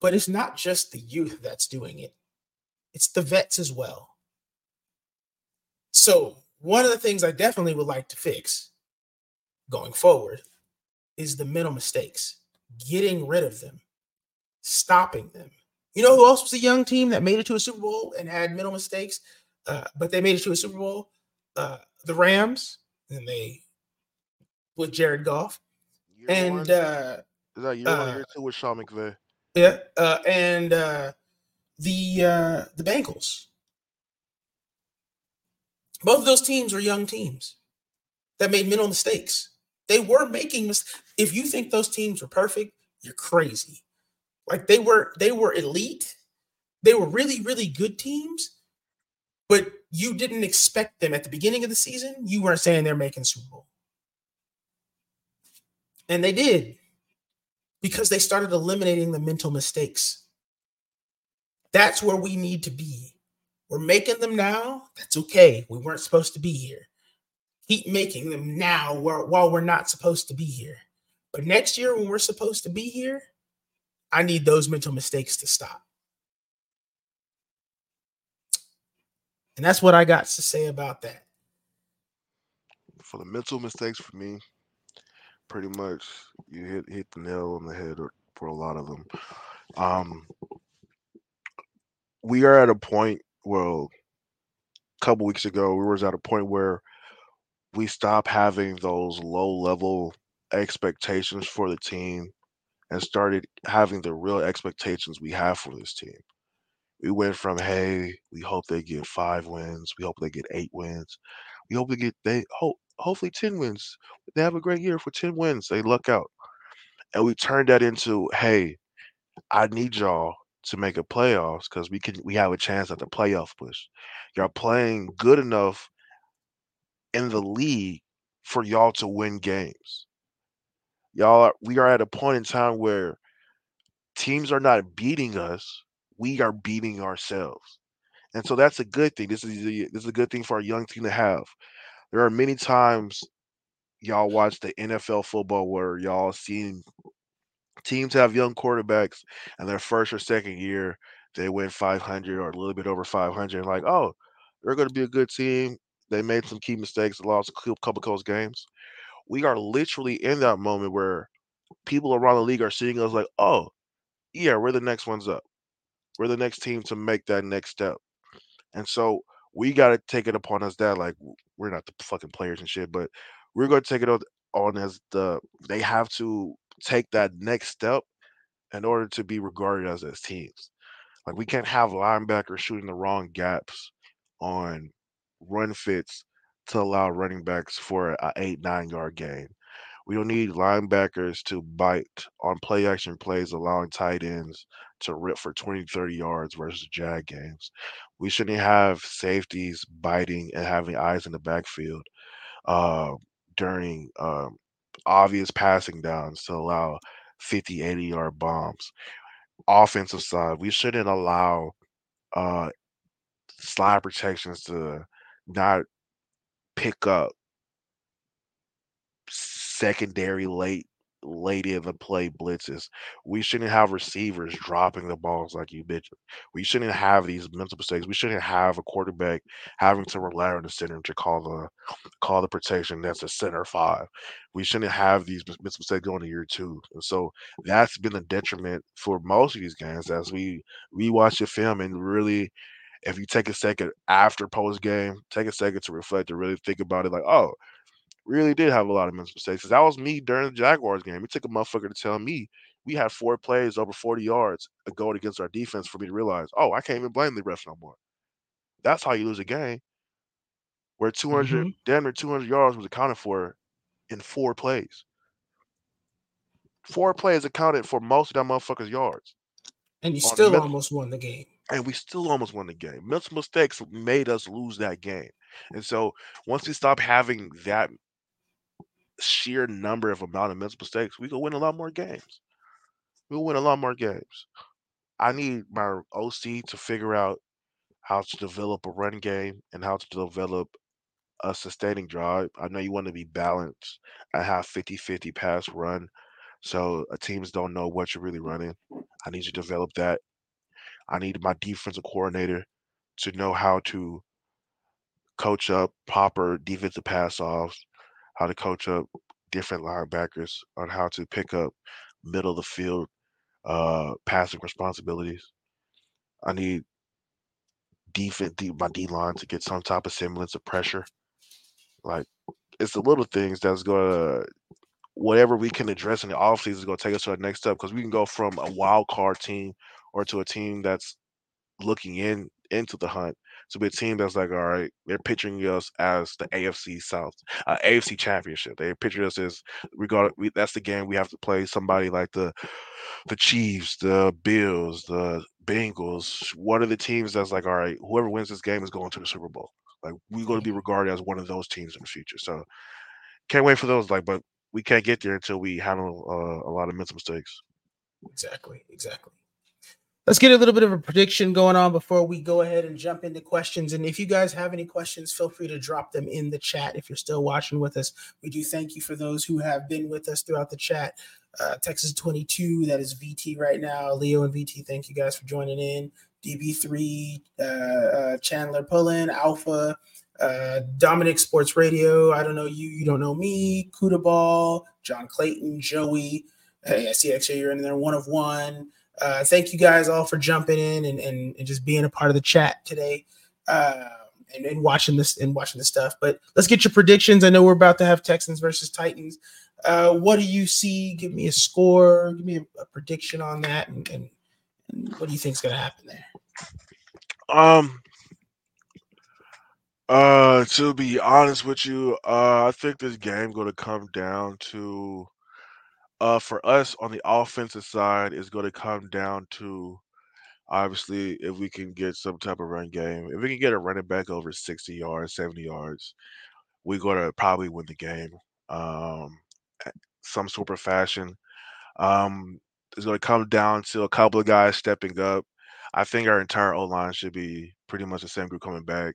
But it's not just the youth that's doing it, it's the vets as well. So, one of the things I definitely would like to fix going forward is the mental mistakes, getting rid of them stopping them. You know who else was a young team that made it to a Super Bowl and had mental mistakes, uh, but they made it to a Super Bowl? Uh, the Rams, and they with Jared Goff, year and one, uh, is that year uh, one, year two with Sean McVay? Yeah, uh, and uh, the uh, the Bengals. Both of those teams were young teams that made mental mistakes. They were making mistakes. If you think those teams were perfect, you're crazy. Like they were, they were elite. They were really, really good teams, but you didn't expect them at the beginning of the season. You weren't saying they're making Super Bowl. And they did because they started eliminating the mental mistakes. That's where we need to be. We're making them now. That's okay. We weren't supposed to be here. Keep making them now while we're not supposed to be here. But next year, when we're supposed to be here, I need those mental mistakes to stop. And that's what I got to say about that. For the mental mistakes for me, pretty much you hit hit the nail on the head for a lot of them. Um, we are at a point. Well, a couple weeks ago, we was at a point where we stopped having those low level expectations for the team and started having the real expectations we have for this team. We went from hey, we hope they get five wins, we hope they get eight wins, we hope they get they hope hopefully 10 wins. They have a great year for 10 wins. They luck out. And we turned that into, hey, I need y'all to make a playoffs because we can we have a chance at the playoff push. Y'all playing good enough in the league for y'all to win games. Y'all we are at a point in time where teams are not beating us, we are beating ourselves. And so that's a good thing. This is a, this is a good thing for our young team to have. There are many times y'all watch the NFL football where y'all seen teams have young quarterbacks and their first or second year they win 500 or a little bit over 500 like oh they're going to be a good team. They made some key mistakes lost a couple close games. We are literally in that moment where people around the league are seeing us like oh yeah we're the next ones up. We're the next team to make that next step. And so we got to take it upon us that like we're not the fucking players and shit, but we're going to take it on as the they have to take that next step in order to be regarded as as teams. Like we can't have linebackers shooting the wrong gaps on run fits to allow running backs for a eight nine yard gain. We don't need linebackers to bite on play action plays, allowing tight ends to rip for 20, 30 yards versus jag games. We shouldn't have safeties biting and having eyes in the backfield uh, during um, obvious passing downs to allow 50, 80 yard bombs. Offensive side, we shouldn't allow uh, slide protections to not pick up secondary late late in the play blitzes. We shouldn't have receivers dropping the balls like you mentioned. We shouldn't have these mental mistakes. We shouldn't have a quarterback having to rely on the center to call the call the protection that's a center five. We shouldn't have these mental mistakes going to year two. And so that's been the detriment for most of these games as we rewatch the film and really if you take a second after post game, take a second to reflect and really think about it like, oh, really did have a lot of mental mistakes. That was me during the Jaguars game. It took a motherfucker to tell me we had four plays over 40 yards a goal against our defense for me to realize, oh, I can't even blame the refs no more. That's how you lose a game where 200, mm-hmm. damn near 200 yards was accounted for in four plays. Four plays accounted for most of that motherfucker's yards. And you still mental, almost won the game. And we still almost won the game. Mental mistakes made us lose that game. And so once we stop having that sheer number of amount of mental mistakes, we could win a lot more games. We'll win a lot more games. I need my OC to figure out how to develop a run game and how to develop a sustaining drive. I know you want to be balanced and have 50 50 pass run. So uh, teams don't know what you're really running. I need to develop that. I need my defensive coordinator to know how to coach up proper defensive pass offs how to coach up different linebackers on how to pick up middle of the field uh, passing responsibilities. I need defense, my D line to get some type of semblance of pressure. Like it's the little things that's gonna whatever we can address in the offseason is gonna take us to the next step because we can go from a wild card team or to a team that's looking in into the hunt to be a team that's like, all right, they're picturing us as the AFC South, uh, AFC Championship. They picture us as regard we, that's the game we have to play somebody like the the Chiefs, the Bills, the Bengals. One of the teams that's like, all right, whoever wins this game is going to the Super Bowl. Like we're going to be regarded as one of those teams in the future. So can't wait for those. Like, but we can't get there until we handle uh, a lot of mental mistakes. Exactly. Exactly. Let's get a little bit of a prediction going on before we go ahead and jump into questions. And if you guys have any questions, feel free to drop them in the chat if you're still watching with us. We do thank you for those who have been with us throughout the chat. Uh, Texas 22, that is VT right now. Leo and VT, thank you guys for joining in. DB3, uh, uh, Chandler Pullen, Alpha, uh, Dominic Sports Radio. I don't know you, you don't know me. Kuda Ball, John Clayton, Joey. Hey, I see actually you're in there. One of one. Uh, thank you guys all for jumping in and, and, and just being a part of the chat today. Uh, and, and watching this and watching this stuff. But let's get your predictions. I know we're about to have Texans versus Titans. Uh, what do you see? Give me a score. Give me a, a prediction on that, and, and, and what do you think is going to happen there? Um, uh, to be honest with you, uh, I think this game going to come down to, uh, for us on the offensive side, is going to come down to, obviously, if we can get some type of run game, if we can get a running back over sixty yards, seventy yards, we're going to probably win the game. Um, some sort of fashion. Um, it's going to come down to a couple of guys stepping up. I think our entire O line should be pretty much the same group coming back.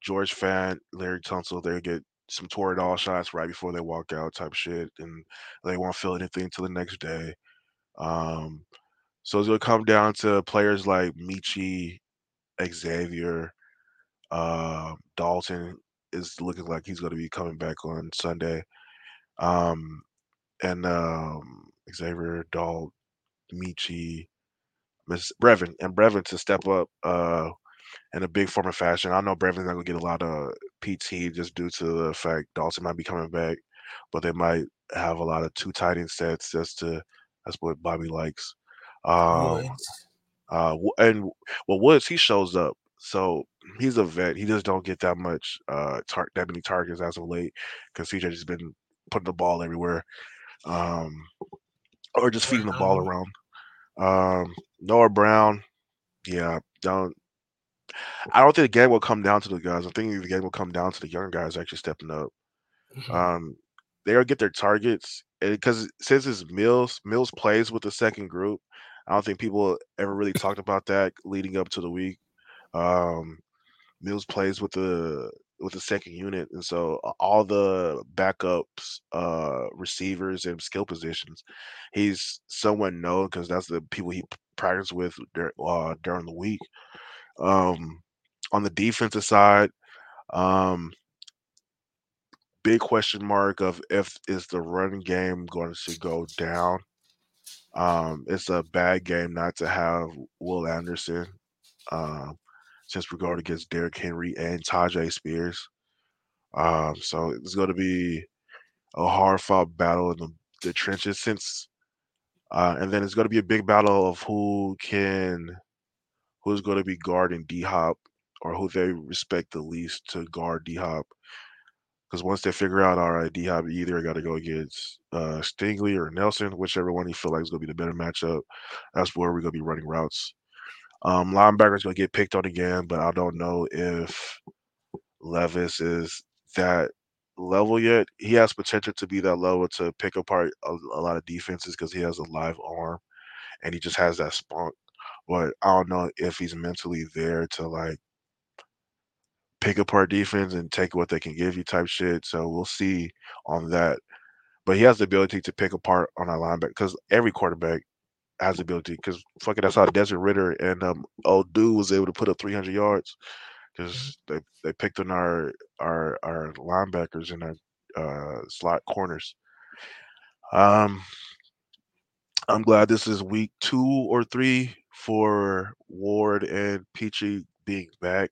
George Fant, Laremy Tunsil, they get some Toradol shots right before they walk out, type shit, and they won't feel anything until the next day. Um, so it's gonna come down to players like Metchie, Xavier, uh, Dalton is looking like he's gonna be coming back on Sunday. Um, and um, Xavier, Dalt, Metchie, Miss Brevin, and Brevin to step up. Uh, in a big form of fashion. I know Brevin's not gonna get a lot of PT just due to the fact Dawson might be coming back, but they might have a lot of two tight end sets just to that's what Bobby likes. Um, uh, and well, Woods he shows up, so he's a vet. He just don't get that much uh tar- that many targets as of late because CJ has been putting the ball everywhere, um, or just feeding the ball around. Um, Noah Brown, yeah, don't I don't think the game will come down to the guys. I think the game will come down to the young guys actually stepping up. Mm-hmm. Um, they'll get their targets because since it's Mills, Mills plays with the second group. I don't think people ever really talked about that leading up to the week. Um, Mills plays with the with the second unit, and so all the backups, uh, receivers, and skill positions, he's someone known because that's the people he practiced with uh, during the week. Um, on the defensive side, um, big question mark of if is the run game going to go down. Um, it's a bad game not to have Will Anderson, um, since we're going against Derrick Henry and Tyjae Spears. Um, so it's going to be a hard fought battle in the, the trenches since, uh, and then it's going to be a big battle of who can who's going to be guarding D Hop or who they respect the least to guard D Hop. Because once they figure out, all right, D Hop either got to go against uh, Stingley or Nelson, whichever one you feel like is going to be the better matchup, that's where we're going to be running routes. Um, linebacker's going to get picked on again, but I don't know if Levis is that level yet. He has potential to be that level to pick apart a, a lot of defenses because he has a live arm and he just has that spunk but I don't know if he's mentally there to like pick apart defense and take what they can give you type shit. So we'll see on that. But he has the ability to pick apart on a linebacker because every quarterback has the ability. Because fucking that's how Desmond Ridder and um old dude was able to put up 300 yards because mm-hmm. they they picked on our our our linebackers and our uh, slot corners. Um, I'm glad this is week two or three for Ward and Pitre being back,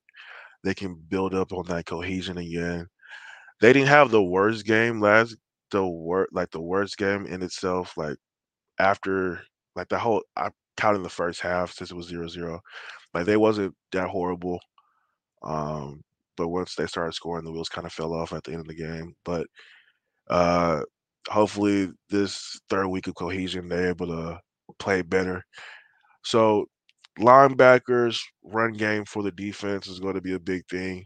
they can build up on that cohesion again. They didn't have the worst game last the wor like the worst game in itself, like after like the whole I counted the first half since it was zero zero. Like they wasn't that horrible. Um, but once they started scoring, the wheels kind of fell off at the end of the game. But uh, hopefully, this third week of cohesion, they're able to play better. So, linebackers, run game for the defense is going to be a big thing.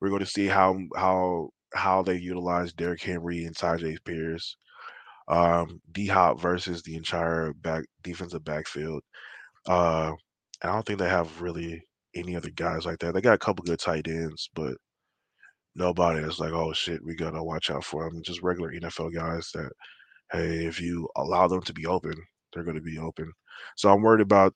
We're going to see how how how they utilize Derrick Henry and Tyjae Spears. Um, D Hop versus the entire back defensive backfield. Uh, I don't think they have really any other guys like that. They got a couple good tight ends, but nobody that's like, oh shit, we gotta watch out for them. Just regular NFL guys that, hey, if you allow them to be open, they're gonna be open. So I'm worried about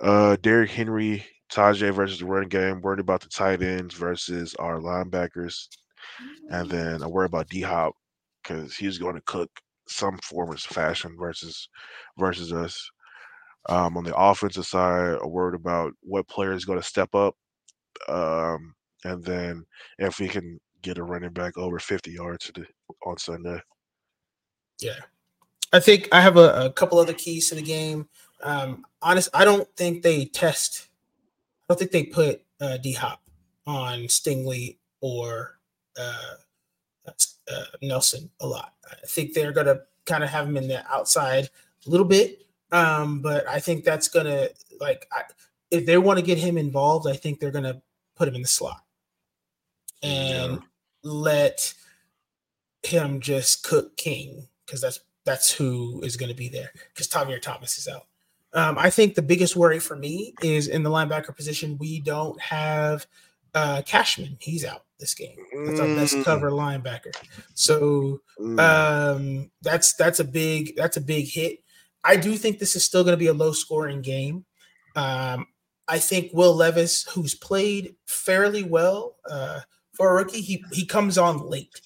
uh Derrick Henry, Tyjae versus the run game. Worried about the tight ends versus our linebackers, and then I worry about D Hop because he's going to cook some form of fashion versus versus us. Um, on the offensive side, I'm worried about what player is going to step up, um, and then if we can get a running back over 50 yards on Sunday. Yeah, I think I have a, a couple other keys to the game. Um, honest, I don't think they test. I don't think they put uh, D Hop on Stingley or uh, uh, Nelson a lot. I think they're going to kind of have him in the outside a little bit, um, but I think that's going to like I, if they want to get him involved, I think they're going to put him in the slot and yeah. let him just cook King because that's that's who is going to be there because Tavierre Thomas is out. Um, I think the biggest worry for me is in the linebacker position. We don't have uh, Cashman. He's out this game. That's our best mm. cover linebacker. So mm. um, that's that's a big that's a big hit. I do think this is still going to be a low scoring game. Um, I think Will Levis, who's played fairly well uh, for a rookie, he he comes on late.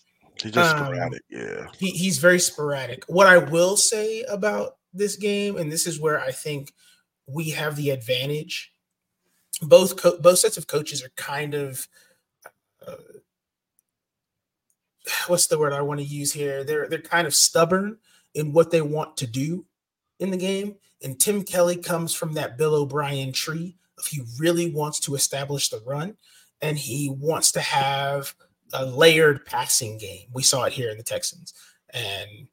He's just um, sporadic, yeah. He, he's very sporadic. What I will say about this game, and this is where I think we have the advantage. Both co- both sets of coaches are kind of uh, what's the word I want to use here? They're they're kind of stubborn in what they want to do in the game. And Tim Kelly comes from that Bill O'Brien tree if he really wants to establish the run and he wants to have a layered passing game. We saw it here in the Texans. And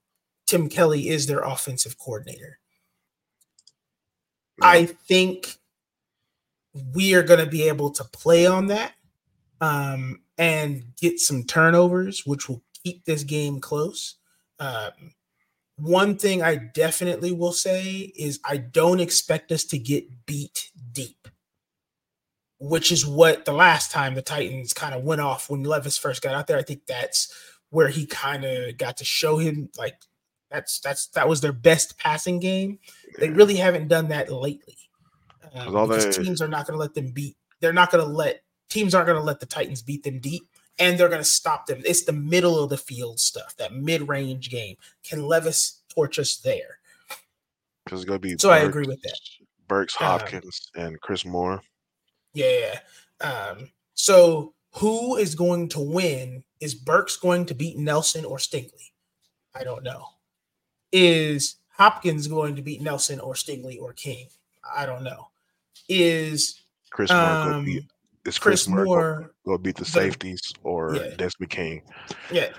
Tim Kelly is their offensive coordinator. Yeah. I think we are going to be able to play on that um, and get some turnovers, which will keep this game close. Um, one thing I definitely will say is I don't expect us to get beat deep, which is what the last time the Titans kind of went off when Levis first got out there. I think that's where he kind of got to show him like that's that's that was their best passing game. They really haven't done that lately um, because they... teams are not going to let them beat. They're not going to let teams aren't going to let the Titans beat them deep and they're going to stop them. It's the middle of the field stuff, that mid range game. Can Levis torch us there? Because it's going to be so. Burks, I agree with that. Burks, um, Hopkins, um, and Chris Moore. Yeah. Um, so who is going to win? Is Burks going to beat Nelson or Stingley? I don't know. Is Hopkins going to beat Nelson or Stingley or King? I don't know. Is Chris Moore um, beat is Chris, Chris Moore going to beat the safeties or yeah. Desmond King? Yeah,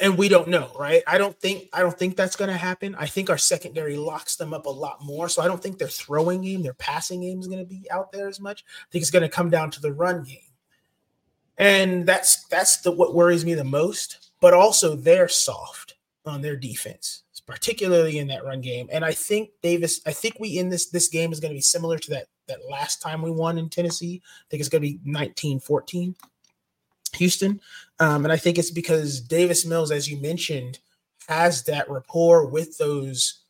and we don't know, right? I don't think I don't think that's going to happen. I think our secondary locks them up a lot more. So I don't think their throwing game, their passing game is going to be out there as much. I think it's going to come down to the run game, and that's that's the what worries me the most. But also they're soft on their defense, particularly in that run game. And I think Davis, I think we in this this game is going to be similar to that that last time we won in Tennessee. I think it's going to be 1914 Houston. Um, and I think it's because Davis Mills, as you mentioned, has that rapport with those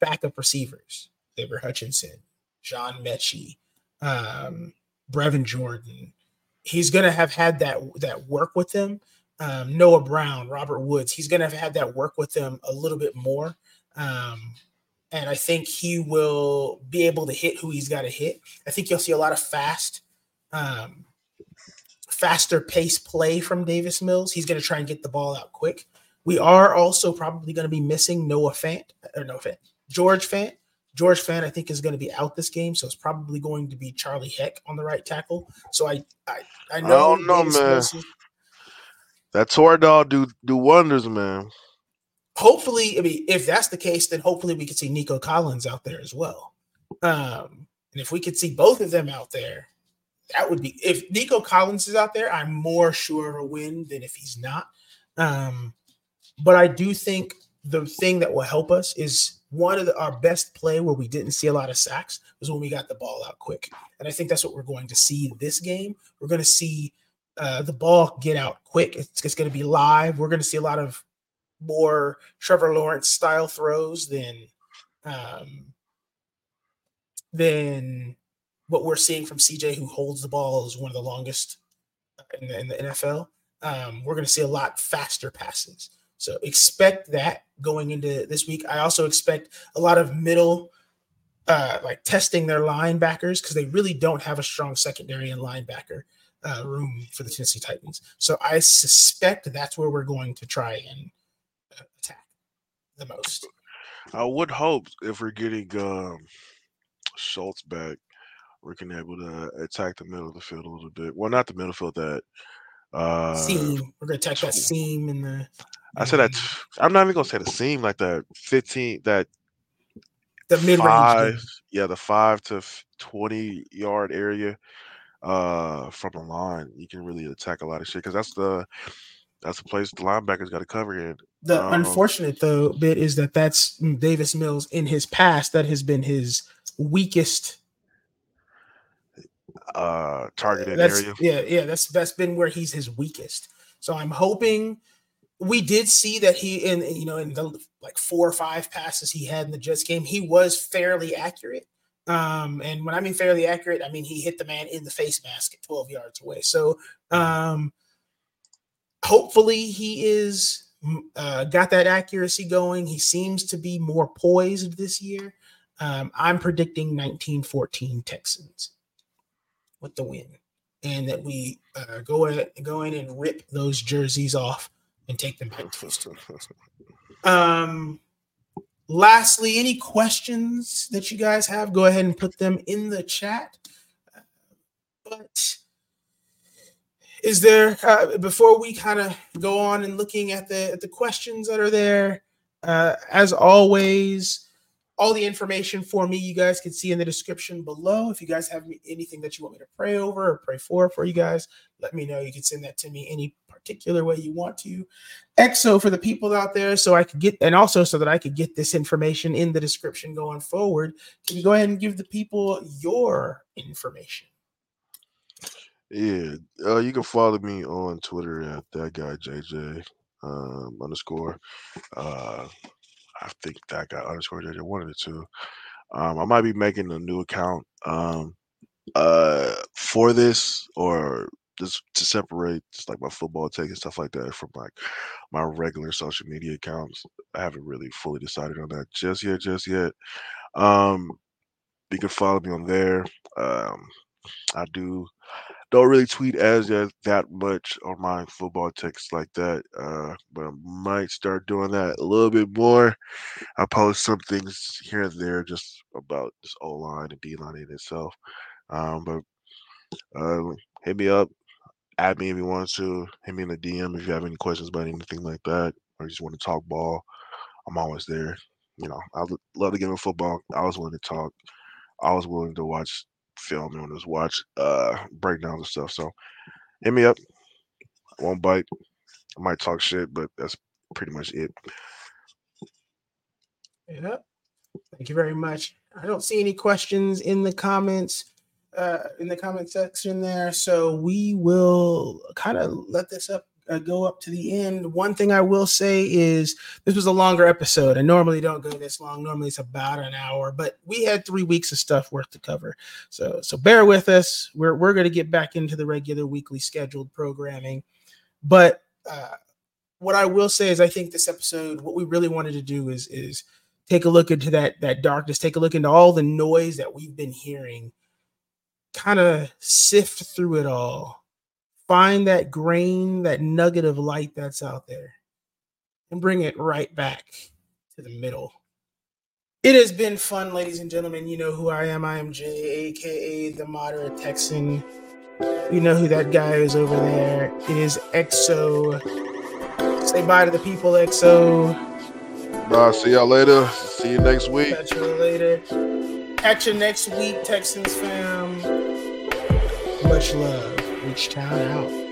backup receivers, Xavier Hutchinson, John Metchie, um, Brevin Jordan. He's going to have had that that work with them. Um, Noah Brown, Robert Woods. He's going to have had that work with them a little bit more. Um, and I think he will be able to hit who he's got to hit. I think you'll see a lot of fast, um, faster pace play from Davis Mills. He's going to try and get the ball out quick. We are also probably going to be missing Noah Fant or no Fant, George Fant, George Fant, I think, is going to be out this game, so it's probably going to be Charlie Heck on the right tackle. So I, I, I know. I don't know, man. That Toradol do do wonders, man. Hopefully, I mean, if that's the case, then hopefully we could see Nico Collins out there as well. Um, and if we could see both of them out there, that would be. If Nico Collins is out there, I'm more sure of a win than if he's not. Um, but I do think the thing that will help us is one of the, our best play where we didn't see a lot of sacks was when we got the ball out quick. And I think that's what we're going to see this game. We're going to see uh, the ball get out quick. It's, it's going to be live. We're going to see a lot of more Trevor Lawrence style throws than um, than what we're seeing from CJ, who holds the ball is one of the longest in the, in the NFL. Um, we're going to see a lot faster passes. So expect that going into this week. I also expect a lot of middle, uh, like testing their linebackers because they really don't have a strong secondary and linebacker uh, room for the Tennessee Titans. So I suspect that's where we're going to try and uh, attack the most. I would hope if we're getting um, Schultz back, can able to attack the middle of the field a little bit. Well, not the middle field that uh, seam. We're gonna attack that seam in the I said that I'm not even gonna say the seam like the 15 that the mid range. Yeah, the five to 20 yard area uh from the line. You can really attack a lot of shit because that's the that's the place the linebackers got to cover in. The um, unfortunate though bit is that that's Davis Mills in his past that has been his weakest uh targeted that's, area. Yeah, yeah, that's that's been where he's his weakest. So I'm hoping we did see that he in you know in the like four or five passes he had in the Jets game, he was fairly accurate. Um, and when I mean fairly accurate, I mean he hit the man in the face mask at 12 yards away. So um hopefully he is uh, got that accuracy going. He seems to be more poised this year. Um, I'm predicting 1914 Texans with the win, and that we uh, go in, go in and rip those jerseys off and take them back. Um, lastly, any questions that you guys have, go ahead and put them in the chat. But is there uh, before we kind of go on and looking at the at the questions that are there? Uh, as always, all the information for me you guys can see in the description below. If you guys have anything that you want me to pray over or pray for for you guys let me know. You can send that to me any particular way you want to. Exo for the people out there so i could get and also so that i could get this information in the description going forward. Can you go ahead and give the people your information? Yeah uh, you can follow me on twitter at that guy jj um, underscore uh I think that got underscore JJ one of the two. Um, I might be making a new account um, uh, for this or just to separate just like my football take and stuff like that from like my regular social media accounts. I haven't really fully decided on that just yet, just yet. Um, you can follow me on there. Um, I do don't really tweet as that much on my football texts like that. Uh, but I might start doing that a little bit more. I post some things here and there just about this O line and D line in itself. Um, but uh, hit me up, add me if you want to. Hit me in the DM if you have any questions about anything like that, or just want to talk ball. I'm always there. You know, I love the game of football. I was willing to talk. I was willing to watch film and just watch uh breakdowns and stuff. So hit me up. I won't bite. I might talk shit, but that's pretty much it. Yeah. Thank you very much. I don't see any questions in the comments uh in the comment section there. So we will kind of let this up uh, go up to the end. One thing I will say is this was a longer episode. I normally don't go this long. Normally it's about an hour, but we had three weeks of stuff worth to cover. So so bear with us. We're we're going to get back into the regular weekly scheduled programming, but uh, what I will say is I think this episode, what we really wanted to do is is take a look into that that darkness, take a look into all the noise that we've been hearing, kind of sift through it all find that grain, that nugget of light that's out there, and bring it right back to the middle. It has been fun, ladies and gentlemen. You know who I am. I am Jay, aka the moderate Texan. You know who that guy is over there. It is EXO. Say bye to the people, EXO. Bye. See y'all later. See you next week. Catch you later. Catch you next week, Texans fam. Much love. Reach Town out.